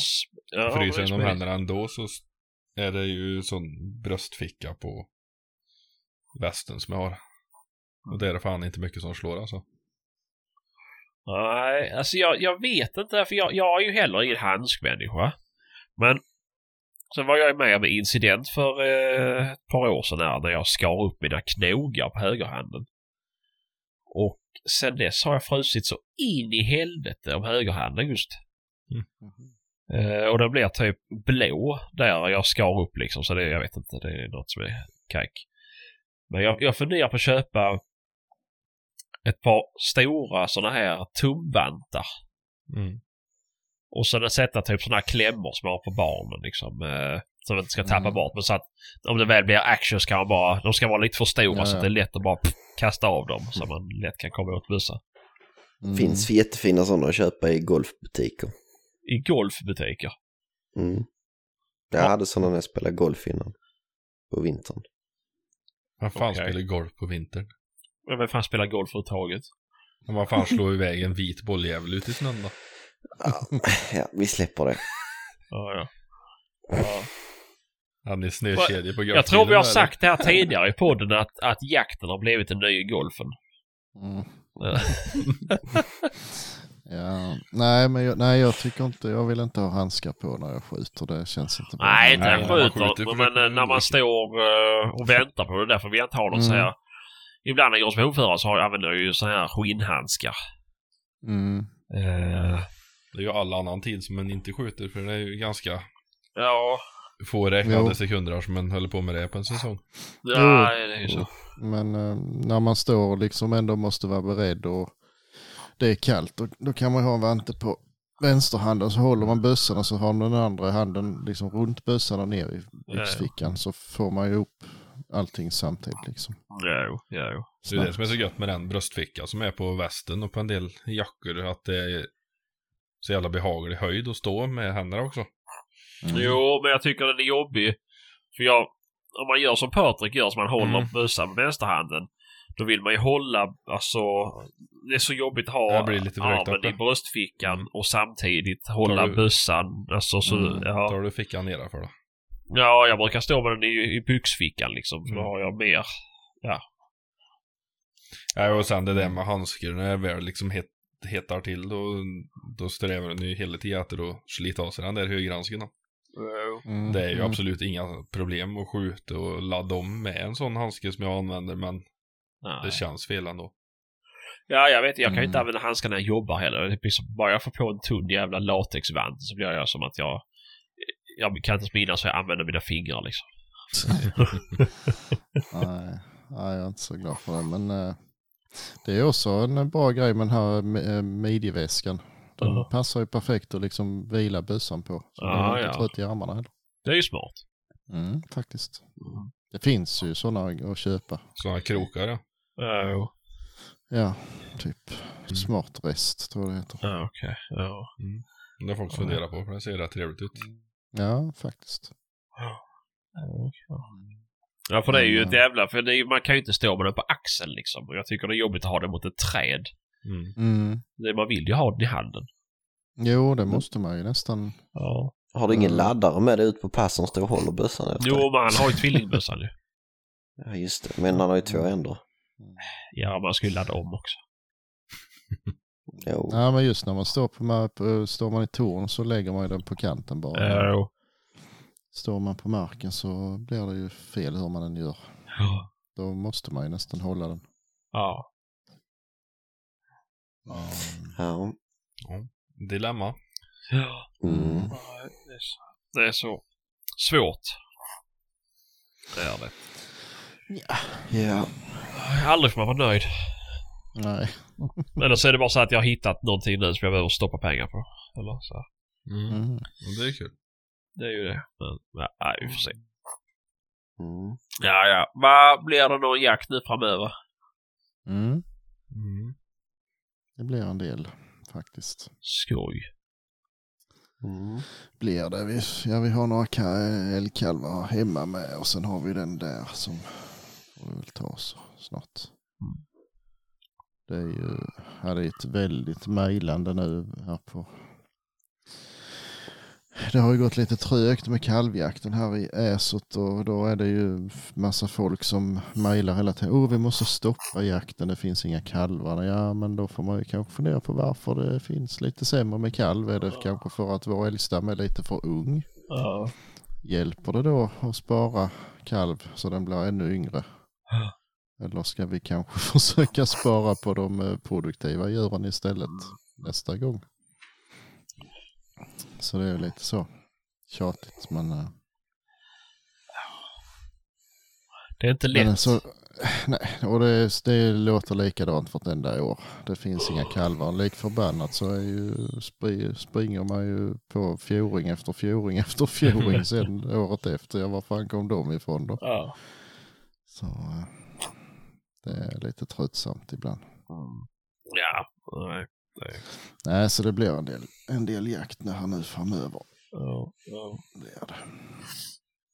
Ja, Fryser men det är genom smidigt. händerna ändå så är det ju sån bröstficka på västen som jag har. Och det är det fan inte mycket som slår alltså. Nej, alltså jag, jag vet inte för jag, jag är ju heller ingen handskmänniska. Men sen var jag med om en incident för eh, ett par år sedan här när jag skar upp mina knogar på högerhanden. Och sen dess har jag frusit så in i helvete om högerhanden just. Eh, och den blir typ blå där jag skar upp liksom så det, jag vet inte, det är något som är kajk. Men jag, jag funderar på att köpa ett par stora sådana här tumvantar. Mm. Och sen sätta typ sådana här klämmor som jag har på barnen liksom. Eh, Så att man inte ska tappa Mm. bort. Men så att om det väl blir action ska man bara... De ska vara lite för stora Ja, så ja. att det är lätt att bara pff, kasta av dem. Så man lätt kan komma åt bussar. Mm. Finns jättefina sådana att köpa i golfbutiker. I golfbutiker. Mm. Jag Ja. hade sådana när jag spelade golf innan. På vintern. Vem fan Okej. spelar golf på vintern? Men vem fan spelar golf överhuvudtaget? Man fan slår iväg en vit bolljävel ut i snön då? Ja, ja, vi släpper det. Ja, ja. ja. Hade ni snökedjor på Jag tror vi har sagt det här tidigare i podden att, att jakten har blivit den nya golfen. Mm. Ja. Nej men jag, nej, jag tycker inte, jag vill inte ha handskar på när jag skjuter. Det känns inte bra. Nej, inte när man skjuter. skjuter Men eh, när man står eh, och väntar på det. Därför vill jag inte ha någon så Mm. här. Ibland när jag går som hovförare så har jag- använder jag ju så här skinnhandskar. Mm. Eh, Det är ju all annan tid som man inte skjuter för det är ju ganska ja, få räknade Jo. sekunder som man håller på med det på en säsong. ja, det är ju så. Men eh, när man står och liksom ändå måste vara beredd och det är kallt, då, då kan man ha en vante på vänsterhanden så håller man bössan och så har man den andra handen liksom runt bössan och ner i ja. byxfickan så får man ju upp allting samtidigt liksom. Jo, jo. Det är det som är så gött med den bröstficka som är på västen och på en del jackor att det är så jävla behaglig höjd att stå med händerna också. Mm. Jo, men jag tycker den är jobbig. För jag, om man gör som Patrik gör, så man håller Mm. bössan med vänsterhanden. Då vill man ju hålla, alltså, det är så jobbigt att ha Det blir lite för högt armen i bröstfickan och samtidigt hålla du- bössan. Alltså så, Mm. ja. Tar du fickan nedanför då? Ja, jag brukar stå med den i, i byxfickan liksom. För då Mm. har jag mer. Ja, och sen det där med handskar när det väl liksom het, hettar till då, då strävar den ju hela tiden efter att slita av sig den där högerhandsken. då. Mm. Det är ju Mm. absolut inga problem att skjuta och ladda om med en sån handske som jag använder men Nej. det känns fel ändå. Ja, jag vet. Jag kan ju inte Mm. använda handskar när jag jobbar heller. Det blir som, bara jag får på en tunn jävla latexvant så blir jag som att jag... Jag kan inte minnas hur jag använder mina fingrar liksom. Nej, nej, jag är inte så glad för det. Men eh, det är också en bra grej med den här eh, midjeväskan. Den Ja. passar ju perfekt att liksom vila bössan på. Så Ja, man är inte ja. trött i armarna heller. Det är ju smart. Mm, faktiskt. Det finns ju sådana att köpa. Sådana krokar ja. Ja, Ja, typ smart rest tror jag det heter. ja okej. Ja. Det får jag också fundera på för det ser rätt trevligt ut. Ja, faktiskt. Ja, för det är ju ett jävla... För är, man kan ju inte stå med den på axeln liksom. Och jag tycker det är jobbigt att ha den mot ett träd. Mm. Mm. Det, man vill ju ha den i handen. Jo, det måste man ju nästan. Ja. Har du ingen Mm. laddare med dig ut på pass som står och håller bössan efter? Jo, men han har ju tvillingbössan ju. Ja, just det. Men han har ju två ändor. Ja, man ska ju ladda om också. Jo. Ja, men just när man står på står man i torn så lägger man ju den på kanten bara. Jo. Står man på marken så blir det ju fel hur man än gör. Ja. Då måste man ju nästan hålla den. Ja. Ja. Dilemma. Ja. Mm. Det är så, det är så svårt. Det är det. Ja. Aldrig får man vara nöjd. Nej. Eller så är det bara så att jag har hittat någonting nu som jag behöver stoppa pengar på. Eller så. Mm. Mm. Det är kul. Det är ju det. Men, ja, nej, vi får se. Mm. Ja, ja. Vad blir det någon jakt nu framöver? Mm. Mm. Det blir en del faktiskt. Skoj. Mm. Blir det. Vi, ja, vi har några ka- älgkalvar hemma med och sen har vi den där som får vi väl ta oss snart. Det är ju ja, det är ett väldigt mejlande nu här på det har ju gått lite trögt med kalvjakten här i Äsot och då är det ju massa folk som mejlar hela tiden. Oh, vi måste stoppa jakten, det finns inga kalvar. Ja, men då får man ju kanske fundera på varför det finns lite sämre med kalv. Är det kanske för att vår älgstam är lite för ung? Ja. Hjälper det då att spara kalv så den blir ännu yngre? Eller ska vi kanske försöka spara på de produktiva djuren istället nästa gång? Så det är ju lite så tjatigt men, eh, Det är inte men lätt. så, Nej, och det, det låter likadant vartenda år. Det finns inga kalvar. Lik förbannat så är ju, spri, springer man ju på fjording efter fjording efter fjording sen året efter. Ja, var fan kom de ifrån då? Ja. Så eh, det är lite tröttsamt ibland. Ja, nej. Nej, så det blir en del, en del jakt nu här nu framöver. Ja, ja. Det är det.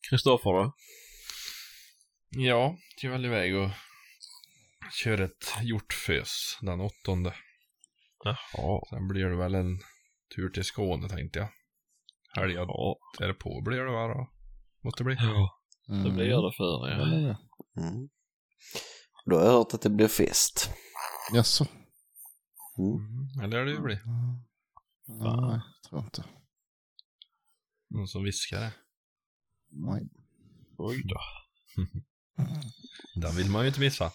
Kristoffer då? Ja, jag väl iväg och kör ett hjortfös den åttonde. Jaha. Sen blir det väl en tur till Skåne tänkte jag. Helgen Ja, därpå blir det va då? Måste bli. ja Mm. det blir det för Ja, det det. Mm. Då har jag hört att det blir fest. Jaså? Mm. Eller det ju bli. Nej, jag tror inte. Någon som viskar det. Nej. Oj då. Den vill man ju inte missa.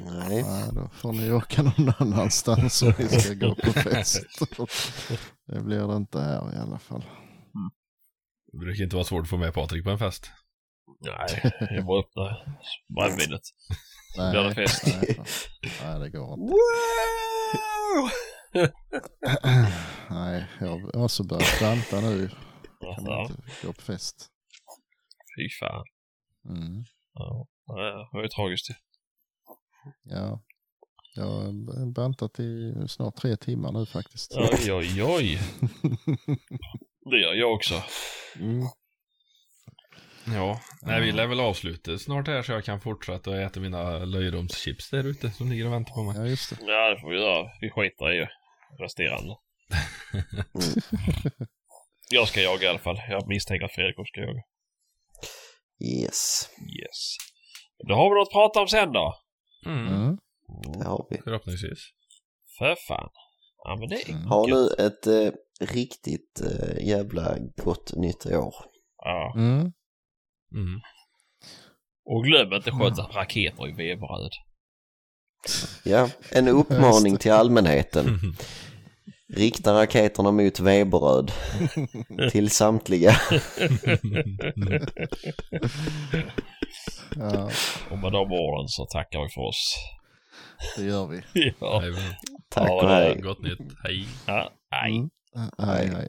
Nej. Nej, då får ni åka någon annanstans om vi ska gå på fest. Det blir det inte här i alla fall. Det brukar inte vara svårt att få med Patrik på en fest. Nej, jag bara öppnar brännvinet. Nej, Blir det fest? Nej, nej, det går inte. Nej, jag har också börjat banta nu. Kan man inte gå på fest. fy fan. Mm. Ja, det var ju tragiskt. Ja, jag har bantat i snart tre timmar nu faktiskt. Oj, oj, oj. Det gör jag också. Mm. Ja, nej, vi lär väl avsluta snart här så jag kan fortsätta att äta mina löjromschips där ute som ligger och väntar på mig. Ja, just det. Ja, det får vi göra. Vi skiter i resterande. Jag ska jaga i alla fall. Jag misstänker att Fredrik också ska jaga. Yes, Yes. Då har vi något att prata om sen då. Mm. Mm. det har vi. Förhoppningsvis. För fan. Ja, men det är Mm. Ha nu ett eh, riktigt eh, jävla gott nytt år. Ja. Mm. Mm. Och glöm inte sköta raketer i vevröd. Ja, en uppmaning till allmänheten. Rikta raketerna mot veberöd. till samtliga. Ja, Och med de orden så tackar vi för oss. det gör vi. ja. Tack Ja, och hej. Gott nytt. Hej. ja. Nej. Mm. Hej, hej.